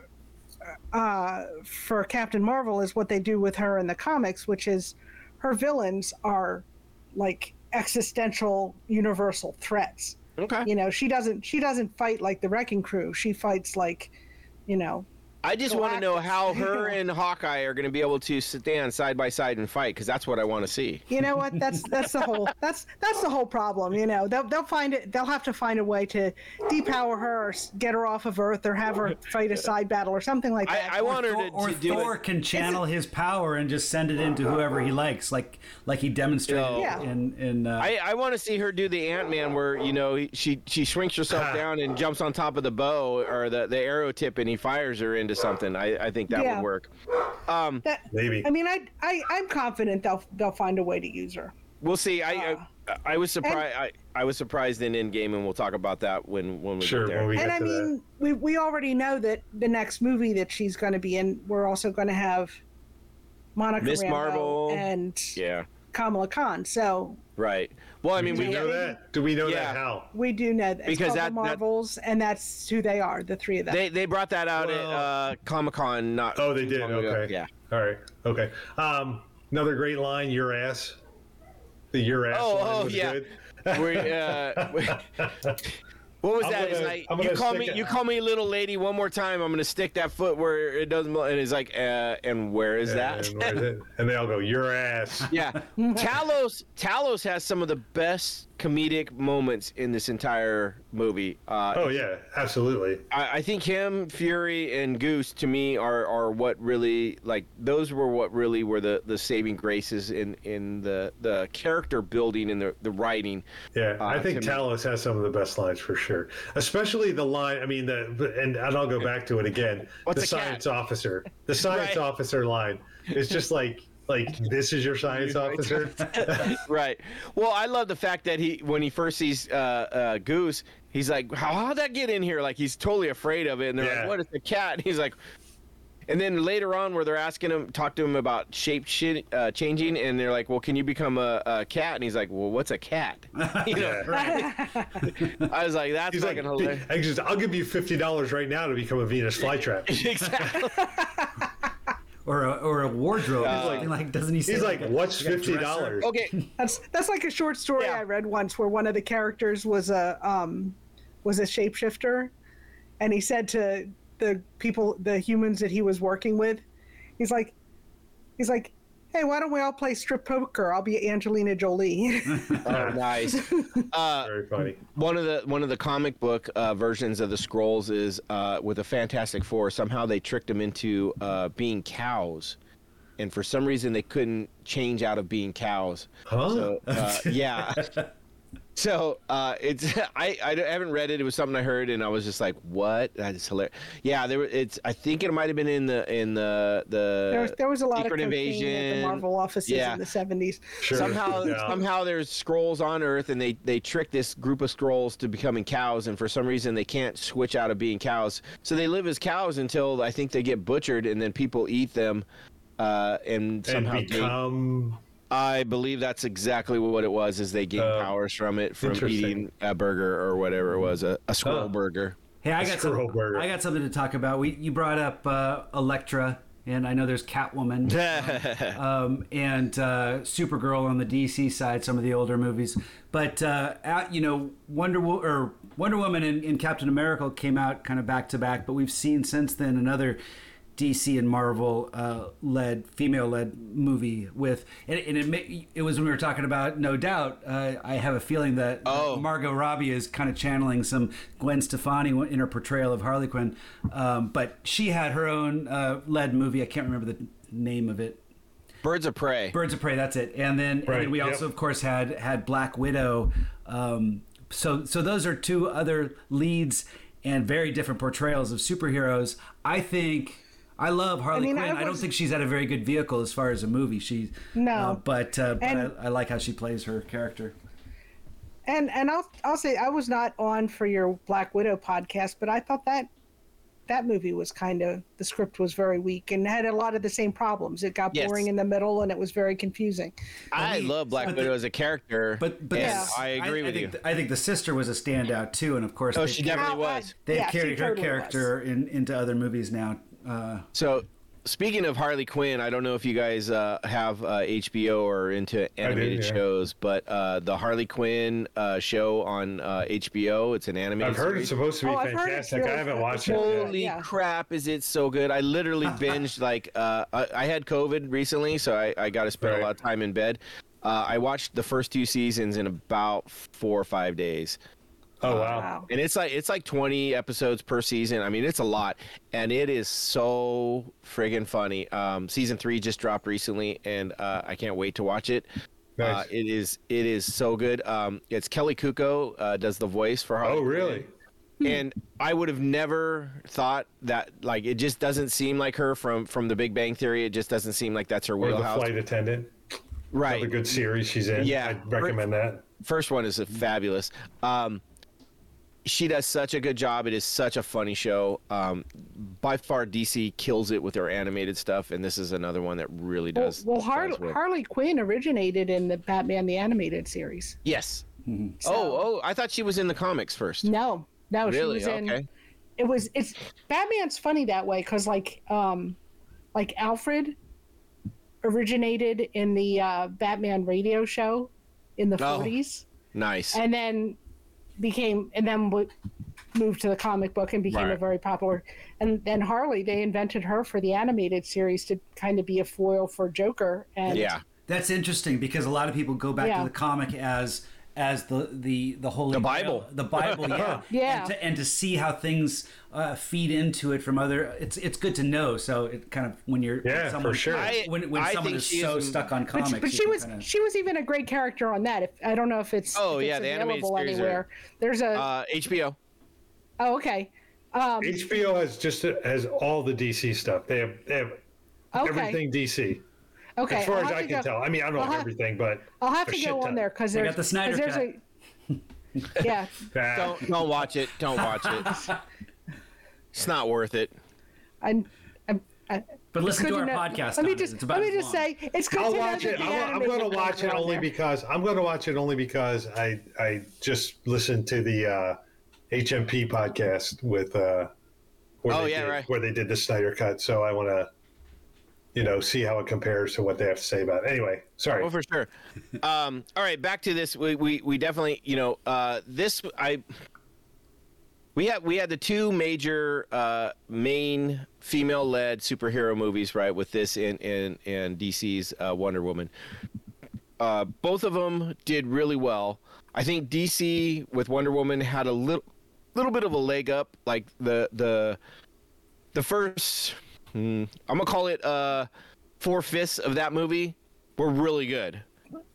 uh, for Captain Marvel is what they do with her in the comics, which is her villains are like existential universal threats. Okay. You know, she doesn't she doesn't fight like the Wrecking Crew. She fights like, you know, I just want to know how her and Hawkeye are going to be able to stand side by side and fight, because that's what I want to see. you know what? That's that's the whole that's that's the whole problem. You know, they'll they'll find it. They'll have to find a way to depower her or get her off of Earth or have her fight a side battle or something like that. I, I want her to, or to do Thor it. can channel his power and just send it into whoever he likes, like like he demonstrated No. Yeah. in in. Uh, I, I want to see her do the Ant Man where you know she she shrinks herself down and jumps on top of the bow or the, the arrow tip and he fires her into something. I, I think that Yeah. would work. Um, That, Maybe. I mean, I, I I'm confident they'll they'll find a way to use her. we'll see. I Uh, I, I was surprised. I, I was surprised in Endgame, and we'll talk about that when when we Sure, get there. when we and get I to that. mean, we we already know that the next movie that she's going to be in, we're also going to have Monica Miss Rambeau Marvel. and yeah, Kamala Khan. So right. Well, I mean, Do we we know that? Do we know Yeah. that how? we do know that Because called that- the that- Marvels, and that's who they are, the three of them. they they brought that out Well- at uh, Comic Con. Not Oh, they did. long ago. Okay. Yeah. All right. Okay. Um, another great line. Your ass. The your ass Oh, line oh, was yeah. good. we uh, we- what was I'm that? Gonna- like you call me it- you call me little lady one more time. I'm gonna stick that foot where it doesn't. And he's like, uh, and where is that? And, where is and they all go, your ass. yeah, Talos Talos has some of the best comedic moments in this entire movie. Uh, Oh yeah, absolutely. I, I think him, Fury, and Goose to me are, are what really like those were what really were the, the saving graces in, in the, the character building and the, the writing. Yeah, I Uh, think to me- Talos has some of the best lines for sure. Especially the line. I mean, the and, and I'll go back to it again. What's the a cat? science officer. The science Right. officer line is just like like this is your science officer. right. Well, I love the fact that he when he first sees uh, uh, Goose, he's like, "How how'd that get in here?" Like he's totally afraid of it, and they're Yeah. like, "What is the cat?" And he's like. And then later on, where they're asking him, talk to him about shape shit, uh, changing, and they're like, "Well, can you become a, a cat?" And he's like, "Well, what's a cat?" You know, I was like, "That's He's like, fucking hilarious." I just, I'll give you fifty dollars right now to become a Venus flytrap. exactly. Or a, or a wardrobe. or something like, doesn't he say? He's like, a- what's fifty dresser? dollars? Okay. That's that's like a short story Yeah. I read once where one of the characters was a um was a shapeshifter and he said to the people the humans that he was working with, he's like he's like, Hey, why don't we all play strip poker? I'll be Angelina Jolie. Oh, nice. Uh, Very funny. one of the one of the comic book uh, versions of the Skrulls is uh, with the Fantastic Four. Somehow they tricked them into uh, being cows, and for some reason they couldn't change out of being cows. Huh? So uh, yeah. So uh, it's I, I haven't read it. It was something I heard, and I was just like, "What? That is hilarious." Yeah, there were- it's. I think it might have been in the in the the there, was, there was a lot Secret of cocaine at the Invasion. Marvel offices Yeah. in the seventies. Sure. somehow Yeah. somehow there's Skrulls on earth and they they trick this group of Skrulls to becoming cows and for some reason they can't switch out of being cows so they live as cows until i think they get butchered and then people eat them uh, and and somehow gain- become i believe that's exactly what it was is they gain Oh. powers from it from eating a burger or whatever it was a, a Skrull Oh. burger Hey, I got Squirrel some, burger. I got something to talk about. We you brought up uh, Elektra, and I know there's Catwoman. um, and uh, Supergirl on the DC side, some of the older movies. But uh, at, you know, Wonder Wo- or Wonder Woman and, and Captain America came out kind of back to back. But we've seen since then another DC and Marvel uh, led female led movie with, and, and it ma- it was when we were talking about No Doubt. Uh, I have a feeling that Oh. Margot Robbie is kind of channeling some Gwen Stefani in her portrayal of Harley Quinn. Um, but she had her own uh, led movie. I can't remember the name of it. birds of prey Birds of Prey. That's it. And then, and then we yep. also, of course, had had Black Widow. Um, so so those are two other leads and very different portrayals of superheroes. I think I love Harley mean, Quinn. I I, don't think she's had a very good vehicle as far as a movie. She No. uh, but uh, but And- I, I like how she plays her character. And and I'll I'll say I was not on for your Black Widow podcast, but I thought that that movie was kind of the script was very weak and had a lot of the same problems. It got Yes. boring in the middle and it was very confusing. I love Black but the- Widow as a character, But but and Yeah. I agree with you. think, I think the sister was a standout too, and of course oh, they, she definitely Now, was. they've yeah, carried her totally character in, into other movies now. Uh, So, speaking of Harley Quinn, I don't know if you guys uh, have uh, HBO or into animated yeah. shows, but uh, the Harley Quinn uh, show on uh, HBO, it's an animated. I've heard series. it's supposed to be Oh, I've heard it's fantastic. I haven't good. watched it. yet. Holy Yeah. crap! Is it so good? I literally binged like uh, I, I had COVID recently, so I, I got to spend Right. a lot of time in bed. Uh, I watched the first two seasons in about four or five days. Oh wow. Wow. and it's like it's like 20 episodes per season i mean it's a lot and it is so friggin' funny um season three just dropped recently and uh i can't wait to watch it uh, Nice. it is it is so good um it's Kaley Cuoco uh, does the voice for Harley Oh really? And i would have never thought that like it just doesn't seem like her from from the big bang theory it just doesn't seem like that's her wheelhouse. Or the flight attendant. right Another good series she's in. Yeah. I'd recommend that. first one is a fabulous. Um, she does such a good job. It is such a funny show. Um, by far, DC kills it with their animated stuff, and this is another one that really does. well Har- Harley Quinn originated in the Batman the Animated Series. yes. So- Oh, oh! I thought she was in the comics first. No, no, really? she was in. Okay. It was it's Batman's funny that way because like um, like Alfred originated in the uh, Batman radio show in the Oh. forties, Nice. and then became and then w- moved to the comic book and became a very popular. And then Harley, they invented her for the animated series to kind of be a foil for Joker. And yeah. That's interesting because a lot of people go back Yeah. to the comic as as the the the holy The Grail- Bible. the Bible, yeah, Yeah. and to, and to see how things uh, feed into it from other. It's it's good to know. So it kind of when you're Yeah, when for someone, sure. I- when when I someone think is so is- stuck on But, comics, she, but she was kinda- she was even a great character on that. If I don't know if it's Oh, if yeah, it's the available series are- anywhere. There's a Uh, HBO. oh okay um, HBO has just has all the DC stuff. They have they have okay everything DC. Okay. As far I'll as I can go- tell. I mean, I don't know I'll have- everything, but I'll have to go on ton. there because They there's got the Snyder 'cause there's Cut. a yeah. Ah, Don't don't watch it. Don't watch it. It's not worth it. I'm, I'm, I, But listen to our know- podcast. Let me just It's about let me just long. say it's good I'll to watch know it. I'm, I'm going to watch it only there. because I'm going to watch it only because I I just listened to the uh, HMP podcast with uh, where Oh, they yeah, did, right. where they did the Snyder cut. So I want to you know see how it compares to what they have to say about it. Anyway, sorry. Well, for sure. Um, all right, back to this. We, we, we definitely, you know, uh, this I. We had we had the two major uh, main female-led superhero movies, right? With this and and and DC's uh, Wonder Woman. Uh, both of them did really well. I think DC with Wonder Woman had a little little bit of a leg up. Like the the the first, hmm, I'm gonna call it uh, four fifths of that movie were really good.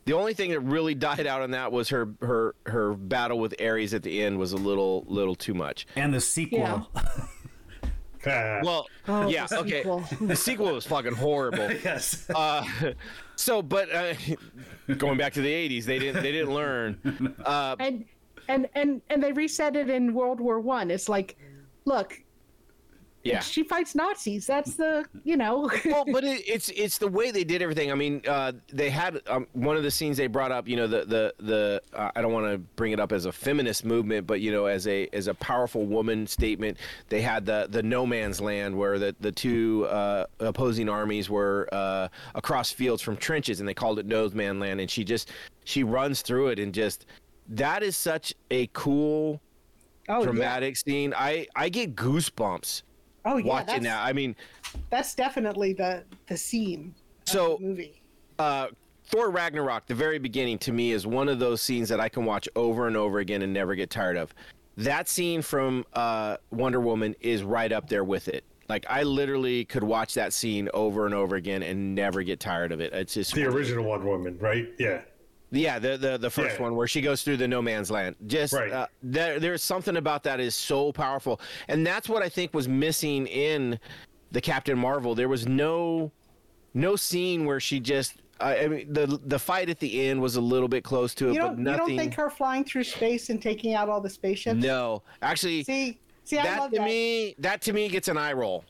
The only thing that really died out on that was her her her battle with Ares at the end was a little little too much. and the sequel. Yeah. Ah, Well, Oh, yeah, the okay. sequel. The sequel was fucking horrible. yes. Uh, so, but uh, going back to the '80s, they didn't they didn't learn. Uh, and and and and they reset it in World War One. It's like, look, yeah. she fights Nazis. That's the you know. well, but it, it's it's the way they did everything. I mean, uh, they had um, one of the scenes they brought up. You know, the the the uh, I don't want to bring it up as a feminist movement, but you know, as a as a powerful woman statement. They had the the no man's land where the the two uh, opposing armies were uh, across fields from trenches, and they called it no man land. And she just she runs through it and just that is such a cool oh dramatic scene. I I get goosebumps yeah. Oh yeah. watching that. I mean. that's definitely the the scene. of So- the movie. uh, Thor Ragnarok, the very beginning, to me is one of those scenes that I can watch over and over again and never get tired of. That scene from uh, Wonder Woman is right up there with it. Like I literally could watch that scene over and over again and never get tired of it. It's just the original Wonder Woman, right? Yeah. Yeah, the the, the first Yeah. one where she goes through the no man's land. Just Right. uh, there, there's something about that is so powerful, and that's what I think was missing in the Captain Marvel, there was no no scene where she just. I I mean, the the fight at the end was a little bit close to it, You but don't, you don't think her flying through space and taking out all the spaceships? no, actually, See, see, I that love to that. me, that to me gets an eye roll.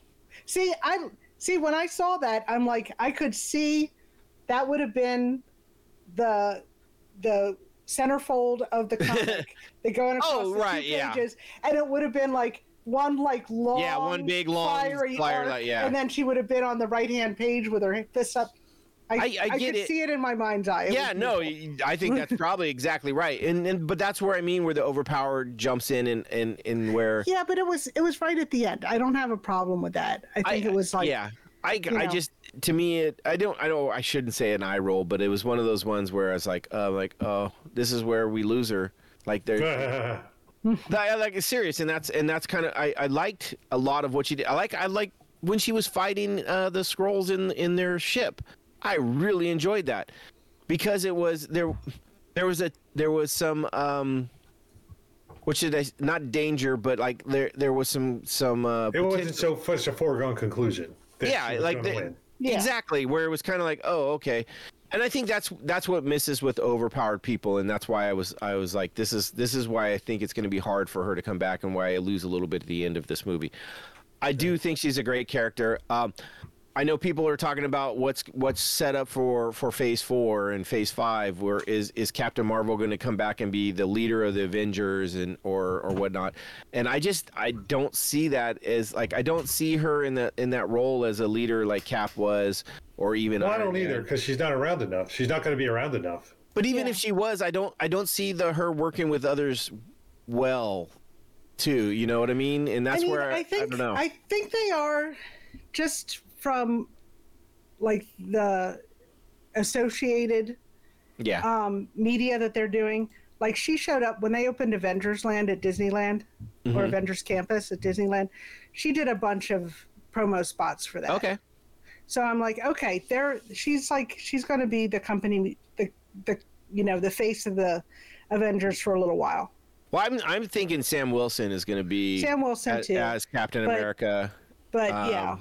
See, I see when I saw that, I'm like, I could see that would have been the the centerfold of the comic. they going oh, across Oh, the right, two yeah. pages, and it would have been like one like long, Yeah, one big, long fiery flyer, arc, yeah. and then she would have been on the right hand page with her fists up. I, I- I get could it. see it in my mind's eye. It yeah, no, I think that's probably exactly right, and and but that's where I mean where the overpowered jumps in and and and where Yeah, but it was it was right at the end. I don't have a problem with that. I think it was like yeah. I, I know. just to me it I don't I don't I shouldn't say an eye roll, but it was one of those ones where I was like, uh, like oh, this is where we lose her. Like there, I like it's serious, and that's and that's kind of I, I liked a lot of what she did. I like I like when she was fighting uh, the Skrulls in in their ship. I really enjoyed that because it was there. There was a there was some um, what should I not danger, but like there there was some some uh, it wasn't so such a foregone conclusion. yeah, like the-. Yeah. exactly where it was kind of like, oh, okay. And I think that's that's what misses with overpowered people, and that's why I was I was like, this is this is why I think it's going to be hard for her to come back, and why I lose a little bit at the end of this movie. I do think she's a great character. Um, I know people are talking about what's what's set up for for Phase Four and Phase Five. Where is is Captain Marvel going to come back and be the leader of the Avengers and or or whatnot? And I just I don't see that as like I don't see her in the in that role as a leader like Cap was, or even Well, I don't Man. either because she's not around enough. She's not going to be around enough. But even Yeah. if she was, I don't I don't see the her working with others well, too. You know what I mean? And that's I mean, where I, I think I don't know. I think they are just from like the associated yeah. um, media that they're doing. Like she showed up when they opened Avengers Land at Disneyland Mm-hmm. or Avengers Campus at Disneyland. She did a bunch of promo spots for that. okay. So I'm like, okay, there. She's like, she's going to be the company, the the you know the face of the Avengers for a little while. Well, I'm I'm thinking Sam Wilson is going to be Sam Wilson as, too. as Captain But- America. But Um, yeah,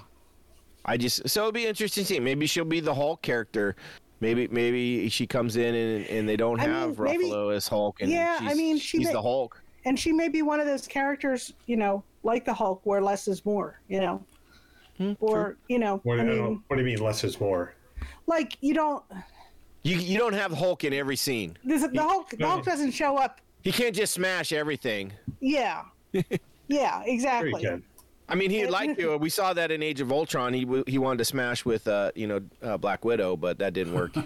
I just so it'll be interesting to see. Maybe she'll be the Hulk character. Maybe maybe she comes in and, and they don't I mean, have maybe- Ruffalo as Hulk and Yeah, I mean, she she's may- the Hulk. and she may be one of those characters, you know, like the Hulk, where less is more. You know, Hmm, or you know, What, I I don't mean, know, what do you mean less is more? like you don't. You you don't have Hulk in every scene. This, the Hulk, the Hulk doesn't show up. He can't just smash everything. Yeah, yeah, Sure exactly. You can. I mean, he'd like to. We saw that in Age of Ultron. He w- he wanted to smash with uh you know uh, Black Widow, but that didn't work.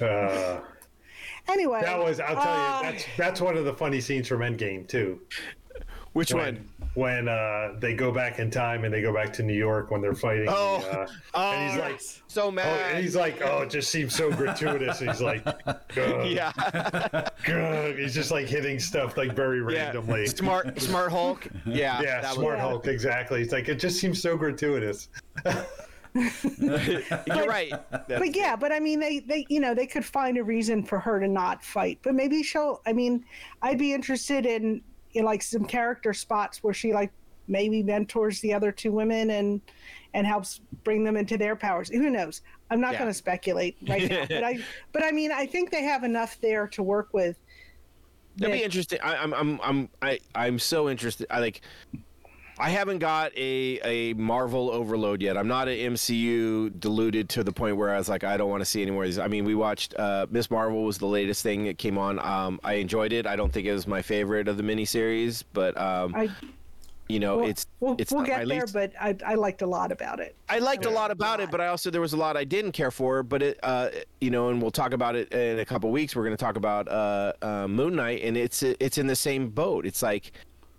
Uh, Anyway, that was, I'll tell uh, you, that's that's one of the funny scenes from Endgame too. Which When one? when uh, they go back in time and they go back to New York when they're fighting. the, Oh, uh, oh, and he's like, so oh, mad. and he's like, oh, it just seems so gratuitous. And he's like, "Gah, yeah, gah." he's just like hitting stuff like very yeah. randomly. Smart, smart Hulk. Yeah, Yeah, that was- smart Hulk, exactly. It's like it just seems so gratuitous. You're right. but yeah, but I mean, they, they, you know, they could find a reason for her to not fight. But maybe she'll. I mean, I'd be interested in, in like some character spots where she like maybe mentors the other two women and and helps bring them into their powers. Who knows? I'm not Yeah. going to speculate right now. But I, but I mean, I think they have enough there to work with. That'd be interesting. I, I'm, I'm, I'm, I, I'm so interested. I like. I haven't got a a Marvel overload yet. I'm not an MCU deluded to the point where I was like, I don't want to see any more of these. I mean, we watched uh, Miss Marvel was the latest thing that came on. Um, I enjoyed it. I don't think it was my favorite of the miniseries, but um, I, you know, we'll, it's we'll, it's we'll get there, least- but I, I liked a lot about it. I liked a lot about it, but I also there was a lot I didn't care for. But it, uh, you know, and we'll talk about it in a couple weeks. We're going to talk about uh, uh, Moon Knight, and it's it's in the same boat. It's like,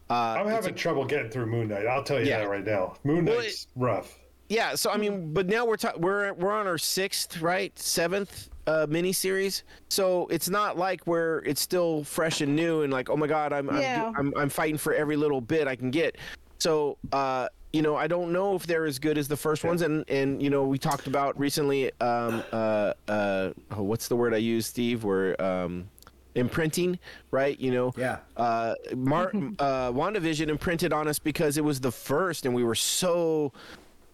uh, I'm it's having trouble getting through Moon Knight. I'll tell you Yeah. that right now. Moon Well, Knight's rough. yeah. So I mean, but now we're ta- we're we're on our sixth, right, seventh uh, miniseries. So it's not like where it's still fresh and new, and like, oh my god, I'm Yeah. I'm, I'm I'm fighting for every little bit I can get. So. uh you know, I don't know if they're as good as the first ones, and and you know, we talked about recently. Um, uh, uh, oh, what's the word I use, Steve? Where um, imprinting, right? You know, Yeah. uh, Mar- uh, WandaVision imprinted on us because it was the first, and we were so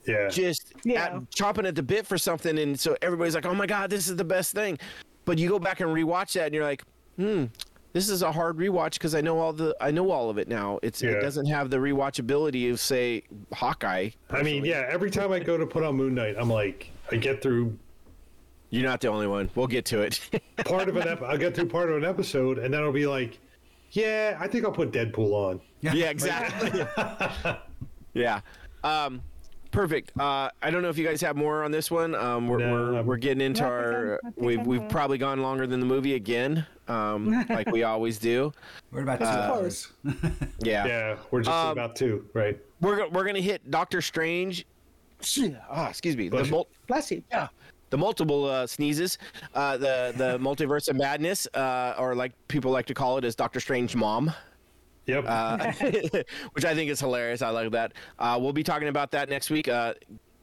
Yeah. just Yeah. at, chomping at the bit for something, and so everybody's like, "Oh my god, this is the best thing," but you go back and rewatch that, and you're like, "Hmm." This is a hard rewatch because I know all the I know all of it now. It's Yeah. it doesn't have the rewatchability of say Hawkeye. I mean, yeah. Every time I go to put on Moon Knight, I'm like, I get through You're not the only one. We'll get to it. part of an ep- I'll get through part of an episode, and then I'll be like, yeah, I think I'll put Deadpool on. yeah, exactly. yeah. Um, perfect. Uh, I don't know if you guys have more on this one. Um, we're, No, we're, we're getting into No, our. I'm- We've I'm, we've probably gone longer than the movie again, um, like we always do. We're about two Uh, hours. Yeah. Yeah, we're just Um, about two, right? We're we're gonna hit Doctor Strange. Ah, excuse me. The, Bless you. mul- Bless you. yeah, the multiple uh, sneezes, uh, the the multiverse of madness, uh, or like people like to call it, as Doctor Strange mom. Yep. uh, which I think is hilarious. I like that. Uh, we'll be talking about that next week. Uh,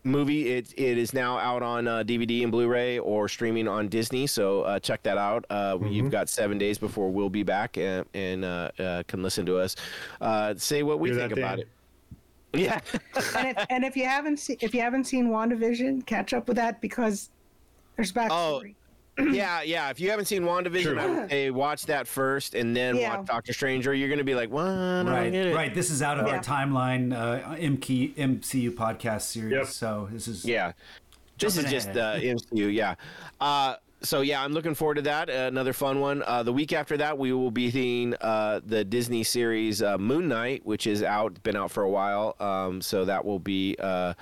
movie it it is now out on uh, DVD and Blu-ray or streaming on Disney. So uh, check that out. Uh, You've got seven days before we'll be back and, and uh, uh, can listen to us uh, say what we Hear think about Dan? it. Yeah, and, if, and if you haven't seen if you haven't seen WandaVision, catch up with that because there's backstory. yeah, yeah. If you haven't seen WandaVision, True. I would say watch that first and then Yeah. watch Doctor Strange, or you're going to be like, "What? Right, get it." right. This is out of Yeah. our timeline uh, MK, MCU podcast series. Yep. So this is Yeah. This is just uh. MCU, yeah. Uh, so yeah, I'm looking forward to that. Uh, another fun one. Uh, the week after that, we will be seeing uh, the Disney series uh, Moon Knight, which is out, been out for a while. Um, so that will be uh,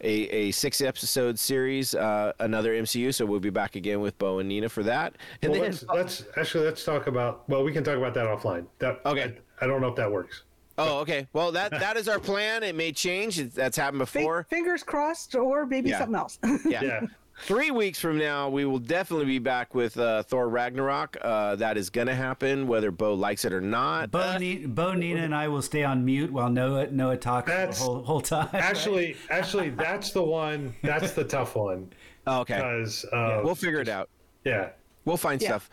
a, a six episode series, uh, another MCU. So we'll be back again with Bo and Nina for that. And well, then let's, let's actually let's talk about. Well, we can talk about that offline. That Okay. I, I don't know if that works. oh, okay. Well, that that is our plan. It may change. That's happened Fi- before. fingers crossed, or maybe Yeah. something else. Yeah. Yeah. Three weeks from now, we will definitely be back with uh, Thor Ragnarok. Uh, that is going to happen, whether Bo likes it or not. Bo, Uh, Ni- Bo, Nina, and I will stay on mute while Noah Noah talks the whole whole time. Actually, actually, that's the one. That's the tough one oh, okay. because uh, We'll figure it out. yeah. We'll find Yeah. stuff.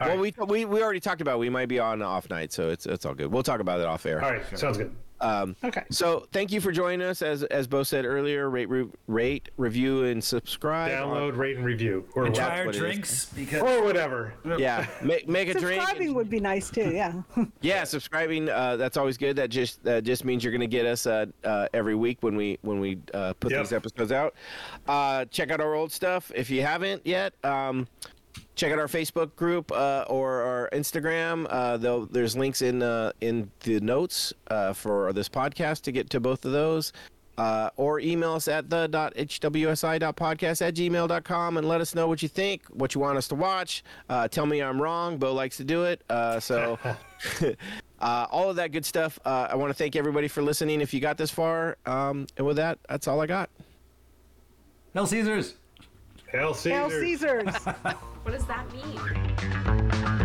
All well, right. we, we we already talked about we might be on off night, so it's it's all good. We'll talk about it off air. All right, sounds good. Um, okay. so thank you for joining us. As as Bo said earlier, rate re- rate review and subscribe. Download, rate, and review, or and what- try our what drinks because or whatever. Yeah, make make a drink. Subscribing and- would be nice too. Yeah. yeah, subscribing. Uh, that's always good. That just that just means you're going to get us uh, uh, every week when we when we uh, put Yep. these episodes out. Uh, check out our old stuff if you haven't yet. Um, check out our Facebook group uh, or our Instagram. Uh, though there's links in uh, in the notes uh, for this podcast to get to both of those. Uh, or email us at the hwsi.podcast at gmail.com and let us know what you think, what you want us to watch. Uh, tell me I'm wrong. Bo likes to do it. Uh, so uh, all of that good stuff. Uh, I want to thank everybody for listening if you got this far. Um, and with that, that's all I got. Hell Caesars. Hail Caesar. Hail Caesars. What does that mean?